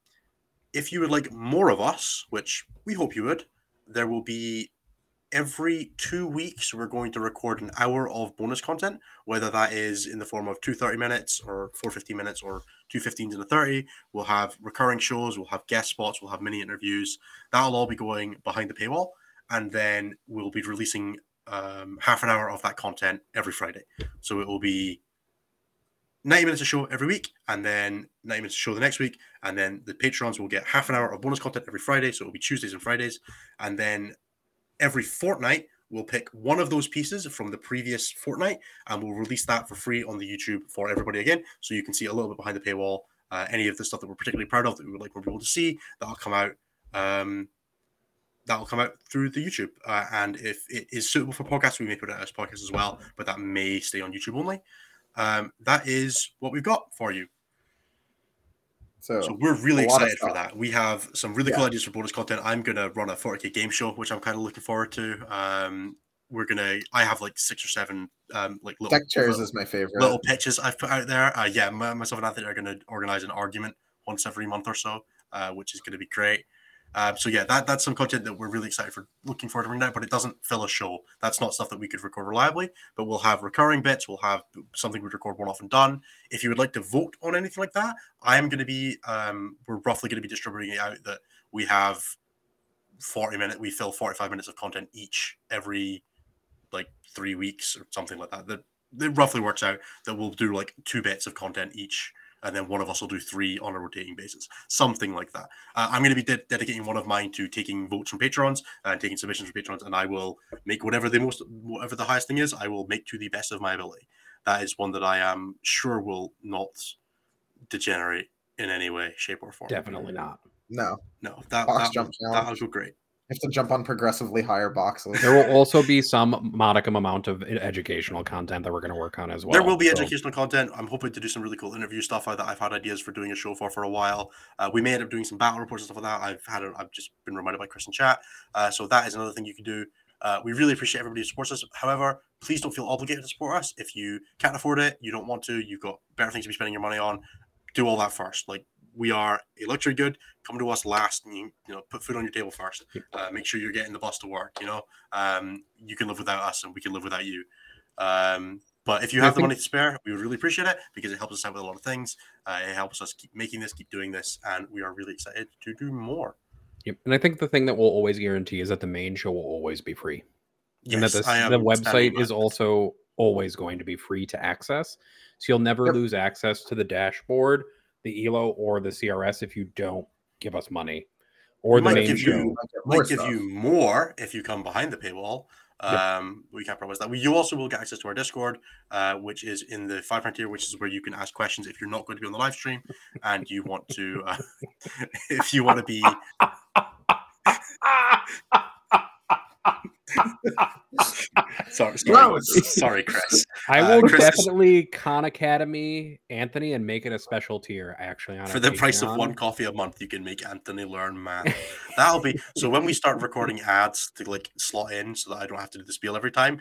If you would like more of us, which we hope you would, there will be every two weeks we're going to record an hour of bonus content whether that is in the form of two 30 minutes or four 15 minutes or two 15s and a 30 we'll have recurring shows we'll have guest spots we'll have mini interviews. That'll all be going behind the paywall and then we'll be releasing um, half an hour of that content every friday. So it will be 90 minutes of show every week and then 90 minutes of show the next week and then the patrons will get half an hour of bonus content every friday. So it'll be tuesdays and fridays and then every fortnight we'll pick one of those pieces from the previous fortnight and we'll release that for free on the youtube for everybody again so you can see a little bit behind the paywall uh, any of the stuff that we're particularly proud of that we would like more people to see that'll come out um, that'll come out through the youtube. Uh, and if it is suitable for podcasts we may put it as podcast as well but that may stay on youtube only. Um, that is what we've got for you So, so we're really a lot of excited for that. We have some really Yeah. cool ideas for bonus content. I'm gonna run a 40k game show, which I'm kind of looking forward to. Um, we're gonna. I have like six or seven um like little deck chairs little, is my favorite. little pitches I've put out there. Uh, yeah, myself and Anthony are gonna organize an argument once every month or so, uh, which is gonna be great. Um, so yeah, that that's some content that we're really excited for, looking forward to bringing out. But it doesn't fill a show. That's not stuff that we could record reliably. But we'll have recurring bits. We'll have something we'd record one off and done. If you would like to vote on anything like that, I am going to be. Um, we're roughly going to be distributing it out that we have forty minute. We fill forty five minutes of content each every like three weeks or something like that. That it roughly works out that we'll do like two bits of content each and then one of us will do three on a rotating basis, something like that. Uh, I'm going to be de- dedicating one of mine to taking votes from patrons and taking submissions from patrons, and I will make whatever the most, whatever the highest thing is, I will make to the best of my ability. That is one that I am sure will not degenerate in any way, shape, or form. Definitely not. No, No, that Box that, jump would- that would go great. You have to jump on progressively higher boxes. There will also be some modicum amount of educational content that we're going to work on as well. there will be So- educational content. I'm hoping to do some really cool interview stuff that I've had ideas for doing a show for for a while. Uh, we may end up doing some battle reports and stuff like that. I've had a, I've just been reminded by Chris in chat. Uh, so that is another thing you can do. Uh, we really appreciate everybody who supports us. However, please don't feel obligated to support us. If you can't afford it, you don't want to, you've got better things to be spending your money on. Do all that first. Like we are a luxury good. Come to us last, and you, you know put food on your table first. Uh, make sure you're getting the bus to work. You know, um, you can live without us, and we can live without you. Um, but if you have the money to spare, we would really appreciate it because it helps us out with a lot of things. Uh, it helps us keep making this, keep doing this, and we are really excited to do more. Yep. And I think the thing that we'll always guarantee is that the main show will always be free. and that this, the website is also always going to be free to access. So you'll never Yep. lose access to the dashboard, the ELO, or the CRS if you don't give us money or We the might main give show. you- Might more give you more if you come behind the paywall. Yep. Um, we can't promise that. We, you also will get access to our Discord, uh, which is in the five pound tier, which is where you can ask questions if you're not going to be on the live stream and you want to, uh, if you want to be. sorry, sorry, Gross. sorry, Chris. I Uh, will Chris is- definitely Khan Academy Anthony and make it a special tier actually on For our the price of one coffee a month, you can make Anthony learn math. That'll be so. When we start recording ads to like slot in, so that I don't have to do the spiel every time,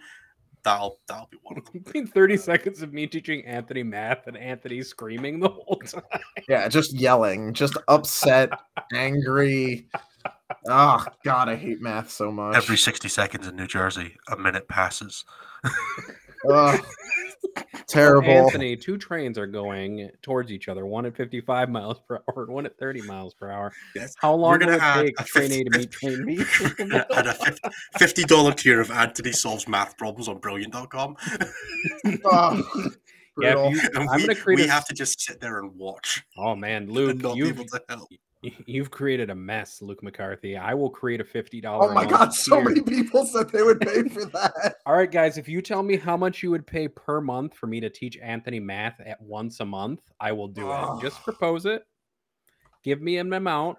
that'll that'll be one of them. Between 30 seconds of me teaching Anthony math and Anthony screaming the whole time. Yeah, just yelling, just upset, angry. Oh God, I hate math so much. Every 60 seconds in New Jersey, a minute passes. Ugh, So, terrible. Anthony, two trains are going towards each other, one at 55 miles per hour and one at 30 miles per hour. Yes. How long gonna will it add take a train A to meet train B? and a $50 tier of Anthony solves math problems on brilliant.com. Oh, Yeah, you- And I'm we, gonna create we a have to just sit there and watch oh man, and Luke, you've to help. You've created a mess, Luke McCarthy. I will create a $50 Oh my God, so tier. many people said they would pay for that. All right, guys, if you tell me how much you would pay per month for me to teach Anthony math at once a month, I will do it. Just Ah. propose it. Give me an amount,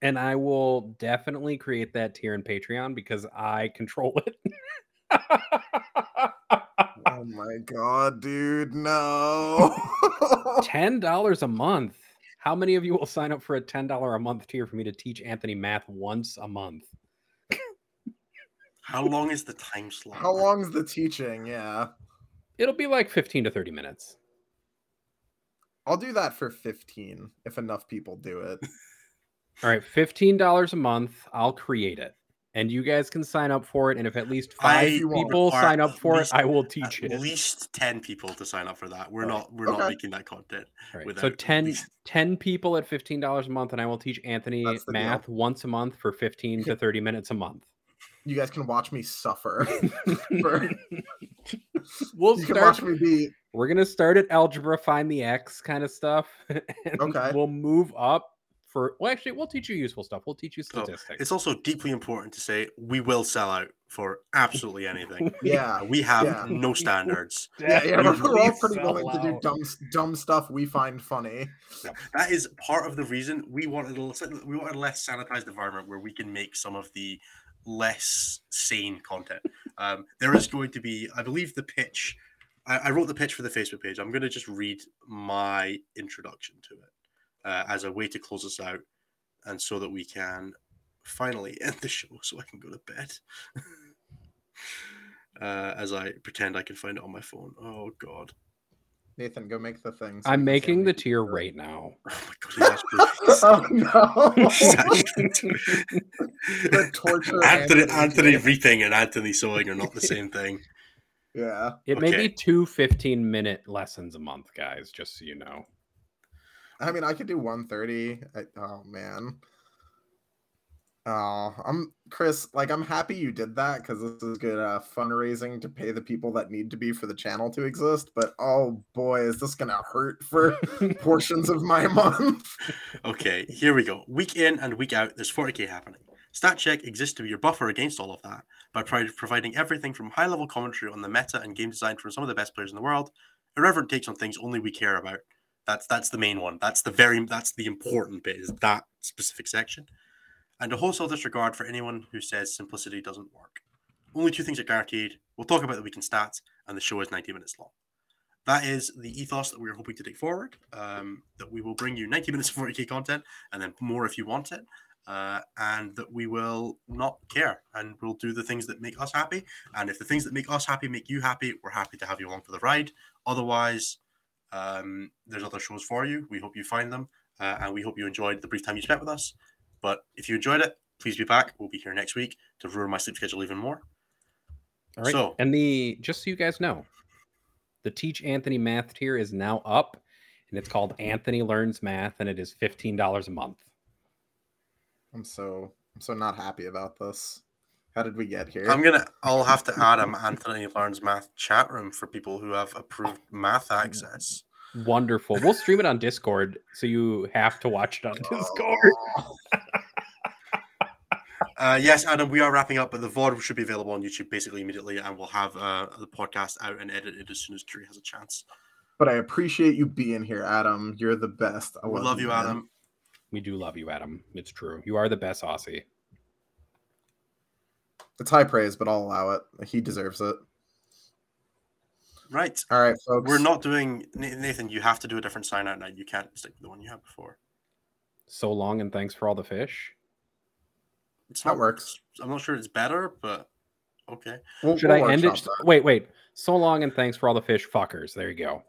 and I will definitely create that tier in Patreon because I control it. Oh my God, dude, no. Ten dollars a month. How many of you will sign up for a ten dollar a month tier for me to teach Anthony math once a month? How long is the time slot? How long's the teaching? Yeah, It'll be like fifteen to thirty minutes. I'll do that for 15 if enough people do it. All right, fifteen dollars a month. I'll create it, and you guys can sign up for it. And if at least five you want- people sign up for least- it, I will teach At it. At least 10 people to sign up for that. We're Oh, not we're not making that content. All right, so without 10, 10 people at fifteen dollars a month, and I will teach Anthony That's the deal. math once a month for fifteen to thirty minutes a month. You guys can watch me suffer. For- we'll you can start. watch me be. We're gonna start at algebra, find the x kind of stuff. and Okay. We'll move up for. Well, actually, we'll teach you useful stuff. We'll teach you So, statistics. It's also deeply important to say we will sell out for absolutely anything. Yeah, we have Yeah. no standards. yeah, yeah. We're, we're all pretty sell willing to do dumb, dumb stuff we find funny. No, that is part of the reason we wanted a little- we wanted a less sanitized environment where we can make some of the less sane content. Um, there is going to be, I believe, the pitch. I, I wrote the pitch for the Facebook page. I'm going to just read my introduction to it uh, as a way to close us out, and so that we can finally end the show, so I can go to bed. uh, as I pretend I can find it on my phone. Oh God! Nathan, go make the things. so I'm making the tier you- right now. Oh my God! He Oh no! He's actually doing it. The torture Anthony, Anthony Anthony did. reaping and Anthony sowing are not the same thing. yeah. It may be two 15 minute lessons a month, guys, just so you know. I mean, I could do 130. I, oh man. Oh, I'm Chris. Like, I'm happy you did that because this is good uh, fundraising to pay the people that need to be for the channel to exist. But oh boy, is this gonna hurt for portions of my month? Okay, here we go. Week in and week out, there's 40k happening. StatCheck exists to be your buffer against all of that by providing everything from high level commentary on the meta and game design from some of the best players in the world, irreverent takes on things only we care about, That's that's the main one. That's the very that's the important bit is that specific section. And a wholesale disregard for anyone who says simplicity doesn't work. Only two things are guaranteed. We'll talk about the weekend stats, and the show is 90 minutes long. That is the ethos that we're hoping to take forward. Um, that we will bring you 90 minutes of 40k content, and then more if you want it. Uh, and that we will not care and we'll do the things that make us happy. And if the things that make us happy make you happy, we're happy to have you along for the ride. Otherwise, um, there's other shows for you. We hope you find them, uh, and we hope you enjoyed the brief time you spent with us. But if you enjoyed it, please be back. We'll be here next week to ruin my sleep schedule even more. All right. So- and the just so you guys know, the Teach Anthony Math tier is now up, and it's called Anthony Learns Math, and it is fifteen dollars a month. I'm so I'm so not happy about this. How did we get here? I'm gonna. I'll have to add an Anthony Learns Math chat room for people who have approved math access. Wonderful. We'll stream it on Discord, so you have to watch it on Discord. Uh, yes, Adam, we are wrapping up, but the VOD should be available on YouTube basically immediately, and we'll have uh, the podcast out and edited as soon as Kiri has a chance. But I appreciate you being here, Adam. You're the best. I We love you, man. Adam. We do love you, Adam. It's true. You are the best Aussie. It's high praise, but I'll allow it. He deserves it. Right. All right, folks. We're not doing Nathan. You have to do a different sign out now. You can't stick with the one you had before. So long, and thanks for all the fish. It's That not works. I'm not sure it's better, but okay. We'll- Should we'll I end it? that. Wait, wait. So long, and thanks for all the fish, fuckers. There you go.